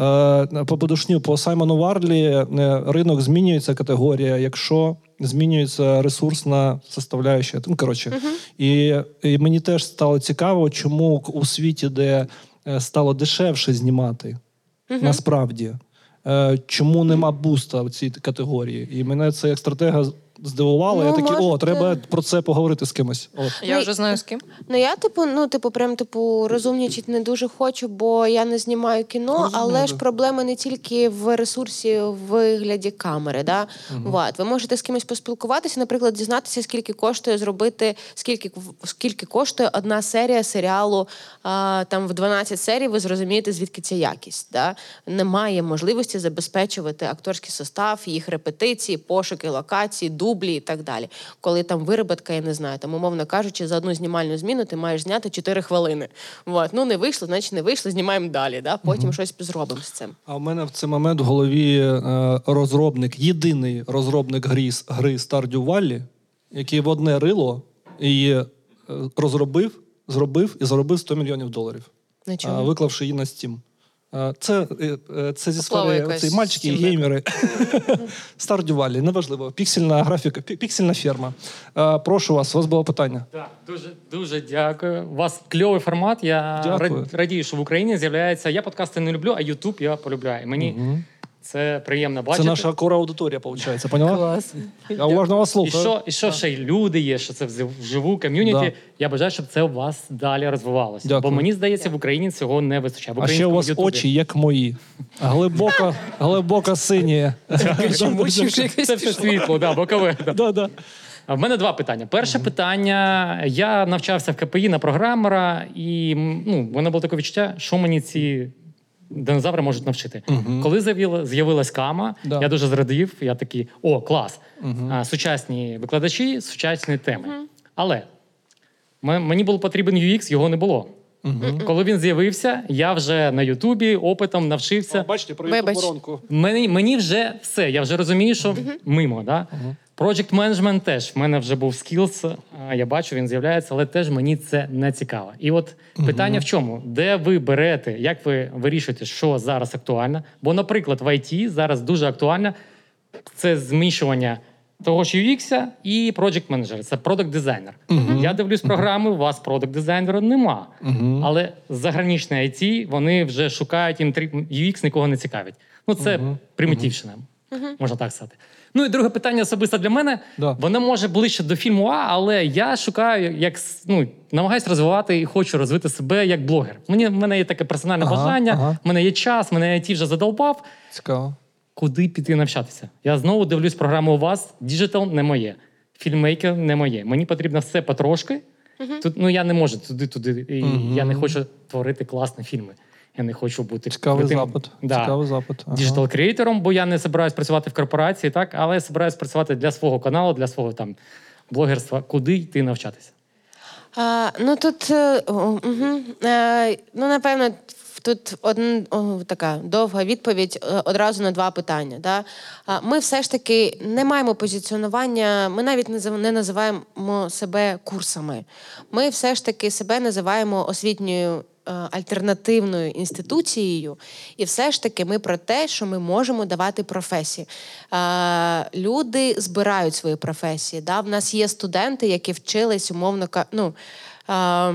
Е, по подушню по Саймону Варлі е, ринок змінюється категорія, якщо змінюється ресурсна составляюча. Ну, коротше, і, і мені теж стало цікаво, чому у світі, де е, стало дешевше знімати, насправді. Е, Чому нема буста в цій категорії? І мене це як стратега здивувало. Ну, я такий, о, треба про це поговорити з кимось. От. Я Ну, вже знаю з ким. Ну я, типу, ну, типу, прям типу розумнічити не дуже хочу, бо я не знімаю кіно, Розумію, але ж проблема не тільки в ресурсі в вигляді камери. Да? Вот. Ви можете з кимось поспілкуватися, наприклад, дізнатися, скільки коштує зробити, скільки, скільки коштує одна серія серіалу а, там в 12 серій, ви зрозумієте, звідки ця якість. Да? Немає можливості забезпечувати акторський состав, їх репетиції, пошуки локацій, дублі і так далі. Коли там вироботка, я не знаю, там, умовно кажучи, за одну знімальну зміну ти маєш зняти 4 хвилини. Вот. Ну не вийшло, значить не вийшло, знімаємо далі. Да? Потім щось зробимо з цим. А в мене в цей момент в голові е, розробник, єдиний розробник гри, гри Stardew Valley, який в одне рило її е, розробив, зробив і заробив 100 мільйонів доларів, Нічого. виклавши її на Steam. А, Це, е, е, це зі сфери мальчики і геймери. Стардювалі, неважливо. Піксельна графіка, піксельна ферма. Е, Прошу вас, у вас було питання. Так, дуже дуже дякую. У вас кльовий формат. Я Дякую. радію, що в Україні з'являється. Я подкасти не люблю, а Ютуб я полюбляю. Мені Мені це приємно бачити. Це наша кора аудиторія, виходить, поняла? Клас. Я уважно вас І що, і що ще й люди є, що це вживу ком'юніті. Да. Я бажаю, щоб це у вас далі розвивалося. Дякую. Бо мені здається, в Україні цього не вистачає. В А ще у вас українському очі, як мої. Глибоко, глибоко сині. Це все світло, да, бокове. Да. Да, да. В мене два питання. Перше питання: я навчався в КПІ на програмера, і ну, в мене було таке відчуття, що мені ці динозаври можуть навчити. Коли з'явила- з'явилась кама, Да. я дуже зрадів. Я такий: о, клас! А, сучасні викладачі, сучасні теми. Але мені був потрібен UX, його не було. Коли він з'явився, я вже на Ютубі опитом навчився. Бачите, про Вибач. воронку. Мені, мені вже все. Я вже розумію, що мимо. Да? Project Management теж. В мене вже був skills, а, я бачу, він з'являється, але теж мені це не цікаво. І от питання в чому? Де ви берете, як ви вирішуєте, що зараз актуально? Бо, наприклад, в IT зараз дуже актуально це змішування того ж UX і Project Manager. Це Product Designer. Я дивлюсь програми, у вас Product Designer нема. Але заграничне IT, вони вже шукають їм UX нікого не цікавить. Ну, це примітивщина, можна так сказати. Ну і друге питання особисто для мене. Да. Воно може ближче до фільму А, але я шукаю, як ну, намагаюся розвивати і хочу розвити себе як блогер. Мені в мене є таке персональне Ага, бажання, ага. мене є час, мене IT вже задолбав. Цікаво. Куди піти навчатися? Я знову дивлюсь програму у вас. Digital не моє, filmmaker не моє. Мені потрібно все потрошки. Тут ну я не можу туди, туди. І Я не хочу творити класні фільми. Я не хочу бути Цікавий крутим- запит. Да. Цікавий запит. Ага. Digital креатором, бо я не збираюсь працювати в корпорації, так, але я збираюсь працювати для свого каналу, для свого там блогерства. Куди йти навчатися? А, ну тут е, угу. е, ну напевно. Тут один, о, така довга відповідь е, одразу на два питання. Да? Ми все ж таки не маємо позиціонування, ми навіть не називаємо себе курсами. Ми все ж таки себе називаємо освітньою альтернативною інституцією, і все ж таки ми про те, що ми можемо давати професії. Е, Люди збирають свої професії. Да? В нас є студенти, які вчились умовно ну, е,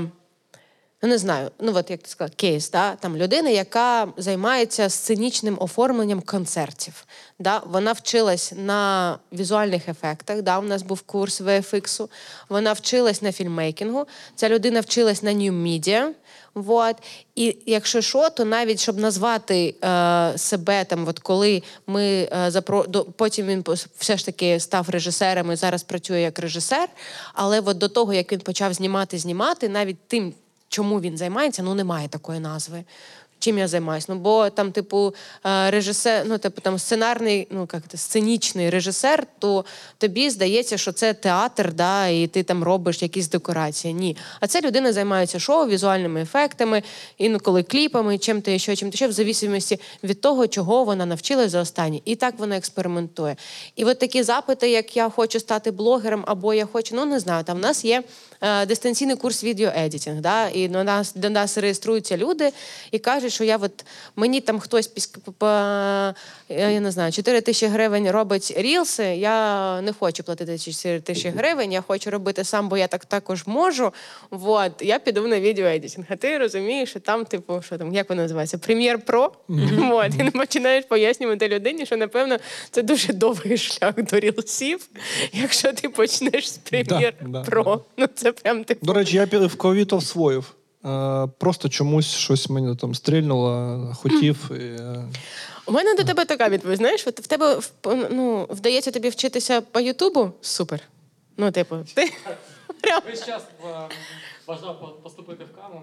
Ну, не знаю, ну от як ти сказала, кейс, да? там людина, яка займається сценічним оформленням концертів. Да? Вона вчилась на візуальних ефектах. Да? У нас був курс VFX, вона вчилась на фільммейкінгу. Ця людина вчилась на Media. Вот. І якщо що, то навіть щоб назвати е, себе там, от коли ми е, запро... потім він все ж таки став режисером і зараз працює як режисер. Але от до того, як він почав знімати, знімати, навіть тим чому він займається, ну немає такої назви. Чим я займаюся? Ну, бо там, типу, е, режисер, ну, типу, там сценарний, ну як це, сценічний режисер, то тобі здається, що це театр, да, і ти там робиш якісь декорації. Ні. А це людина займається шоу, візуальними ефектами, інколи кліпами, чим ти ще, чим ти ще, в зависимості від того, чого вона навчилась за останні. І так вона експериментує. І от такі запити, як я хочу стати блогером, або я хочу, ну не знаю, там в нас є дистанційний курс відеоедітінг, да, і до нас до нас реєструються люди і кажуть, що я от мені там хтось піс- п- п- я не знаю, 4 тисячі гривень робить рілси. Я не хочу платити 4 тисячі гривень. Я хочу робити сам, бо я так також можу. Вот я піду на відеоедітінг. А ти розумієш, що там, типу, що там, як воно називається? Прем'єр Про. Вот, і починаєш пояснювати людині, що напевно це дуже довгий шлях до рілсів, якщо ти почнеш з прем'єр Да, да, Про. Ну це прям типу. До речі, я в ковід освоїв. Е, Просто чомусь щось мені там стрільнуло, хотів. І, е, У мене до тебе така відповідь. Знаєш, от в тебе ну, вдається тобі вчитися по Ютубу? Супер. Ну, типу, ти Весь час бажав поступити в каму.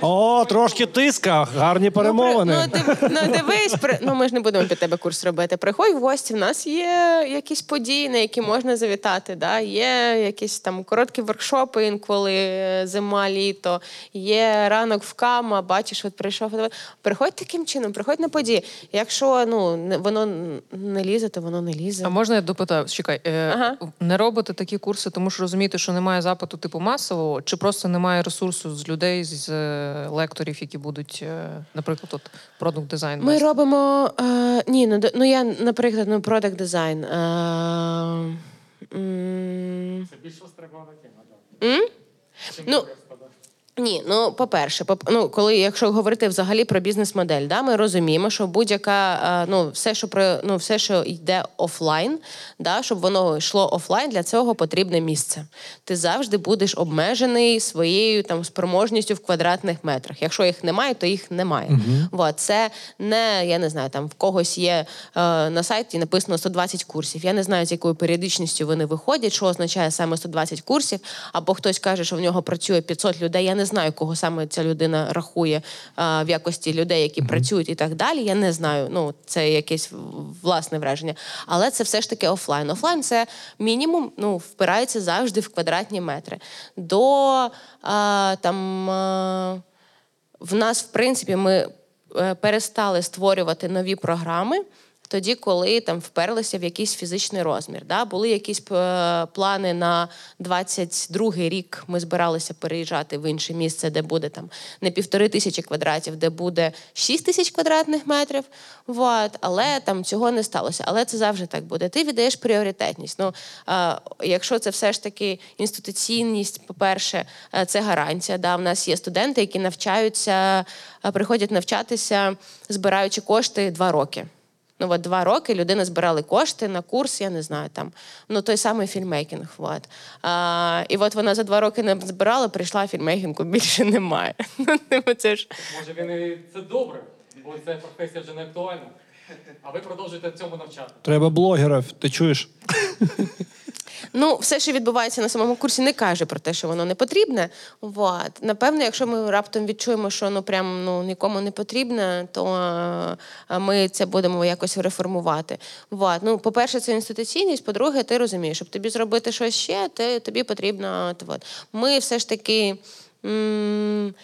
О, трошки тиска, гарні перемовини. Ну, див, ну дивись, при, ну ми ж не будемо під тебе курс робити. Приходь в гості. В нас є якісь події, на які можна завітати. Да? Є якісь там короткі воркшопи, інколи е, зима, літо, є ранок в кама. Бачиш, от прийшов. Приходь таким чином, приходь на події. Якщо ну не- воно не лізе, то воно не лізе. А можна я допитаю? Чекай, е, Ага. не робите такі курси, тому що розумієте, що немає запиту типу масового, чи просто немає ресурсу з людей, з е, лекторів, які будуть, е, наприклад, от продукт дизайн. Ми робимо. Е, ні, ну, ну я, наприклад, ну, продакт дизайн. Е, м, Це більш острова тема. так. Ну, ні, ну по-перше, поп- ну коли якщо говорити взагалі про бізнес-модель, да, ми розуміємо, що будь-яка е, ну все, що про ну все, що йде офлайн, да, щоб воно йшло офлайн, для цього потрібне місце. Ти завжди будеш обмежений своєю там спроможністю в квадратних метрах. Якщо їх немає, то їх немає. Вот, це не я не знаю, там в когось є е, на сайті написано 120 курсів. Я не знаю, з якою періодичністю вони виходять, що означає саме 120 курсів, або хтось каже, що в нього працює 500 людей. Я не знаю, кого саме ця людина рахує е, в якості людей, які працюють і так далі. Я не знаю. Ну це якесь власне враження. Але це все ж таки офлайн. Офлайн це мінімум, ну впирається завжди в квадратні метри. До е, там. е, в нас, в принципі, ми е, перестали створювати нові програми. Тоді, коли там вперлися в якийсь фізичний розмір, да? були якісь е, плани на 22-й рік. Ми збиралися переїжджати в інше місце, де буде там не півтори тисячі квадратів, де буде 6 тисяч квадратних метрів. Вот. Але там цього не сталося. Але це завжди так буде. Ти віддаєш пріоритетність. Ну, е, якщо це все ж таки інституційність, по-перше, е, це гарантія. Да? У нас є студенти, які навчаються, приходять навчатися, збираючи кошти два роки. Ну, от два роки людина збирали кошти на курс, я не знаю, там, ну той самий фільмейкінг. От. А, і от вона за два роки не збирала, прийшла, фільмейкінгу більше немає. Ну, це ж Може, він і це добре, бо ця професія вже не актуальна. А ви продовжуєте цьому навчати. Треба блогера, ти чуєш? Ну, все, що відбувається на самому курсі, не каже про те, що воно не потрібне. Вот. Напевно, якщо ми раптом відчуємо, що ну прям ну нікому не потрібне, то е, ми це будемо якось реформувати. Вот. Ну, по-перше, це інституційність. По-друге, ти розумієш, щоб тобі зробити щось ще, ти, тобі потрібно. от. Ми все ж таки. М-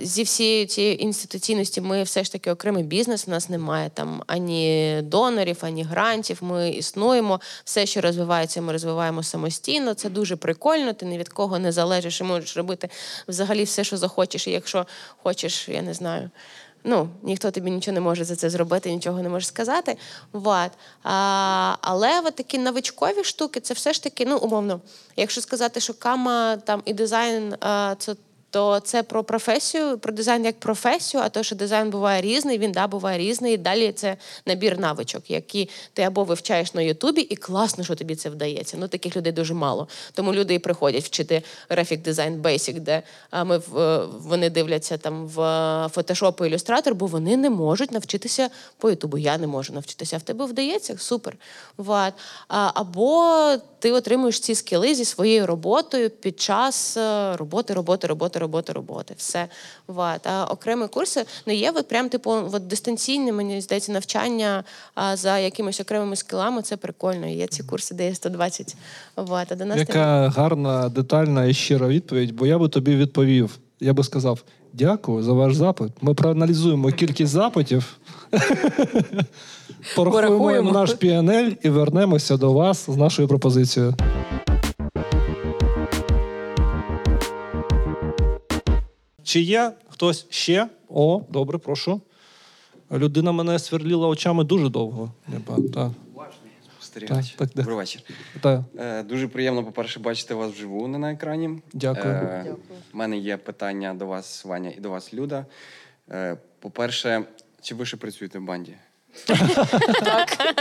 Зі всією цією інституційності ми все ж таки окремий бізнес. У нас немає там ані донорів, ані грантів. Ми існуємо. Все, що розвивається, ми розвиваємо самостійно. Це дуже прикольно. Ти ні від кого не залежиш і можеш робити взагалі все, що захочеш. І якщо хочеш, я не знаю. Ну, ніхто тобі нічого не може за це зробити, нічого не може сказати. Вот. А, але от такі новичкові штуки, це все ж таки, ну, умовно, якщо сказати, що кама там і дизайн а, це то це про професію, про дизайн як професію, а то, що дизайн буває різний, він да буває різний. І далі це набір навичок, які ти або вивчаєш на Ютубі, і класно, що тобі це вдається. Ну таких людей дуже мало. Тому люди і приходять вчити Graphic Design Basic, де ми вони дивляться там в Photoshop і ілюстратор, бо вони не можуть навчитися по Ютубу. Я не можу навчитися. А в тебе вдається супер. Вот. Або ти отримуєш ці скіли зі своєю роботою під час е, роботи, роботи, роботи, роботи, роботи. Все. Вот. А окремі курси не є ви прям типу от, дистанційне, мені здається, навчання а, за якимись окремими скілами. Це прикольно. Є ці курси, де є 120. Вот. А до нас Яка гарна, детальна і щира відповідь, бо я би тобі відповів. Я би сказав: дякую за ваш запит. Ми проаналізуємо кількість запитів, порахуємо наш PNL і вернемося до вас з нашою пропозицією. Чи є хтось ще? О, добре, прошу. Людина мене сверліла очами дуже довго. Так. Так, так, да. Добрий вечір. та. Е, дуже приємно, по-перше, бачити вас вживу не на екрані. Дякую. Е, У мене є питання до вас, Ваня, і до вас, Люда. Е, по-перше, чи ви ще працюєте в банді?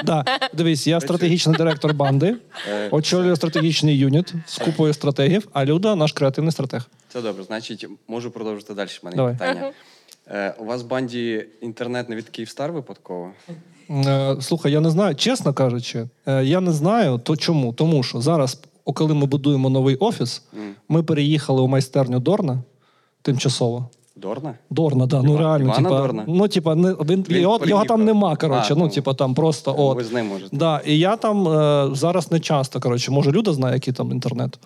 Да. Дивись, я стратегічний директор банди, Е, очолюю стратегічний юніт з купою стратегів, а Люда наш креативний стратег. Це добре. Значить, можу продовжити далі. У мене Давай. питання. Е, у вас в банді інтернет не від Київстар випадково? Е, Слухай, я не знаю, чесно кажучи, е, я не знаю, то чому. Тому що зараз, о, коли ми будуємо новий офіс, ми переїхали у майстерню Дорна тимчасово. Дорна? Дорна, да, ну реально, Івана типа, Дорна? ну, типа, не, він, Він його, його там нема, коротше, А, ну, ну, типа, там просто, от. Ви з ним можете. Да, і я там е, зараз не часто, коротше, може, Люда знає, який там інтернет.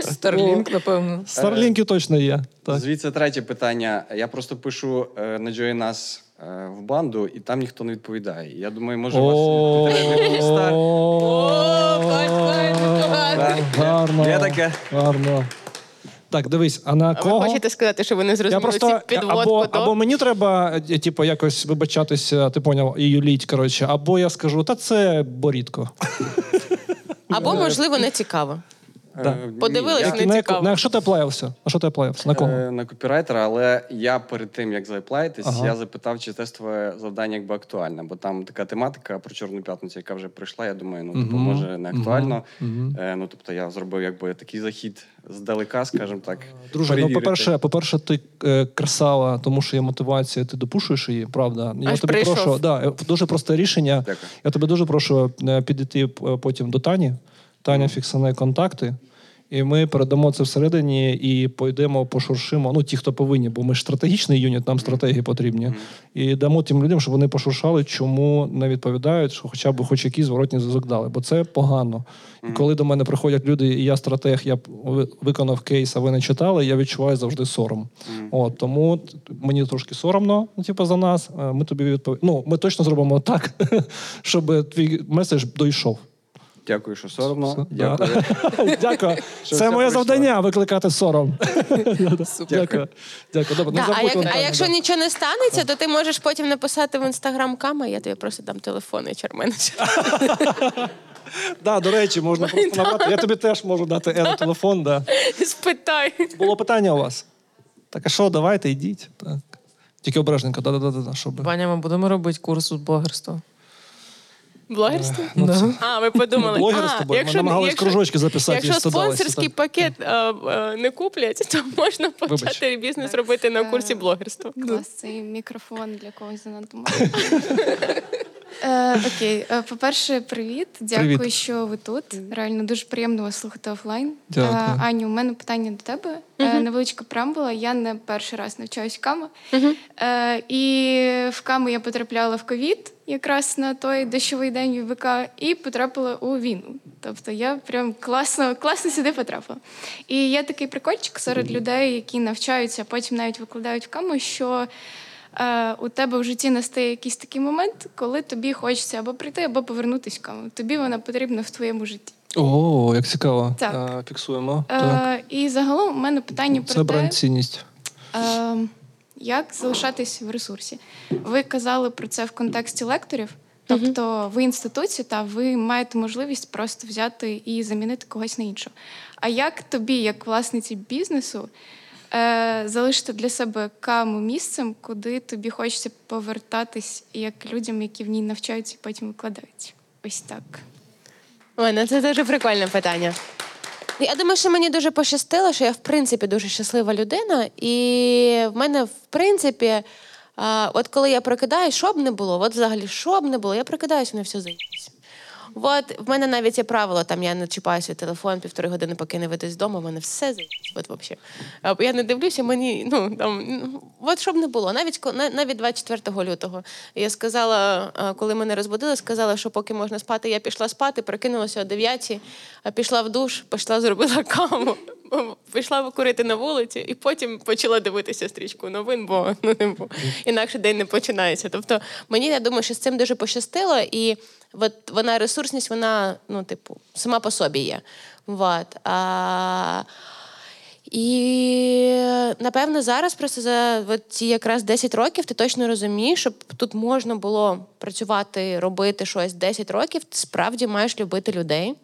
Starlink, напевно. Старлінки точно є. Так. Звідси третє питання. Я просто пишу е, на Join Us е, в банду, і там ніхто не відповідає. Я думаю, може, у вас Київстар? Да. Гарно. Є таке. Гарно. Так, дивись, а на кого? ви хочете сказати, що ви не зрозуміли просто цю підводку або, до? або мені треба, е, типу, якось вибачатися, ти поняв, і юліть, коротше, або я скажу, та це борідко. Або, можливо, не цікаво. Да. Е, ні, Подивились, не на, цікаво. на що ти плеєвся? На що ти плеєвся? На кого? Е, На копірайтера, але я перед тим, як заплаєтесь, Ага. я запитав, чи тестове завдання якби актуальне, бо там така тематика про Чорну п'ятницю, яка вже прийшла. Я думаю, ну типу, може не актуально. Е, ну тобто я зробив якби такий захід здалека, скажімо так. Друже, ну по-перше, по-перше, ти е, красава, тому що є мотивація, ти допушуєш її, правда. Я Аж тобі прийшов. прошу, да, е, дуже просте рішення. Дякую. Я тебе дуже прошу е, підійти е, потім до Тані. Таня фіксане контакти. І ми передамо це всередині і пойдемо пошуршимо. Ну, ті, хто повинні, бо ми ж стратегічний юніт, нам стратегії потрібні. І дамо тим людям, щоб вони пошуршали, чому не відповідають, що хоча б хоч якийсь зворотній зв'язок дали. Бо це погано. І коли до мене приходять люди, і я стратег, я виконав кейс, а ви не читали, я відчуваю завжди сором. От тому мені трошки соромно, ну, типу, за нас. Е, Ми тобі відповімо. Ну, ми точно зробимо так, щоб твій меседж дійшов. Дякую, що соромно. Дякую. Дякую. Це моє завдання викликати сором. Дякую. Не а, якщо нічого не станеться, то ти можеш потім написати в інстаграм кама, я тобі просто дам телефон і менеджер. Да, до речі, можна просто набрати. Я тобі теж можу дати еро телефон. Да. Спитай. Було питання у вас. Так, а що, давайте, йдіть. Так. Тільки обережненько, да-да-да, щоб. Ваня, ми будемо робити курс з блогерства. Блогерство? Да. А, ви подумали. Блогери а, тобою. Ми намагались кружочки записати. Якщо і стидалися, спонсорський так. пакет е, е, не куплять, то можна почати бізнес робити на курсі блогерства. Клас, цей мікрофон для когось занадто. Е, Окей, Е, по-перше, привіт. Дякую, Привіт. що ви тут. Реально дуже приємно вас слухати офлайн. Дякую. Е, Аню, у мене питання до тебе. Е, Невеличка преамбула. Я не перший раз навчаюсь кама. Е, І в каму я потрапляла в ковід, якраз на той дощовий день ВК, і потрапила у війну. Тобто я прям класно, класно сюди потрапила. І є такий прикольчик серед людей, які навчаються, а потім навіть викладають в каму, що е, у тебе в житті настає якийсь такий момент, коли тобі хочеться або прийти, або повернутися в каму. Тобі вона потрібна в твоєму житті. О, як цікаво. Так. Е, Фіксуємо. Так. Е, і загалом у мене питання Це про те, бренд-цінність. е, як залишатись в ресурсі. Ви казали про це в контексті лекторів, Тобто ви інституція, та ви маєте можливість просто взяти і замінити когось на іншого. А як тобі, як власниці бізнесу, е, залишити для себе каму місцем, куди тобі хочеться повертатись як людям, які в ній навчаються і потім викладають? Ось так. Ой, ну це дуже прикольне питання. Я думаю, що мені дуже пощастило, що я в принципі дуже щаслива людина, і в мене в принципі, от коли я прокидаюсь, що б не було, от взагалі що б не було, я прокидаюсь, мене все заїсть. От в мене навіть є правило, там я не чіпаю свій телефон півтори години, поки не вийду з дому, в мене все заїсть. От взагалі. А Я не дивлюся, мені ну там ну, от щоб не було. Навіть навіть 24 лютого я сказала, коли мене розбудили, сказала, що поки можна спати, я пішла спати, прокинулася о 9, а пішла в душ, пішла, зробила каву, пішла курити на вулиці, і потім почала дивитися стрічку новин, бо ну не бо інакше день не починається. Тобто мені я думаю, що з цим дуже пощастило, і от вона ресурсність, вона ну, типу, сама по собі є. Вот. А, і напевно зараз просто за ці якраз 10 років ти точно розумієш, щоб тут можна було працювати, робити щось 10 років, ти справді маєш любити людей.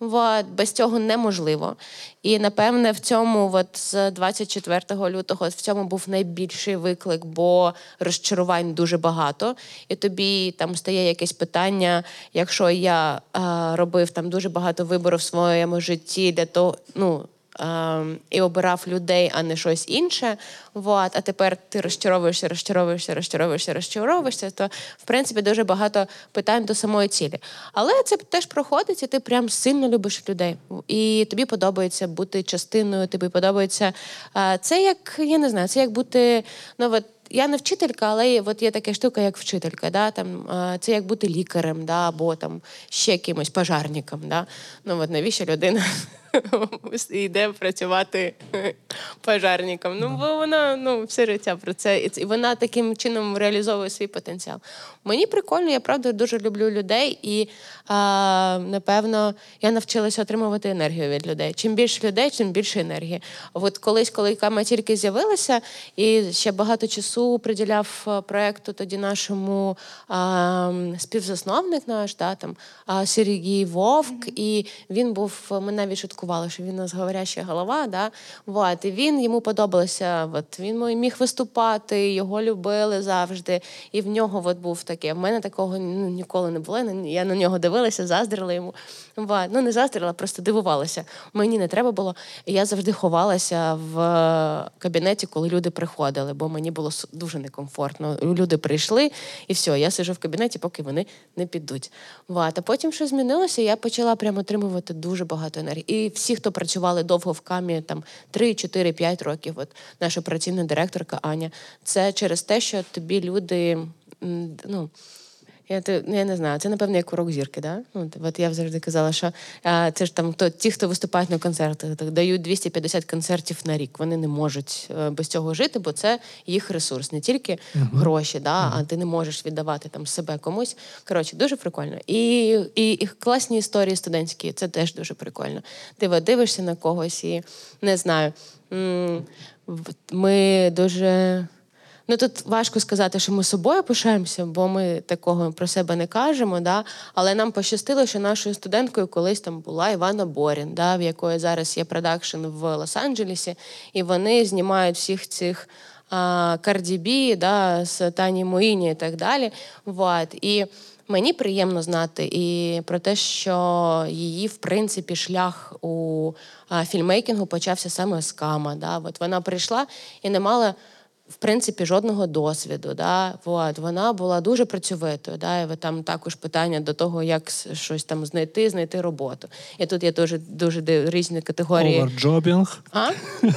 От, без цього неможливо. І напевне в цьому, от з 24 лютого, в цьому був найбільший виклик, бо розчарувань дуже багато. І тобі там стає якесь питання, якщо я е, робив там дуже багато виборів в своєму житті для того, ну. Ем, і обирав людей, а не щось інше. Вот, а тепер ти розчаровуєшся, розчаровуєшся, розчаровуєшся, розчаровуєшся, то в принципі дуже багато питань до самої цілі. Але це теж проходить, і ти прям сильно любиш людей. І тобі подобається бути частиною, тобі подобається. е, Це як я не знаю, це як бути. Ну от я не вчителька, але є- от є така штука, як вчителька. Да? Там, це як бути лікарем, да? або там ще якимось пожарником. Да? Ну от навіщо людина йде працювати пожарником? Ну, бо вона ну, все життя про це. І І вона таким чином реалізовує свій потенціал. Мені прикольно, я правда дуже люблю людей, і а, напевно я навчилася отримувати енергію від людей. Чим більше людей, тим більше енергії. От колись, коли кама тільки з'явилася, і ще багато часу приділяв е, проекту тоді нашому а, співзасновник наш, да, там, а, Сергій Вовк, і він був, ми навіть шуткували, що він у нас говоряща голова. Да? Вот, і він йому подобалося. От, він міг виступати, його любили завжди. І в нього от був таке. В мене такого ну, ніколи не було. Я на нього дивилася, заздрила йому. Вот. Ну, не заздрила, просто дивувалася. Мені не треба було. І я завжди ховалася в е, кабінеті, коли люди приходили, бо мені було дуже некомфортно. Люди прийшли, і все, я сижу в кабінеті, поки вони не підуть. Вот. А потім що змінилося, я почала прямо отримувати дуже багато енергії. І всі, хто працювали довго в камі, там 3, 4, 5 років, от наша операційна директорка Аня, це через те, що тобі люди. ну, я, ну, я не знаю, це напевно як урок зірки, да? Ну, т- от я завжди казала, що а, це ж там то, ті, хто виступають на концертах, так, дають 250 концертів на рік. Вони не можуть е, без цього жити, бо це їх ресурс, не тільки гроші, да, а ти не можеш віддавати там себе комусь. Коротше, дуже прикольно. І, і, і класні історії студентські, це теж дуже прикольно. Ти от дивишся на когось і не знаю. Ми дуже. Ну тут важко сказати, що ми собою пишаємося, бо ми такого про себе не кажемо. Да? Але нам пощастило, що нашою студенткою колись там була Івана Борін, да? в якої зараз є продакшн в Лос-Анджелесі, і вони знімають всіх цих Cardi да, з Тані Моїні і так далі. Вот. І мені приємно знати і про те, що її, в принципі, шлях у фільмейкінгу почався саме з Кама. Да? От вона прийшла і не мала в принципі жодного досвіду. Да? От, вона була дуже працьовитою. Да? І там також питання до того, як щось там знайти, знайти роботу. І тут є дуже дуже різні категорії. Overjobbing. А?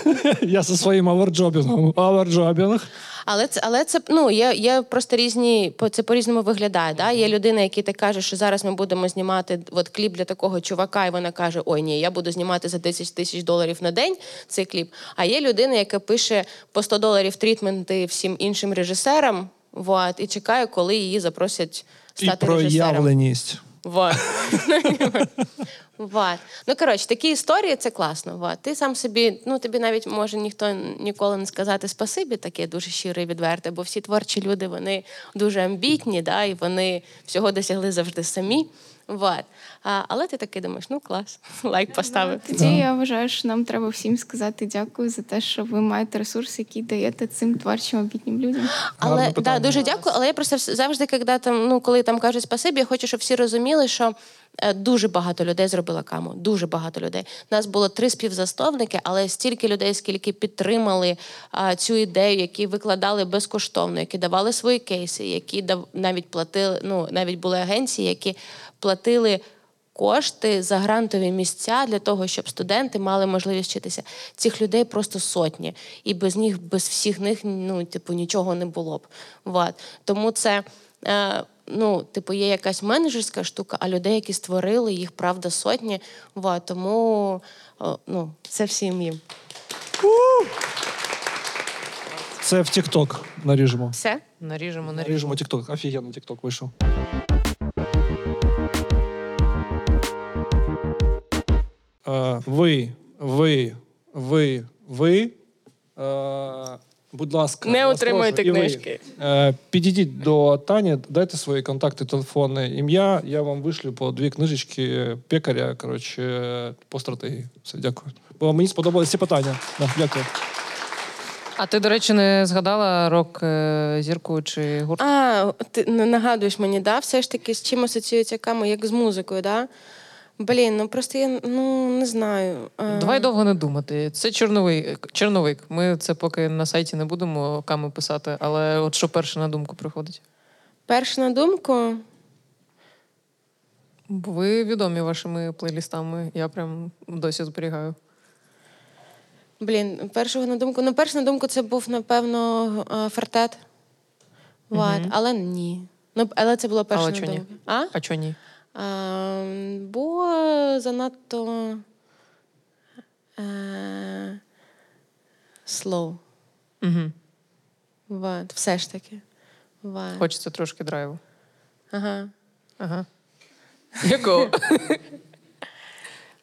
Я зі своїм overjobbing ом. Overjobbing. Але це, але це ну є, є просто різні по це по-різному виглядає. Да? Є людина, який так каже, що зараз ми будемо знімати от кліп для такого чувака, і вона каже: Ой, ні, я буду знімати за 10 тисяч доларів на день цей кліп. А є людина, яка пише по 100 доларів трітменти всім іншим режисерам, вот, і чекає, коли її запросять І стати режисером. Вот. вот. Ну, коротше, такі історії це класно. Вот. Ти сам собі, ну тобі навіть може ніхто ніколи не сказати спасибі, таке дуже щире і відверте, бо всі творчі люди вони дуже амбітні, да, і вони всього досягли завжди самі. Вот. А, але ти таки думаєш, ну клас, лайк поставив. Тоді я вважаю, що нам треба всім сказати дякую за те, що ви маєте ресурс, який даєте цим творчим обітнім людям. Але да, дуже дякую. Але я просто завжди, коли там, ну коли там кажуть спасибі, я хочу, щоб всі розуміли, що е, дуже багато людей зробила каму. Дуже багато людей. Нас було три співзасновники, але стільки людей, скільки підтримали а, цю ідею, які викладали безкоштовно, які давали свої кейси, які дав навіть платили. Ну навіть були агенції, які платили. Кошти за грантові місця для того, щоб студенти мали можливість вчитися. Цих людей просто сотні, і без них, без всіх них, ну типу, нічого не було б. Вот. Тому це е, ну, типу, є якась менеджерська штука, а людей, які створили, їх правда сотні. Вот. Тому ну, це всім їм. Це в TikTok наріжемо. Все? Наріжемо, наріжемо. Наріжемо TikTok. Офігенно TikTok вийшов. Ви, ви, ви, ви. Е, будь ласка, Не прошу, і ви, книжки. Е, підійдіть до Тані, дайте свої контакти, телефони, ім'я. Я вам вишлю по дві книжечки пекаря, коротше, по стратегії. Все, дякую. Бо мені сподобалися ці питання. Да, дякую. А ти, до речі, не згадала рок е, зірку чи гурт? А, ти н- нагадуєш мені, да? Все ж таки, з чим асоціюється кама, як з музикою, да? Блін, ну просто я ну не знаю. Давай довго не думати. Це чорновик. Черновик. Ми це поки на сайті не будемо ками писати, але от що перше на думку приходить? Перше на думку. Бо ви відомі вашими плейлістами. Я прям досі зберігаю. Блін, першого на думку. Ну, перше на думку, це був, напевно, е, фортет. Вот. Але ні. Ну, але це було перше Але на чого ні? думку. А? А чого ні? А, бо занадто е, slow. Угу. Вот. Все ж таки. Вот. Хочеться трошки драйву. Ага. Ага. Якого?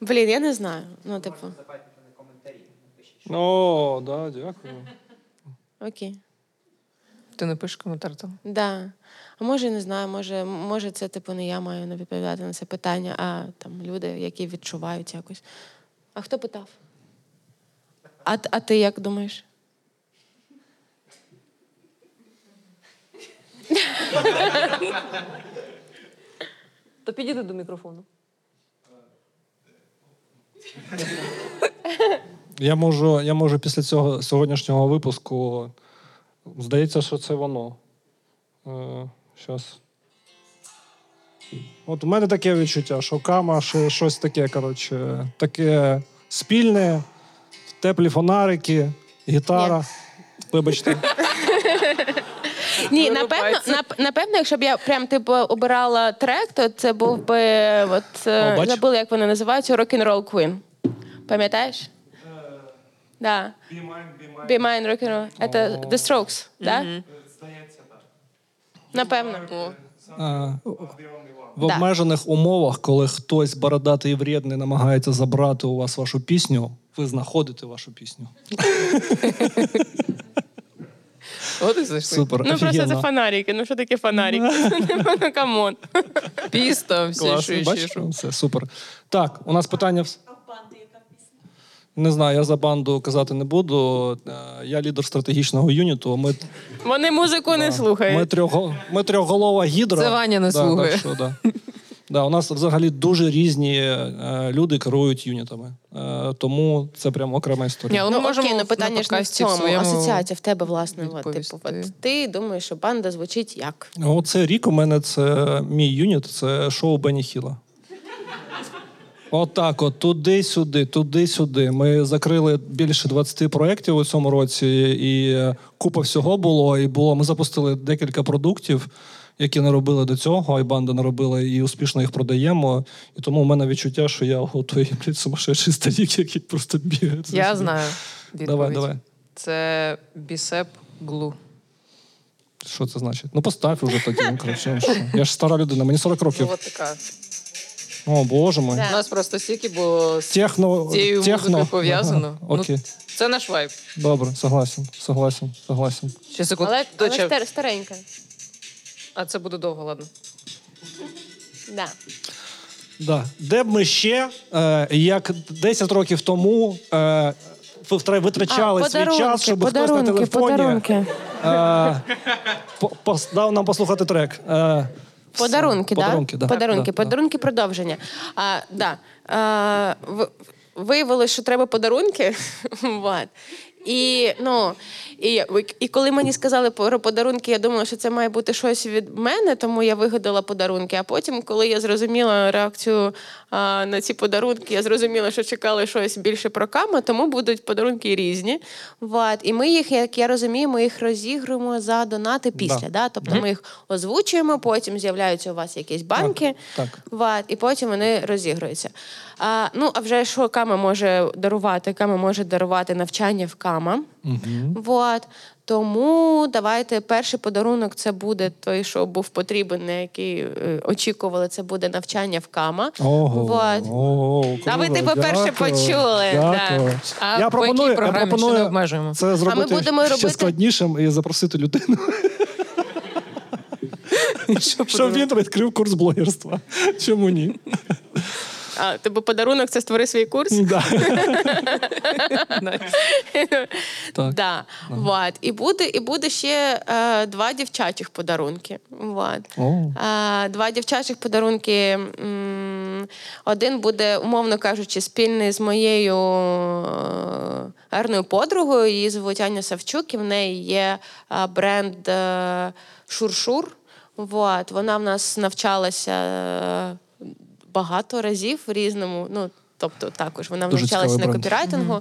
Блін, я не знаю. Ну, типу. О, да, дякую. Окей. Ти не пишеш коментар там? Да. А може, не знаю, може, може, це типу не я маю не відповідати на це питання, а там люди, які відчувають якось. А хто питав? А, а ти як думаєш? То підійди до мікрофону. Я можу, я можу після цього сьогоднішнього випуску. Здається, що це воно. Е, щас. От у мене таке відчуття, що кама ще щось таке, коротше, таке спільне, теплі фонарики, гітара. Вибачте. Ні, напевно, нап, напевно, якщо б я прям типу обирала трек, то це був би от О, бач. забула, як вони називаються, Rock'n'Roll Queen. Пам'ятаєш? Да. Be mine, rock'n'roll. Це The Strokes, да? Напевно. Е, В обмежених умовах, коли хтось бородатий і вредний намагається забрати у вас вашу пісню, ви знаходите вашу пісню. От і зайшли. Супер, Ну просто це офігенно. фонарики. Ну що таке фонарики? Ну камон. Піста, Клас, що ще бачиш? що. Все, супер. Так, у нас питання. вс- Не знаю, я за банду казати не буду. Е, Я лідер стратегічного юніту. Ми, Вони музику не ми, слухають. трьох, ми трьохголова гідра. Це Ваня не да, слухає. Так що, да. Да, у нас взагалі дуже різні е, люди керують юнітами. Е, тому це прям окрема Ні, історія. але ми Ну можемо окей, ну питання ж не в цьому. своєму Асоціація в тебе, власне. От, типу, от, ти думаєш, що банда звучить як? Оце рік у мене це мій юніт, це шоу Бенні Хіла. Отак, от туди-сюди, туди-сюди. Ми закрили більше 20 проєктів у цьому році, і е, купа всього було. І було. Ми запустили декілька продуктів, які не робили до цього, і банда не робила, і успішно їх продаємо. І тому у мене відчуття, що я готовий блядь, сумасшедший старік, який просто бігає. Я знаю. Відповідь. Давай, давай. Це бісеп глу. Що це значить? Ну постав уже тоді. ну? Я ж стара людина, мені 40 років. Ну, от така. О, боже мой. У нас просто стільки було з Техно, цією техно. музикою пов'язано. Ага, Ну, це наш вайб. Добре, согласен, согласен, согласен. Ще секунду. Але, але Доча. стар- старенька. А це буде довго, ладно. Да. Да. Де б ми ще, е, як 10 років тому, е, витра- витрачали А, свій час, щоб хтось на подарунки, телефоні подарунки. е, по- пос- дав нам послухати трек. Е, Подарунки, да? Подарунки, да. Подарунки, Да, да. подарунки продовження. А, да. а, в- виявилось, що треба подарунки. І, ну, і, і коли мені сказали про подарунки, я думала, що це має бути щось від мене, тому я вигадала подарунки. А потім, коли я зрозуміла реакцію а, на ці подарунки, я зрозуміла, що чекали щось більше про кама, тому будуть подарунки різні. Вот. І ми їх, як я розумію, ми їх розігруємо за донати після. Да. Да. Тобто ми їх озвучуємо, потім з'являються у вас якісь банки, Так. Вот, і потім вони розігруються. А, ну, а вже що Кама може дарувати? Кама може дарувати навчання в Кама. Вот. Тому давайте перший подарунок це буде той, що був потрібен, на який е, очікували, це буде навчання в Кама. Ого, Вот. ого, А ви, типу, перше дякую, почули, да. Дякую. А я по пропоную, якій я пропоную ще не обмежуємо? це зробити будемо ще робити- складнішим і запросити людину, щоб він відкрив курс блогерства. Чому ні? А, тобі подарунок це створи свій курс. Да. Так. Да. Вот. І, буде, і буде ще е, два дівчачих подарунки. Вот. Е, два дівчачих подарунки. м, Один буде, умовно кажучи, спільний з моєю е, гарною подругою. Її звуть Аня Савчук, і в неї є е, бренд е, Шуршур. Вот. Вона в нас навчалася е, багато разів в різному. Ну, Тобто також вона Дуже навчалася на копірайтингу,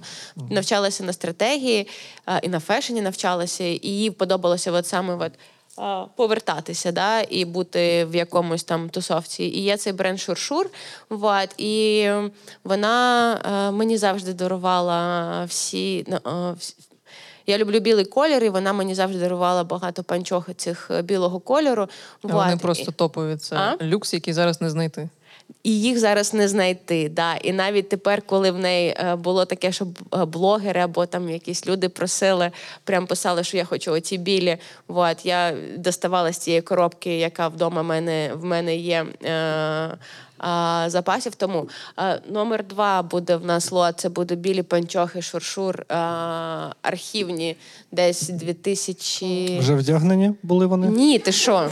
навчалася на стратегії а, і на фешені навчалася, і їй подобалося от саме от, а, повертатися да, і бути в якомусь там тусовці. І є цей бренд Шуршур. Вот, і вона а, мені завжди дарувала всі. ну, а, всі- Я люблю білий колір, і вона мені завжди дарувала багато панчох цих е, білого кольору. А Вони просто топові. Це А? люкс, який зараз не знайти. І їх зараз не знайти. Да. І навіть тепер, коли в неї е, було таке, що блогери або там якісь люди просили, прям писали, що я хочу оці білі. Вот, я доставала з цієї коробки, яка вдома мене, в мене є. Е, а, запасів. Тому а, номер два буде в нас лот. Це буде білі панчохи, шуршур, а, архівні, десь 2000... Вже вдягнені були вони? Ні, ти що?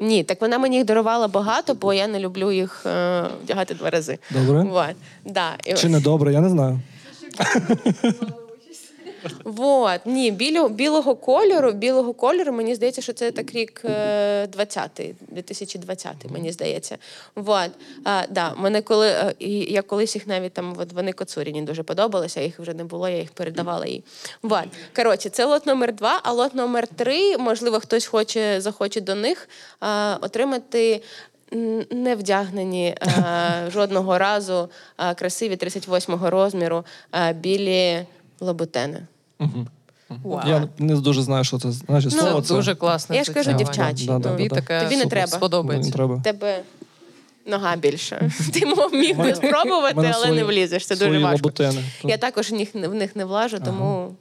Ні, так вона мені їх дарувала багато, бо я не люблю їх е, вдягати два рази. Добре. Вот. Да. І- Чи не добре, я не знаю. Вот. Ні, біло, білого кольору, білого кольору, мені здається, що це так рік е, 20-й, 2020, мені здається. Вот. А, да, мене коли, е, і я колись їх навіть там, от вони Коцуріні дуже подобалися, їх вже не було, я їх передавала їй. Вот. Коротше, це лот номер два, а лот номер три, можливо, хтось хоче, захоче до них е, отримати. Не вдягнені е, жодного разу е, красиві 38-го розміру е, білі лабутени. Я не дуже знаю, що це значить. Ну, слово Це дуже класне. Я ж кажу, дівчачі. Да, да, Тобі да. таке Тобі не треба. сподобається. Не треба. тебе нога більша. Ти міг би спробувати, але не влізеш. Це дуже важко. Я також в них не влажу, тому.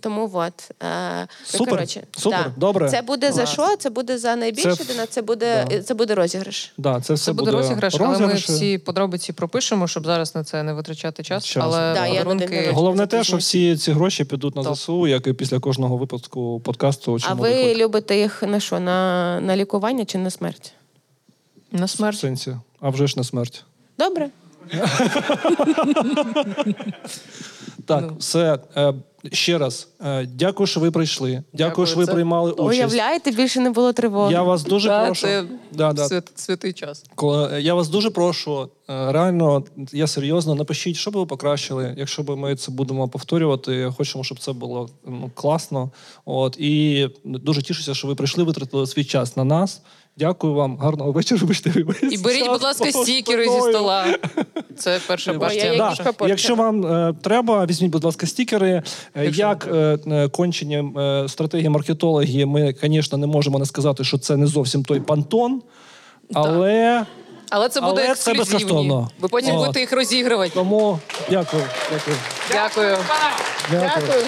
Тому от. Е, ну, Супер, коротше, супер, да. добре. Це буде за що? Це буде за найбільше Це- дина, це буде, да. це буде розіграш. Да, це все Це буде розіграш, але ми всі подробиці пропишемо, щоб зараз на це не витрачати час. Час. Але Да, я подарунки народження. Головне те, що всі ці гроші підуть на Топ. ЗСУ, як і після кожного випуску подкасту. А ви виклик?» любите їх на що? На, на лікування чи на смерть? на в смерть. сенсі, а вже ж на смерть. Добре. Так, Ну. все. Е, ще раз, е, дякую, що ви прийшли. Дякую, Дякую, що ви це- приймали участь. Уявляєте, більше не було тривоги. Я вас дуже Да, прошу. це Да, да. свят- святий час. Коли- Я вас дуже прошу. е, Реально, я серйозно напишіть, що би ви покращили. Якщо б ми це будемо повторювати, хочемо, щоб це було ну, класно. От і дуже тішуся, що ви прийшли, витратили свій час на нас. Дякую вам, гарного вечора. Вибачте, І беріть, будь ласка, стікери зі стола. Це перша партія. Да. Якщо вам е, треба, візьміть, будь ласка, стікери. Е, Якщо Як е, е, кончені е, стратегії маркетологи, ми, звісно, не можемо не сказати, що це не зовсім той пантон, але. Але це буде Але це ексклюзивні. безкоштовно. Ви потім От. будете їх розігрувати. Тому дякую. Дякую. Дякую. Дякую. Дякую.